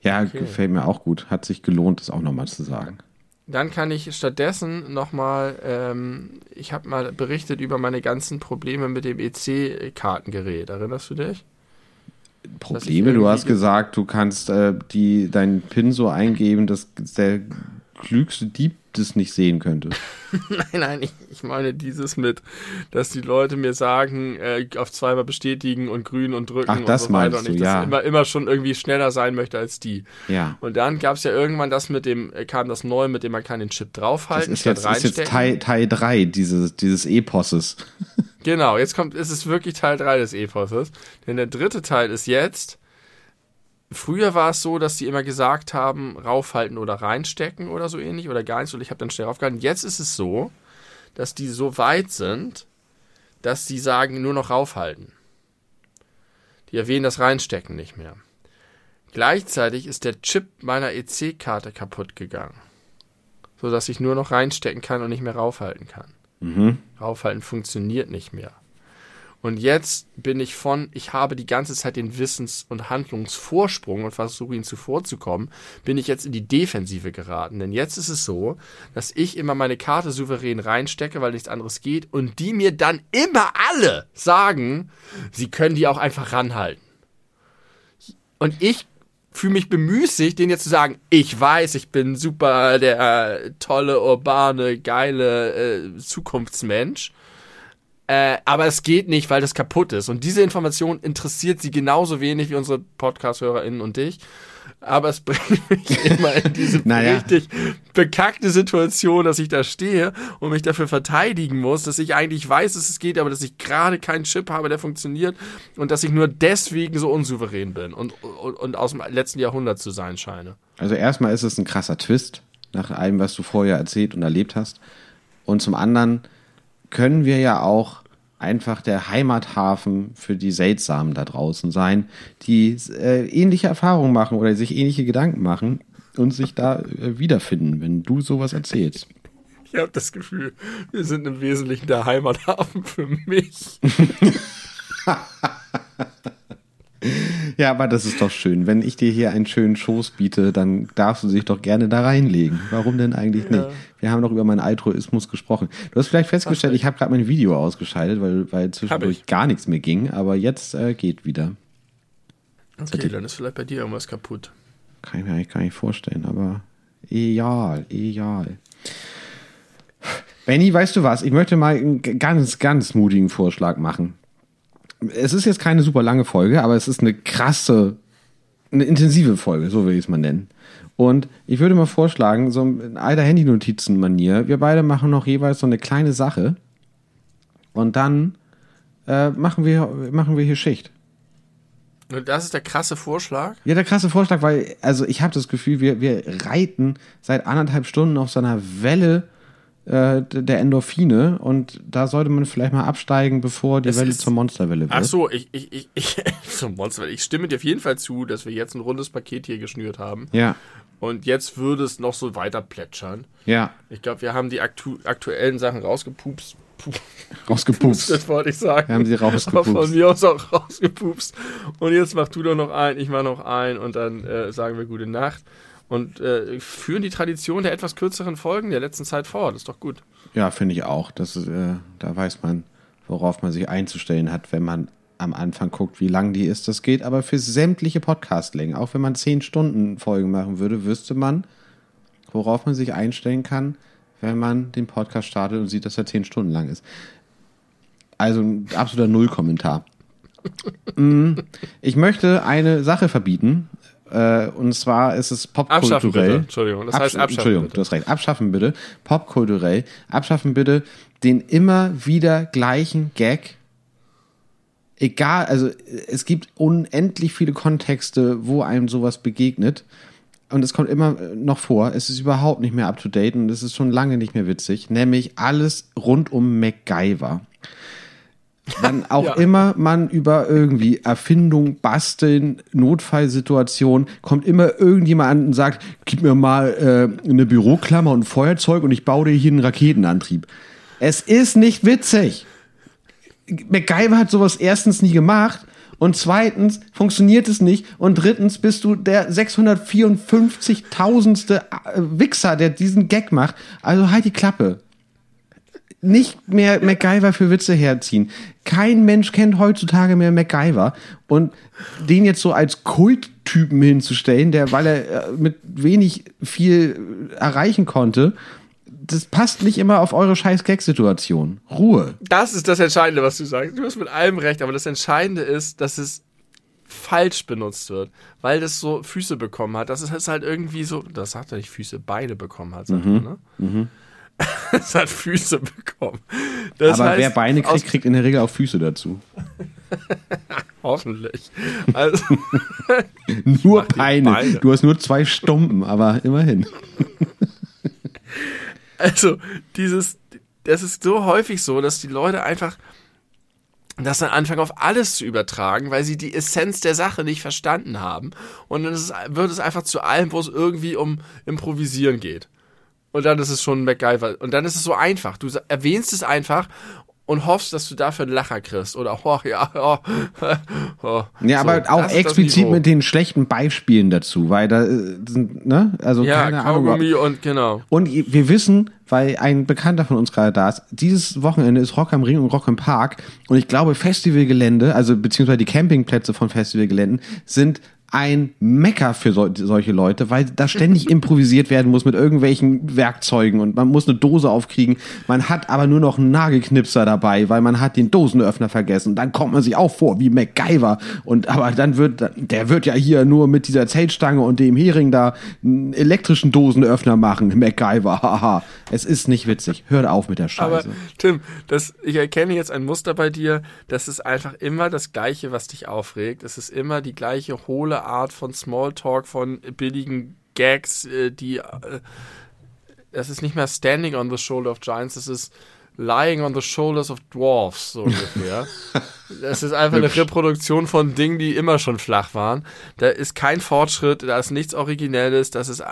Ja, okay. gefällt mir auch gut. Hat sich gelohnt, das auch nochmal zu sagen. Dann kann ich stattdessen nochmal, ähm, ich habe mal berichtet über meine ganzen Probleme mit dem EC-Kartengerät. Erinnerst du dich? Probleme. Du hast gesagt, du kannst äh, die, deinen PIN so eingeben, dass der klügste Dieb das nicht sehen könnte. (laughs) nein, nein, ich, ich, meine dieses mit, dass die Leute mir sagen, äh, auf zweimal bestätigen und grün und drücken Ach, das und so weiter. Und ich ja. immer, immer schon irgendwie schneller sein möchte als die. Ja. Und dann gab es ja irgendwann das mit dem, äh, kam das Neue, mit dem man kann den Chip draufhalten. Das ist jetzt, ist jetzt Teil, Teil 3 dieses, dieses Eposes. Genau, jetzt kommt, ist es wirklich Teil 3 des Eposes. Denn der dritte Teil ist jetzt, früher war es so, dass die immer gesagt haben, raufhalten oder reinstecken oder so ähnlich oder gar nichts. Und ich habe dann schnell raufgehalten. Jetzt ist es so, dass die so weit sind, dass sie sagen, nur noch raufhalten. Die erwähnen das Reinstecken nicht mehr. Gleichzeitig ist der Chip meiner EC-Karte kaputt gegangen. Sodass ich nur noch reinstecken kann und nicht mehr raufhalten kann. Mhm. Raufhalten funktioniert nicht mehr. Und jetzt bin ich von, ich habe die ganze Zeit den Wissens- und Handlungsvorsprung und versuche ihn zuvorzukommen, bin ich jetzt in die Defensive geraten. Denn jetzt ist es so, dass ich immer meine Karte souverän reinstecke, weil nichts anderes geht, und die mir dann immer alle sagen, sie können die auch einfach ranhalten. Und ich fühle mich bemüßigt, denen jetzt zu sagen, ich weiß, ich bin super der äh, tolle, urbane, geile äh, Zukunftsmensch. Äh, aber es geht nicht, weil das kaputt ist. Und diese Information interessiert sie genauso wenig wie unsere Podcast-HörerInnen und dich. Aber es bringt mich (laughs) immer in diese Naja. richtig bekackte Situation, dass ich da stehe und mich dafür verteidigen muss, dass ich eigentlich weiß, dass es geht, aber dass ich gerade keinen Chip habe, der funktioniert und dass ich nur deswegen so unsouverän bin und, und, und aus dem letzten Jahrhundert zu sein scheine. Also erstmal ist es ein krasser Twist nach allem, was du vorher erzählt und erlebt hast. Und zum anderen können wir ja auch einfach der Heimathafen für die Seltsamen da draußen sein, die äh, ähnliche Erfahrungen machen oder sich ähnliche Gedanken machen und sich da äh, wiederfinden, wenn du sowas erzählst. Ich habe das Gefühl, wir sind im Wesentlichen der Heimathafen für mich. (laughs) Ja, aber das ist doch schön. Wenn ich dir hier einen schönen Schoß biete, dann darfst du dich doch gerne da reinlegen. Warum denn eigentlich nicht? Wir haben doch über meinen Altruismus gesprochen. Du hast vielleicht festgestellt, ich habe gerade mein Video ausgeschaltet, weil, weil zwischendurch gar nichts mehr ging, aber jetzt äh, geht wieder. Okay, dann ist vielleicht bei dir irgendwas kaputt. Kann ich mir eigentlich gar nicht vorstellen, aber egal, egal. Benny, weißt du was? Ich möchte mal einen ganz, ganz mutigen Vorschlag machen. Es ist jetzt keine super lange Folge, aber es ist eine krasse, eine intensive Folge, so will ich es mal nennen. Und ich würde mal vorschlagen, so in alter Handynotizen-Manier, wir beide machen noch jeweils so eine kleine Sache und dann äh, machen, wir, machen wir hier Schicht. Das ist der krasse Vorschlag. Ja, der krasse Vorschlag, weil, also ich habe das Gefühl, wir, wir reiten seit anderthalb Stunden auf so einer Welle äh, der Endorphine und da sollte man vielleicht mal absteigen, bevor die Es Welle zur Monsterwelle wird. Ach so, ich, ich, ich, ich, (laughs) so Monster, ich stimme dir auf jeden Fall zu, dass wir jetzt ein rundes Paket hier geschnürt haben. Ja, Und jetzt würde es noch so weiter plätschern. ja, Ich glaube, wir haben die aktu aktuellen Sachen rausgepupst. Pup- (laughs) rausgepupst. Das wollte ich sagen. Wir haben sie Aber rausgepupst. von mir aus auch rausgepupst. Und jetzt mach du doch noch ein, ich mach noch ein und dann äh, sagen wir gute Nacht. Und äh, führen die Tradition der etwas kürzeren Folgen der letzten Zeit fort. ist doch gut. Ja, finde ich auch. Das ist, äh, da weiß man, worauf man sich einzustellen hat, wenn man am Anfang guckt, wie lang die ist. Das geht aber für sämtliche Podcastlängen. Auch wenn man 10 Stunden Folgen machen würde, wüsste man, worauf man sich einstellen kann, wenn man den Podcast startet und sieht, dass er 10 Stunden lang ist. Also ein absoluter Null-Kommentar. (laughs) Mm, ich möchte eine Sache verbieten. Äh, und zwar ist es Abschaffen bitte. popkulturell. Entschuldigung, das heißt Absch- abschaffen Entschuldigung, bitte. du hast recht. Abschaffen bitte. Popkulturell. Abschaffen bitte den immer wieder gleichen Gag. Egal, also es gibt unendlich viele Kontexte, wo einem sowas begegnet. Und es kommt immer äh, noch vor. Es ist überhaupt nicht mehr up to date und es ist schon lange nicht mehr witzig. Nämlich alles rund um MacGyver. Dann (laughs) auch Ja. immer man über irgendwie Erfindung, Basteln, Notfallsituation, kommt immer irgendjemand an und sagt, gib mir mal äh, eine Büroklammer und ein Feuerzeug und ich baue dir hier einen Raketenantrieb. Es ist nicht witzig. MacGyver hat sowas erstens nie gemacht und zweitens funktioniert es nicht und drittens bist du der 654.000. Wichser, der diesen Gag macht. Also halt die Klappe nicht mehr MacGyver für Witze herziehen. Kein Mensch kennt heutzutage mehr MacGyver. Und den jetzt so als Kulttypen hinzustellen, der, weil er äh, mit wenig viel erreichen konnte, das passt nicht immer auf eure scheiß Gag-Situation. Ruhe. Das ist das Entscheidende, was du sagst. Du hast mit allem recht, aber das Entscheidende ist, dass es falsch benutzt wird, weil das so Füße bekommen hat. Das ist halt irgendwie so, das sagt er nicht Füße, Beine bekommen hat, sagt Mhm. er, ne? (laughs) Es hat Füße bekommen. Das Aber heißt, wer Beine kriegt, kriegt in der Regel auch Füße dazu. (laughs) Hoffentlich. Also, (laughs) Nur Beine. Beine. Du hast nur zwei Stumpen, aber immerhin. also dieses, das ist so häufig so, dass die Leute einfach das dann anfangen auf alles zu übertragen, weil sie die Essenz der Sache nicht verstanden haben. Und dann ist, wird es einfach zu allem, wo es irgendwie um Improvisieren geht. Und dann ist es schon MacGyver. Und dann ist es so einfach. Du erwähnst es einfach und hoffst, dass du dafür einen Lacher kriegst. Oder, oh, ja, oh, (laughs) oh. Ja, so, aber auch explizit mit den schlechten Beispielen dazu, weil da äh, sind, ne? Also ja, keine Kaugummi und genau. Und wir wissen, weil ein Bekannter von uns gerade da ist, dieses Wochenende ist Rock am Ring und Rock im Park. Und ich glaube, Festivalgelände, also beziehungsweise die Campingplätze von Festivalgeländen, sind ein Mecker für so, solche Leute, weil da ständig improvisiert werden muss mit irgendwelchen Werkzeugen und man muss eine Dose aufkriegen. Man hat aber nur noch einen Nagelknipser dabei, weil man hat den Dosenöffner vergessen. Dann kommt man sich auch vor wie MacGyver. Und aber dann wird, der wird ja hier nur mit dieser Zeltstange und dem Hering da einen elektrischen Dosenöffner machen. MacGyver, (laughs) haha. Es ist nicht witzig. Hört auf mit der Scheiße. Aber Tim, das, ich erkenne jetzt ein Muster bei dir. Das ist einfach immer das Gleiche, was dich aufregt. Es ist immer die gleiche hohle Art von Smalltalk, von billigen Gags, äh, die. Äh, das ist nicht mehr Standing on the Shoulder of Giants, das ist Lying on the Shoulders of Dwarfs, so ungefähr. (laughs) das ist einfach eine Reproduktion von Dingen, die immer schon flach waren. Da ist kein Fortschritt, da ist nichts Originelles, das ist äh,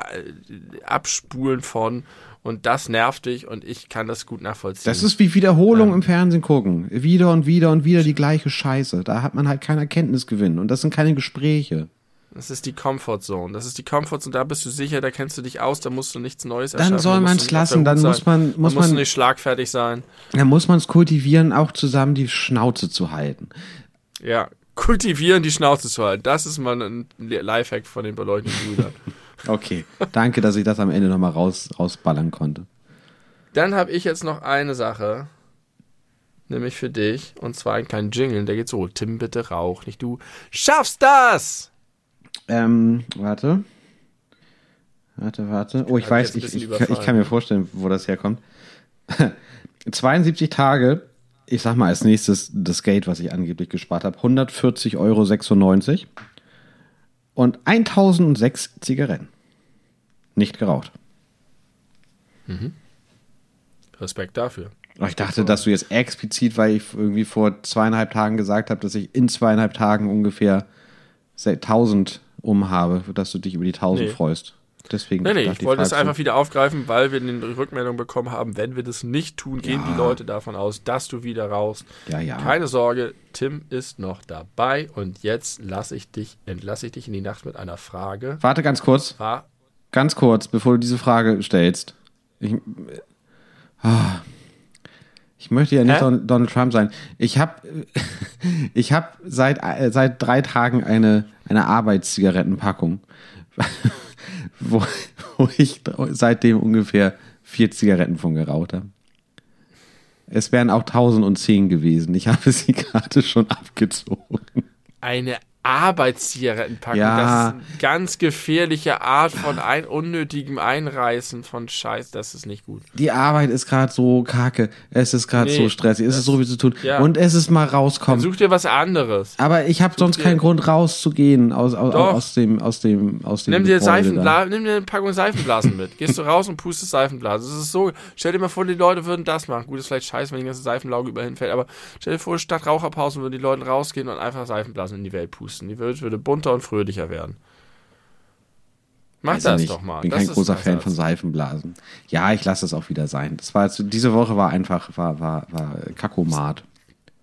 Abspulen von und das nervt dich und ich kann das gut nachvollziehen. Das ist wie Wiederholung ja. im Fernsehen gucken. Wieder und wieder und wieder die gleiche Scheiße. Da hat man halt keinen Erkenntnisgewinn und das sind keine Gespräche. Das ist die Comfort Zone. Das ist die Comfort Zone. Da bist du sicher, da kennst du dich aus, da musst du nichts Neues erschaffen. Dann soll man es lassen. Dann muss man, muss man, muss nicht schlagfertig sein. Dann muss man es kultivieren, auch zusammen die Schnauze zu halten. Ja, kultivieren, die Schnauze zu halten. Das ist mal ein Lifehack von den beleuchteten Brüdern. (laughs) okay, danke, dass ich das am Ende nochmal raus, rausballern konnte. Dann habe ich jetzt noch eine Sache, nämlich für dich, und zwar einen kleinen Jingle, der geht so, Tim, bitte rauch, nicht du schaffst das! Ähm, warte. Warte, warte. Oh, ich weiß, ich, ich, ich, kann mir vorstellen, wo das herkommt. (laughs) 72 Tage, ich sag mal als nächstes das Geld, was ich angeblich gespart habe, 140,96 Euro und 1006 Zigaretten. Nicht geraucht. Mhm. Respekt dafür. Ich dachte, dass du jetzt explizit, weil ich irgendwie vor zweieinhalb Tagen gesagt habe, dass ich in zweieinhalb Tagen ungefähr 1000 umhabe, dass du dich über die 1000 nee. freust. Deswegen nee, nee, ich wollte es einfach wieder aufgreifen, weil wir eine Rückmeldung bekommen haben, wenn wir das nicht tun, gehen ja. die Leute davon aus, dass du wieder raus. Ja, ja. Keine Sorge, Tim ist noch dabei und jetzt lasse ich dich, entlasse ich dich in die Nacht mit einer Frage. Warte ganz kurz. War ganz kurz, bevor du diese Frage stellst. Ich, ah, ich möchte ja nicht Hä? Donald Trump sein. Ich habe (laughs) ich hab seit, äh, seit drei Tagen eine, eine Arbeitszigarettenpackung, (laughs) wo, wo ich seitdem ungefähr vier Zigaretten von geraucht habe. Es wären auch 1010 gewesen. Ich habe sie (laughs) gerade schon abgezogen. Eine Arbeitszigarettenpackung. Ja. Das ist eine ganz gefährliche Art von ein unnötigem Einreißen von Scheiß. Das ist nicht gut. Die Arbeit ist gerade so kacke. Es ist gerade nee, so stressig. Es ist so viel zu tun. Ja. Und es ist mal rauskommen. Dann such dir was anderes. Aber ich habe sonst keinen Grund rauszugehen aus, aus, aus dem aus dem aus dem. Nimm dir. Nimm dir eine Packung Seifenblasen mit. Gehst du raus und pustest Seifenblasen. Das ist so. Stell dir mal vor, die Leute würden das machen. Gut, ist vielleicht scheiße, wenn die ganze Seifenlauge über hinfällt. Aber stell dir vor, statt Raucherpausen würden die Leute rausgehen und einfach Seifenblasen in die Welt pusten pusten. Die Welt würde bunter und fröhlicher werden. Mach Weiß das nicht. doch mal. Ich bin das kein großer Fan von Seifenblasen. Ja, ich lasse es auch wieder sein. Das war diese Woche war einfach war war war Kakomat.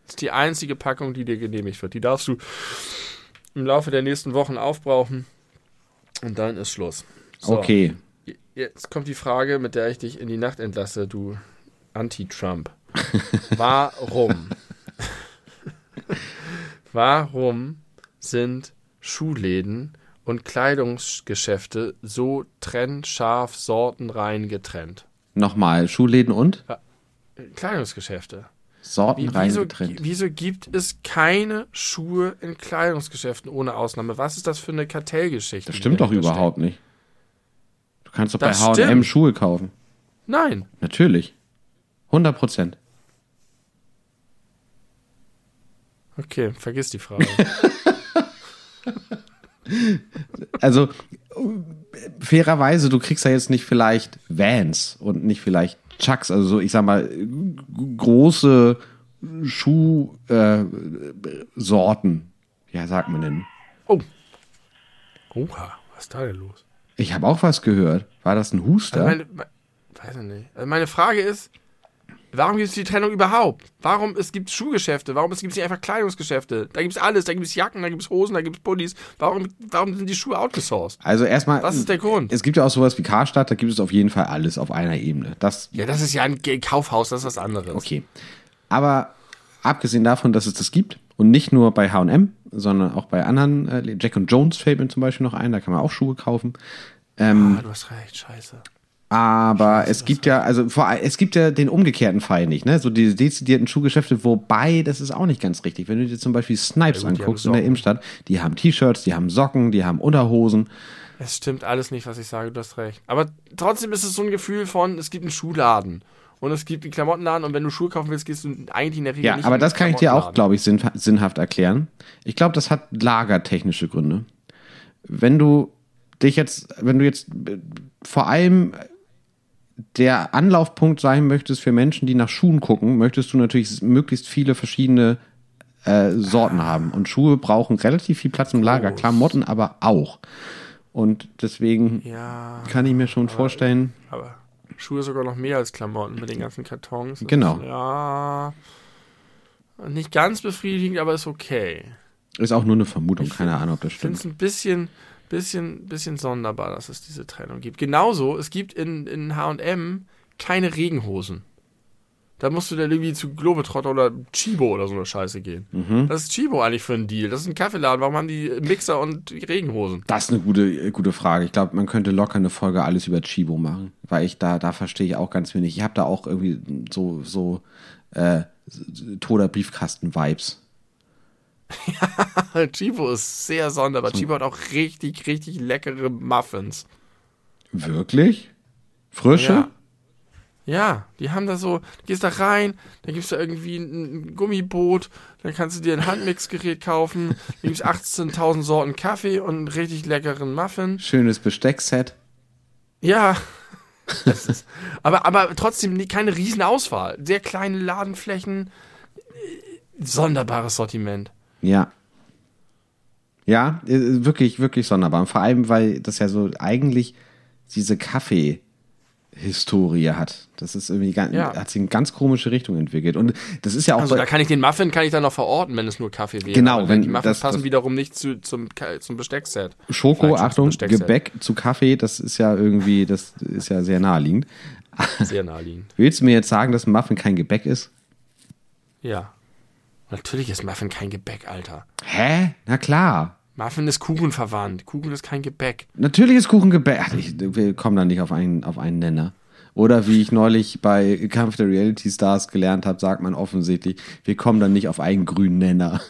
Das ist die einzige Packung, die dir genehmigt wird. Die darfst du im Laufe der nächsten Wochen aufbrauchen und dann ist Schluss. So, okay. Jetzt kommt die Frage, mit der ich dich in die Nacht entlasse, du Anti-Trump. (laughs) Warum? (laughs) Warum sind Schuhläden und Kleidungsgeschäfte so trennscharf sortenrein getrennt. Nochmal, Schuhläden und? Kleidungsgeschäfte. Sortenrein wieso, getrennt. Wieso gibt es keine Schuhe in Kleidungsgeschäften ohne Ausnahme? Was ist das für eine Kartellgeschichte? Das stimmt doch überhaupt steckt? nicht. Du kannst doch das bei H&M Schuhe kaufen. Nein. Natürlich. 100 Prozent. Okay, vergiss die Frage. (laughs) also fairerweise, du kriegst ja jetzt nicht vielleicht Vans und nicht vielleicht Chucks, also so, ich sag mal, große Schuhsorten, ja, sagt man denn? Oh. Oha, was ist da denn los? Ich habe auch was gehört. War das ein Huster? Also meine, me- weiß ich nicht. Also meine Frage ist, warum gibt es die Trennung überhaupt? Warum es gibt Schuhgeschäfte? Warum es gibt nicht einfach Kleidungsgeschäfte? Da gibt es alles. Da gibt es Jacken, da gibt es Hosen, da gibt es Pullis. Warum, warum sind die Schuhe outgesourced? also erstmal, Was ist der Grund? es gibt ja auch sowas wie Karstadt, da gibt es auf jeden Fall alles auf einer Ebene. Das, Ja, das ist ja ein Kaufhaus, das ist was anderes. okay. Aber abgesehen davon, dass es das gibt und nicht nur bei H&M, sondern auch bei anderen, äh, Jack und Jones fällt mir zum Beispiel noch ein, da kann man auch Schuhe kaufen. Ah, du hast recht, scheiße. Aber es gibt ja, also vor, es gibt ja den umgekehrten Fall nicht, ne? So die dezidierten Schuhgeschäfte, wobei das ist auch nicht ganz richtig. Wenn du dir zum Beispiel Snipes Ja gut, anguckst in der. Innenstadt, die haben T-Shirts, die haben Socken, die haben Unterhosen. Es stimmt alles nicht, was ich sage, du hast recht. Aber trotzdem ist es so ein Gefühl von, es gibt einen Schuhladen. Und es gibt einen Klamottenladen und wenn du Schuhe kaufen willst, gehst du eigentlich in der Regel Ja, nicht aber in den das kann ich dir auch, glaube ich, sinn, sinnhaft erklären. Ich glaube, das hat lagertechnische Gründe. Wenn du dich jetzt, wenn du jetzt äh, vor allem der Anlaufpunkt sein möchtest für Menschen, die nach Schuhen gucken, möchtest du natürlich möglichst viele verschiedene äh, Sorten haben. Und Schuhe brauchen relativ viel Platz im Lager. Klamotten aber auch. Und deswegen Ja, kann ich mir schon vorstellen, aber Schuhe sogar noch mehr als Klamotten mit den ganzen Kartons. Genau. Ist, ja. Nicht ganz befriedigend, aber ist okay. ist auch nur eine Vermutung, keine Ahnung, ob das Ich finde stimmt. es ein bisschen, bisschen, bisschen sonderbar, dass es diese Trennung gibt. Genauso, es gibt in, in H&M keine Regenhosen. Da musst du dann irgendwie zu Globetrotter oder Chibo oder so eine Scheiße gehen. Mhm. Das ist Chibo eigentlich für ein Deal. Das ist ein Kaffeeladen. Warum haben die Mixer und Regenhosen? Das ist eine gute, gute Frage. Ich glaube, man könnte locker eine Folge alles über Chibo machen, weil ich da, da verstehe ich auch ganz wenig. Ich habe da auch irgendwie so, so äh, toter Briefkasten-Vibes. (laughs) Chibo ist sehr sonderbar. Chibo hat auch richtig, richtig leckere Muffins. Wirklich? Frische? Ja. Ja, die haben da so, du gehst da rein, dann gibt's da irgendwie ein, Gummiboot, dann kannst du dir ein Handmixgerät kaufen, dann gibt's 18.000 Sorten Kaffee und einen richtig leckeren Muffin. Schönes Besteckset. Ja. Ist, aber, aber trotzdem keine Riesenauswahl. Sehr kleine Ladenflächen, sonderbares Sortiment. Ja. Ja, äh, wirklich, wirklich sonderbar. Und vor allem, weil das ja so eigentlich diese Kaffee-Historie hat. Das ist irgendwie ganz, Ja. hat sich in ganz komische Richtung entwickelt. Und das ist ja auch Also da kann ich den Muffin kann ich dann noch verorten, wenn es nur Kaffee wäre. Genau, wenn- die Muffins das- passen das- wiederum nicht zu, zum, zum Besteckset. Schoko, Achtung, Besteckset. Gebäck zu Kaffee, das ist ja irgendwie, das ist ja sehr naheliegend. Sehr naheliegend. Willst du mir jetzt sagen, dass ein Muffin kein Gebäck ist? Ja. Natürlich ist Muffin kein Gebäck, Alter. Hä? Na klar. Muffin ist Kuchen verwandt. Kuchen ist kein Gebäck. Natürlich ist Kuchen Gebäck. Ach, ich, wir kommen da nicht auf einen, auf einen Nenner. Oder wie ich neulich bei Kampf der Reality Stars gelernt habe, sagt man offensichtlich, wir kommen dann nicht auf einen grünen Nenner.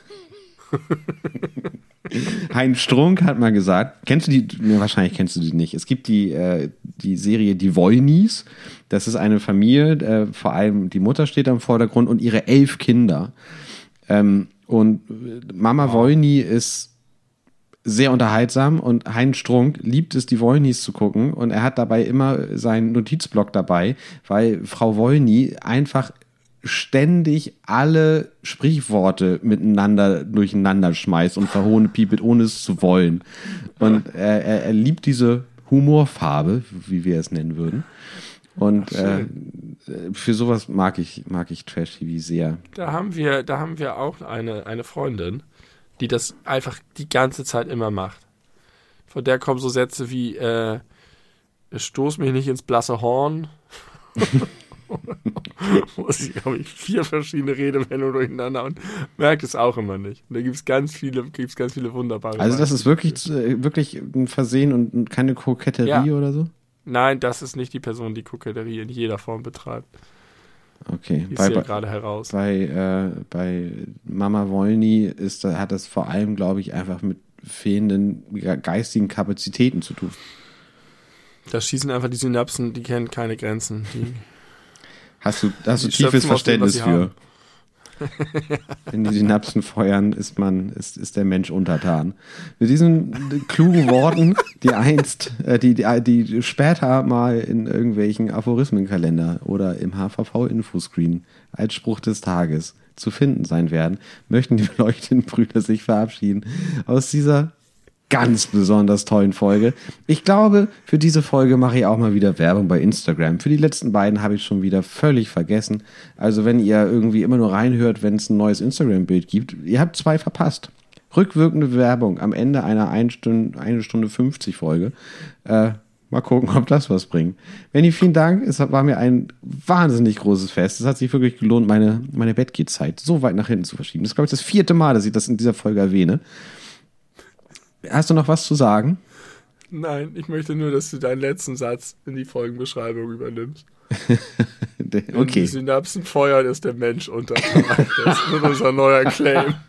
(laughs) Heinz Strunk hat mal gesagt, kennst du die, ne, wahrscheinlich kennst du die nicht. Es gibt die, äh, die Serie Die Wollnies. Das ist eine Familie, äh, vor allem die Mutter steht am Vordergrund und ihre elf Kinder. Ähm, und Mama Wollny ist sehr unterhaltsam und Heinz Strunk liebt es, die Wollnys zu gucken und er hat dabei immer seinen Notizblock dabei, weil Frau Wollny einfach ständig alle Sprichworte miteinander durcheinander schmeißt und verhohne piepet, ohne es zu wollen. Und er, er, er liebt diese Humorfarbe, wie wir es nennen würden. Und äh, für sowas mag ich, mag ich Trash-TV sehr. Da haben wir, da haben wir auch eine, eine Freundin, die das einfach die ganze Zeit immer macht. Von der kommen so Sätze wie, äh, stoß mich nicht ins blasse Horn. (laughs) Muss ich, glaube ich, vier verschiedene Redewendungen durcheinander und merkt es auch immer nicht. Und da gibt es ganz viele, gibt's ganz viele wunderbare. Also das ist wirklich, äh, wirklich ein Versehen und keine Koketterie Ja. oder so? Nein, das ist nicht die Person, die Koketterie in jeder Form betreibt. Okay. Die ist Bei, hier gerade heraus. bei, äh, bei Mama Wolny ist, da- hat das vor allem, glaube ich, einfach mit fehlenden ge- geistigen Kapazitäten zu tun. Da schießen einfach die Synapsen, die kennen keine Grenzen. Die, Hast du, hast du tiefes dem, Verständnis sie für? haben. (laughs) Wenn die Synapsen feuern, ist man, ist, ist der Mensch untertan. Mit diesen klugen Worten, die einst, äh, die, die, die später mal in irgendwelchen Aphorismenkalender oder im HVV-Infoscreen als Spruch des Tages zu finden sein werden, möchten die beleuchteten Brüder sich verabschieden aus dieser ganz besonders tollen Folge. Ich glaube, für diese Folge mache ich auch mal wieder Werbung bei Instagram. Für die letzten beiden habe ich schon wieder völlig vergessen. Also wenn ihr irgendwie immer nur reinhört, wenn es ein neues Instagram-Bild gibt, ihr habt zwei verpasst. Rückwirkende Werbung am Ende einer 1 Stunde, 1 Stunde 50 Folge. Äh, mal gucken, ob das was bringt. Benny, vielen Dank. Es war mir ein wahnsinnig großes Fest. Es hat sich wirklich gelohnt, meine, meine Bettgehzeit so weit nach hinten zu verschieben. Das ist, glaube ich, das vierte Mal, dass ich das in dieser Folge erwähne. Hast du noch was zu sagen? Nein, ich möchte nur, dass du deinen letzten Satz in die Folgenbeschreibung übernimmst. (laughs) okay. Wenn die Synapsen feuern, ist der Mensch unter. Das ist unser neuer Claim. (laughs)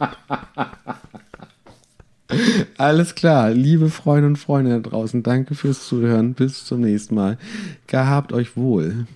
Alles klar, liebe Freunde und Freunde da draußen, danke fürs Zuhören. Bis zum nächsten Mal. Gehabt euch wohl.